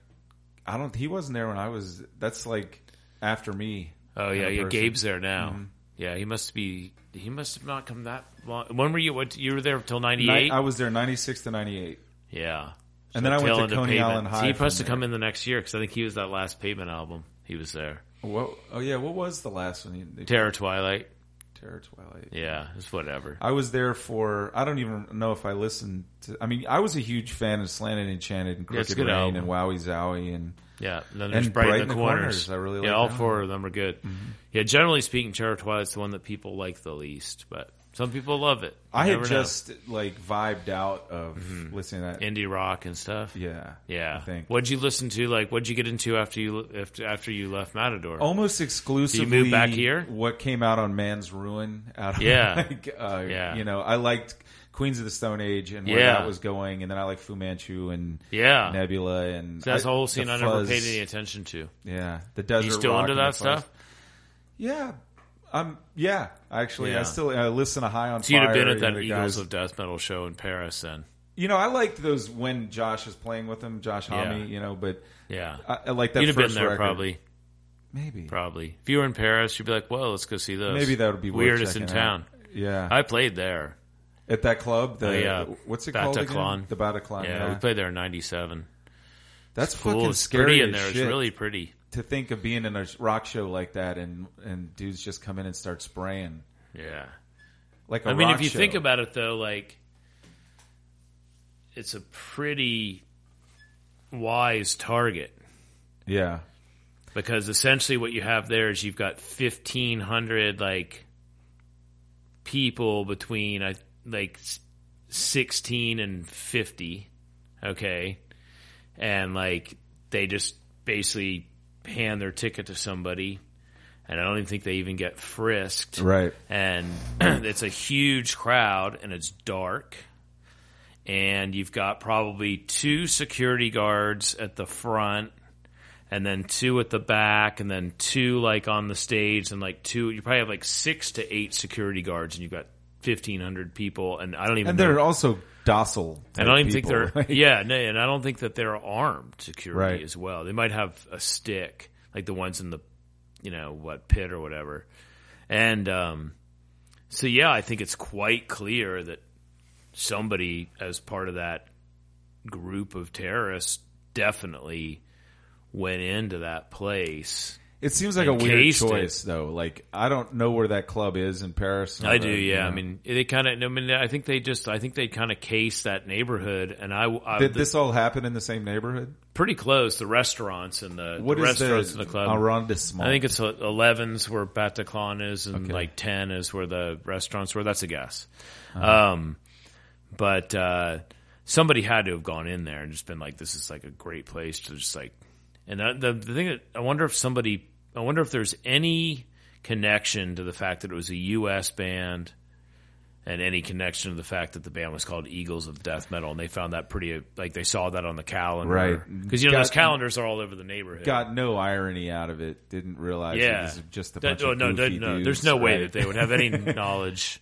I don't. He wasn't there when I was. That's like after me. Oh yeah, yeah. person. Gabe's there now. Mm-hmm. Yeah, he must be. He must have not come that long. When were you? What you were there till ninety Ni- eight? I was there ninety six to ninety eight, Yeah. and then I went to Coney. Island High. So he must have come in the next year because I think he was that last pavement album. He was there. What, oh yeah, what was the last one? Terror Twilight. Terror Twilight. Yeah, it's whatever. I was there for. I don't even know if I listened to. I mean, I was a huge fan of Slanted Enchanted and Yeah, it's a Crooked Rain album. and Wowee Zowee and Yeah, and then there's And Bright, Bright in the, corners. I really yeah, like all four of them are good. Mm-hmm. Yeah, generally speaking, Terror Twilight's the one that people like the least, but some people love it. You I had never know. Mm-hmm. just like vibed out of listening to that. indie rock and stuff. yeah, Yeah. What'd you listen to? Like, what'd you get into after you after after you left Matador? almost exclusively. move back here? What came out on Man's Ruin? Out of, Yeah. [LAUGHS] like, uh, Yeah. You know, I liked Queens of the Stone Age and where Yeah. that was going, and then I like Fu Manchu and yeah, Nebula and that's I- a whole scene the I never paid any attention to. Yeah, the desert. You still into that stuff? Yeah, I'm. Yeah, actually, Yeah. I still I listen to High on So you'd Fire. have been at you that the Eagles guys- of Death Metal show in Paris then. You know, I liked those when Josh was playing with them, Josh Homme. Yeah. You know, but Yeah, I, I like that. you'd have been there record. probably. Maybe, Probably. If you were in Paris, you'd be like, "Well, let's go see those." maybe that would be worth weirdest in checking town. out. Yeah, I played there. at that club. The Oh, yeah. what's it called Bataclan. again? The Bataclan. Yeah, Yeah, we played there in '97. that's Cool. fucking It's scary. pretty in as there. It's really pretty. To think of being in a rock show like that and and dudes just come in and start spraying. Yeah. like I I mean, if you think about it, though, like it's a pretty wise target. Yeah, because essentially what you have there is you've got fifteen hundred like people between I like sixteen and fifty, okay, and like they just basically hand their ticket to somebody. And I don't even think they even get frisked right. and [CLEARS THROAT] it's a huge crowd and it's dark and you've got probably two security guards at the front and then two at the back and then two like on the stage and like two you probably have like six to eight security guards and you've got 1500 people and i don't even And know they're also docile. And I don't even people. think they're yeah, no, and I don't think that they're armed security Right. as well. They might have a stick, like the ones in the, you know, what pit or whatever. And um, so yeah, I think it's quite clear that somebody, as part of that group of terrorists, definitely went into that place. It seems like a weird Encased it. choice, though. Like I don't know where that club is in Paris. I do, Uh, yeah. you I know. mean, they kind of. I mean, I think they just. I think they kind of cased that neighborhood, and I. I did this all happen in the same neighborhood? pretty close. The restaurants and the, What the is restaurants the and the club. arrondissement? I think it's elevens where Bataclan is, and like ten is where the restaurants were. That's a guess. Uh-huh. Um, but uh, somebody had to have gone in there and just been like, "This is like a great place to just like." And the the thing that I wonder if somebody, I wonder if there's any connection to the fact that it was a U.S. band. And any connection to the fact that the band was called Eagles of Death Metal, and they found that pretty like they saw that on the calendar, Right. Because you know Got- those calendars are all over the neighborhood. got no irony out of it. Didn't realize Yeah. it was just a That- bunch oh, of no, goofy no, no, dudes, there's no way right? that they would have any [LAUGHS] knowledge.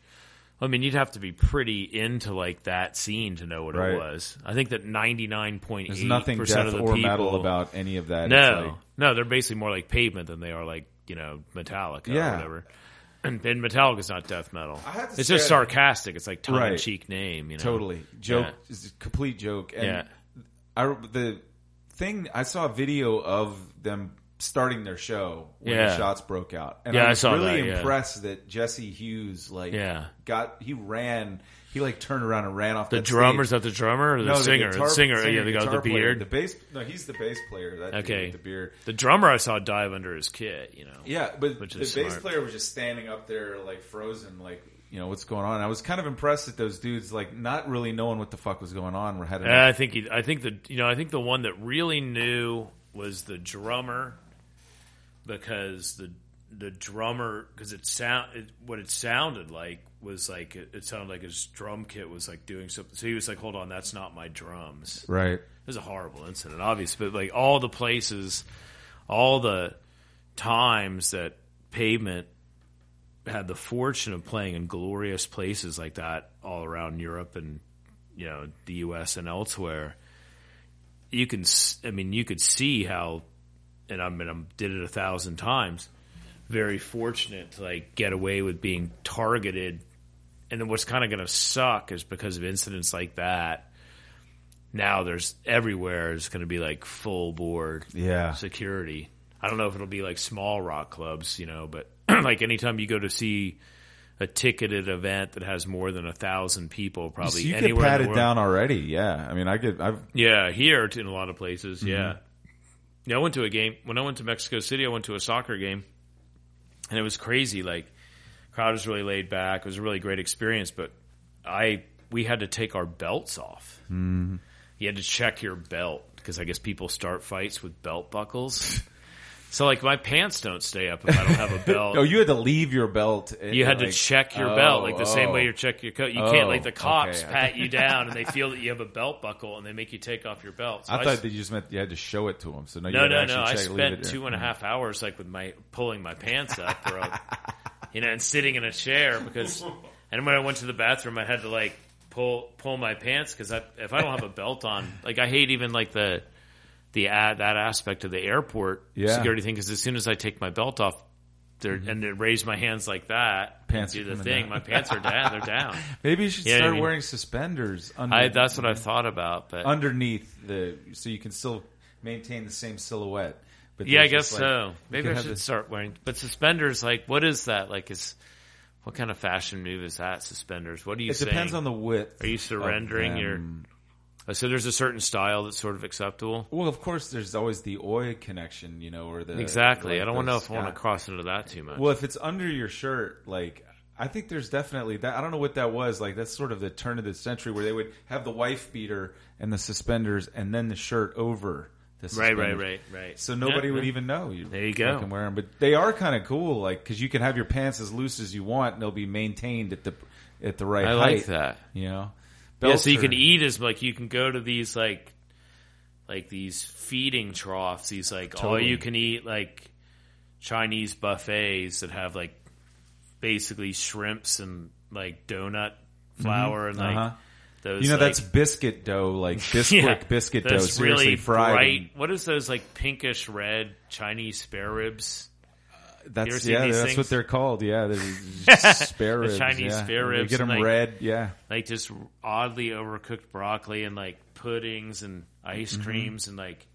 I mean, you'd have to be pretty into like that scene to know what Right. it was. I think that ninety nine point There's nothing percent death of the or people, metal about any of that. No, like- no, they're basically more like pavement than they are like you know Metallica Yeah. or whatever. And, [CLEARS THROAT] and Metallica's not death metal. I have to It's just sarcastic. It's like tongue in Right. cheek name. You know, Totally joke. Yeah. It's a complete joke. And Yeah. I the thing I saw a video of them starting their show when the shots broke out, and Yeah, I I was saw really that, yeah. impressed that Jesse Hughes like Yeah. got he ran he like turned around and ran off The drummer's at the drummer or the no, singer? guitar- the singer, yeah, the guy with the guitar player. beard. The bass, no, he's the bass player. That Okay. the beard. The drummer I saw dive under his kit. You know, Yeah, but the bass player was just standing up there like frozen, like you know what's going on. I was kind of impressed that those dudes, like not really knowing what the fuck was going on, were had Uh, I think he, I think the you know I think the one that really knew was the drummer because the the drummer because it sound it, what it sounded like was like it, it sounded like his drum kit was like doing something. So he was like, "Hold on, that's not my drums." right. It was a horrible incident, obviously, but like all the places, all the times that pavement had the fortune of playing in glorious places like that all around Europe and you know the U.S. and elsewhere. You can, I mean, you could see how, and I mean, I did it a thousand times. Very fortunate to like get away with being targeted, and then what's kind of going to suck is because of incidents like that. Now there's everywhere is going to be like full board Yeah. security. I don't know if it'll be like small rock clubs, you know, but [CLEARS THROAT] like anytime you go to see a ticketed event that has more than a thousand people, probably So you anywhere in it down already. Yeah. I mean, I could. I've Yeah, here in a lot of places. Mm-hmm. Yeah. Yeah, I went to a game when I went to Mexico City. I went to a soccer game, and it was crazy. Like, crowd was really laid back. It was a really great experience. But I we had to take our belts off. Mm. You had to check your belt because I guess people start fights with belt buckles. [LAUGHS] so like my pants don't stay up if I don't have a [LAUGHS] belt. Oh, you had to leave your belt. You had to check your Oh, belt, like the same oh. way you check your coat. You Oh, can't, like the cops okay. pat you down and they [LAUGHS] feel that you have a belt buckle and they make you take off your belt. So I s- thought that you just meant you had to show it to them. So no, you no, no, no. I spent two and a hmm. half hours like with my pulling my pants up, or [LAUGHS] you know, and sitting in a chair because. And when I went to the bathroom, I had to like pull pull my pants because I, if I don't have a belt on, like I hate even like the the ad, that aspect of the airport Yeah. security thing. Because as soon as I take my belt off. There, and then raise my hands like that, Mm-hmm. Pants do the thing. down. My pants are down. They're down. [LAUGHS] Maybe you should I start mean- wearing suspenders. Under, I, that's what I thought about, but underneath the so you can still maintain the same silhouette. But Yeah, I guess like- so. Maybe I should this- start wearing. But suspenders, like, what is that? Like, is what kind of fashion move is that? Suspenders. What are you It saying? depends on the width. Are you surrendering your? Them. Oh, so there's a certain style that's sort of acceptable. Well, of course, there's always the oi connection, you know, or the Exactly. like I don't the know if I want to cross into that too much. Well, if it's under your shirt, like I think there's definitely that. I don't know what that was. Like that's sort of the turn of the century where they would have the wife beater and the suspenders, and then the shirt over the right, suspenders. right, right, right. So nobody Yeah, would yeah. even know you. There you go. fucking wear 'em. But they are kind of cool, like because you can have your pants as loose as you want, and they'll be maintained at the at the right I height. like that. You know, Yeah, so you can eat as like you can go to these like like these feeding troughs, these like all you can eat like Chinese buffets that have like basically shrimps and like donut flour and like Uh-huh. those. You know, like- that's biscuit dough, like [LAUGHS] Bisquick Yeah, biscuit dough, seriously really fried. bright. What is those like pinkish red Chinese spare ribs? You That's yeah, that's things? what they're called. Yeah, they're [LAUGHS] spare The. Chinese yeah. spare They ribs Get them like- red. Yeah, like just oddly overcooked broccoli and like puddings and ice Mm-hmm. creams and like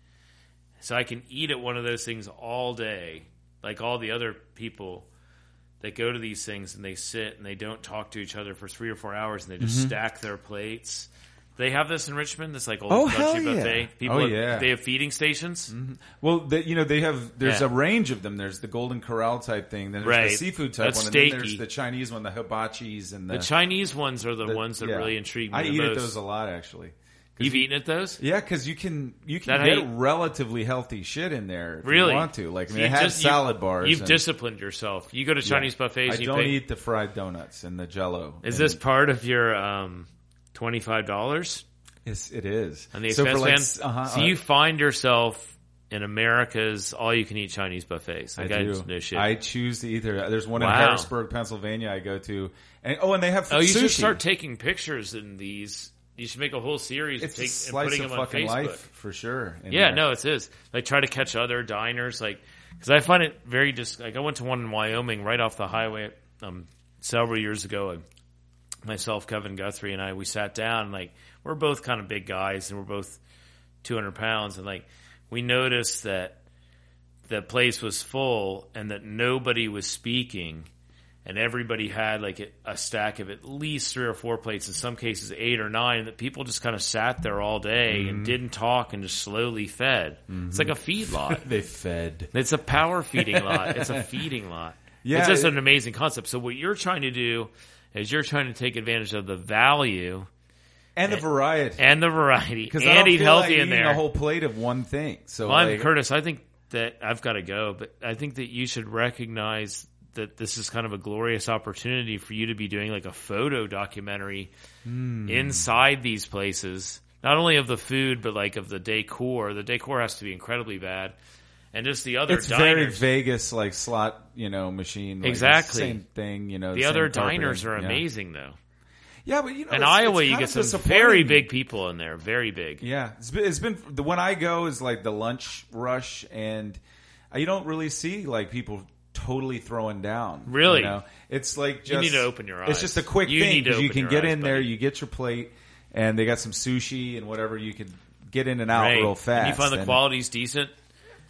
so I can eat at one of those things all day like all the other people that go to these things and they sit and they don't talk to each other for three or four hours and they just stack their plates they have this in Richmond this like old Mm-hmm. Oh, country hell yeah. buffet people Oh, have- yeah. they have feeding stations Well, they, you know, they have. There's Yeah. a range of them. There's the Golden Corral type thing. Then there's Right. the seafood type That's one, and then steaky. there's the Chinese one, the hibachis, and the, the Chinese ones are the, the- ones that yeah. really intrigue me I the eat most at those a lot, actually. you've eaten at those Yeah, because you can you can That get how relatively healthy shit in there if Really? you want to. Like I So mean, you they have just- you- salad bars. You've and- disciplined yourself. You go to Chinese buffets. I you don't pay, eat the fried donuts and the Jello. Is And this part of your um, twenty five dollars It's, it is. on the So expense like plan? uh-huh, so uh, you find yourself in America's all you can eat Chinese buffets. I Like I, do. no shit. I choose to either. There's one in Harrisburg, Pennsylvania. I go to, and oh, and they have oh, you sushi. should start taking pictures in these. You should make a whole series it's take, and putting of them on fucking Facebook. life for sure. Yeah, there. no, it is. Like try to catch other diners, like because I find it very just like I went to one in Wyoming right off the highway um, several years ago. And myself, Kevin Guthrie, and I we sat down. And, like we're both kind of big guys, and we're both two hundred pounds, and like we noticed that the place was full and that nobody was speaking. And everybody had like a, a stack of at least three or four plates, in some cases eight or nine, and that people just kind of sat there all day Mm-hmm. and didn't talk and just slowly fed. It's like a feed lot. [LAUGHS] They fed. It's a power feeding lot. It's a [LAUGHS] feeding lot. Yeah, it's just it- an amazing concept. So what you're trying to do is you're trying to take advantage of the value And the variety. and the variety Because I and don't eat healthy like in there. a whole plate of one thing. So Well, I'm like, Curtis. I think that I've got to go, but I think that you should recognize that this is kind of a glorious opportunity for you to be doing like a photo documentary Hmm. inside these places not only of the food, but like of the decor. The decor has to be incredibly bad, and just the other It's very. Vegas, like slot, you know, machine. like, Exactly. same thing. You know, the same other carpeting, diners are yeah. amazing, though. Yeah, but you know, In it's- Iowa, it's you get some very big people in there, very big. Yeah, it's been, it's been the one I go is like the lunch rush, and you don't really see like people totally throwing down. Really? you know? it's like just, You need to open your eyes. It's just a quick You thing need to 'cause you can get eyes, in there, buddy. you get your plate, and they got some sushi and whatever you can get in and out Right. real fast. And you find the and quality's decent.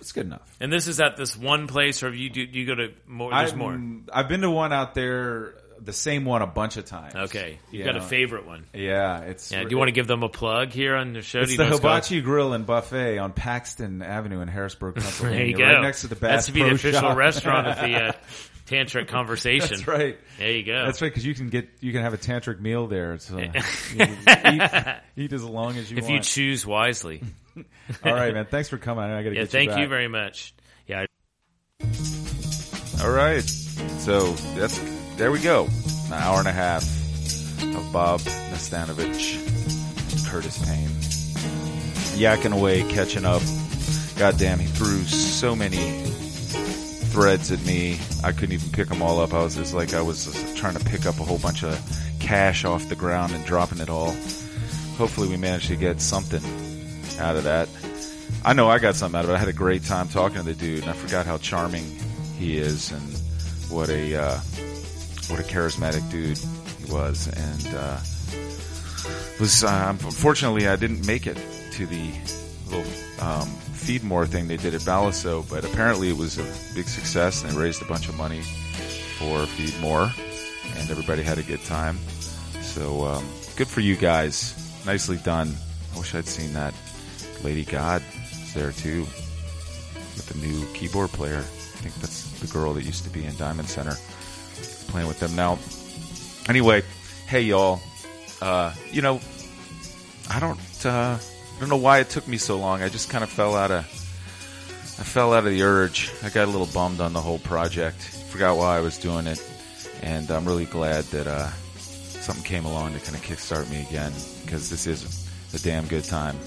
It's good enough. And this is at this one place, or you do you go to more? There's I've, more. I've been to one out there, the same one a bunch of times. Okay, you You got a favorite one. Yeah, it's Yeah, do you want to give them a plug here on the show? It's Do you the know Scott? Hibachi Grill and Buffet on Paxton Avenue in Harrisburg, [LAUGHS] Pennsylvania. There you go. Right next to the Bass That's to be Pro the official Shop. restaurant of the uh, [LAUGHS] tantric conversation. That's right. There you go. That's right, because you can get you can have a tantric meal there. So eat, [LAUGHS] eat as long as you want. If you choose wisely. All right, man. Thanks for coming. I got to Yeah, get thank you, you very much. Yeah, All right. So that's there we go. An hour and a half of Bob Nastanovich, Curtis Payne, yakking away, catching up. Goddamn, he threw so many threads at me. I couldn't even pick them all up. I was just like I was just trying to pick up a whole bunch of cash off the ground and dropping it all. Hopefully, we managed to get something out of that. I know I got something out of it. I had a great time talking to the dude, and I forgot how charming he is and what a uh, what a charismatic dude he was. And uh, was uh, unfortunately I didn't make it to the little um, feed more thing they did at Balliceaux, but apparently it was a big success, and they raised a bunch of money for Feed More, and everybody had a good time. So um, good for you guys. Nicely done. I wish I'd seen that. Lady God is there too with the new keyboard player. I think that's the girl that used to be in Diamond Center playing with them now. Anyway, hey y'all. Uh, you know, I don't uh, I don't know why it took me so long. I just kind of fell out of I fell out of the urge. I got a little bummed on the whole project. Forgot why I was doing it, and I'm really glad that uh, something came along to kind of kickstart me again because this is a damn good time,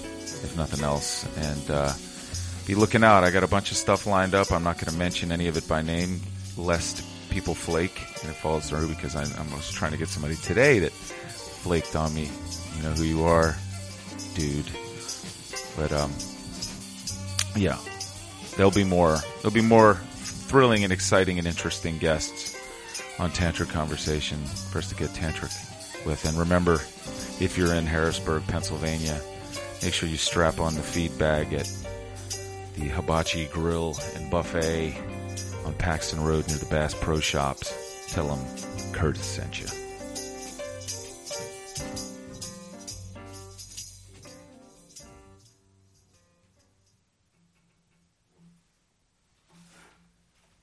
if nothing else. And uh, be looking out. I got a bunch of stuff lined up. I'm not going to mention any of it by name, lest people flake and it falls through because I, I was trying to get somebody today that flaked on me. You know who you are, dude. But um, yeah, there'll be more. There'll be more thrilling and exciting and interesting guests on Tantric Conversation us to get tantric with. And remember, if you're in Harrisburg, Pennsylvania, make sure you strap on the feed bag at the Hibachi Grill and Buffet on Paxton Road near the Bass Pro Shops. Tell them Curtis sent you.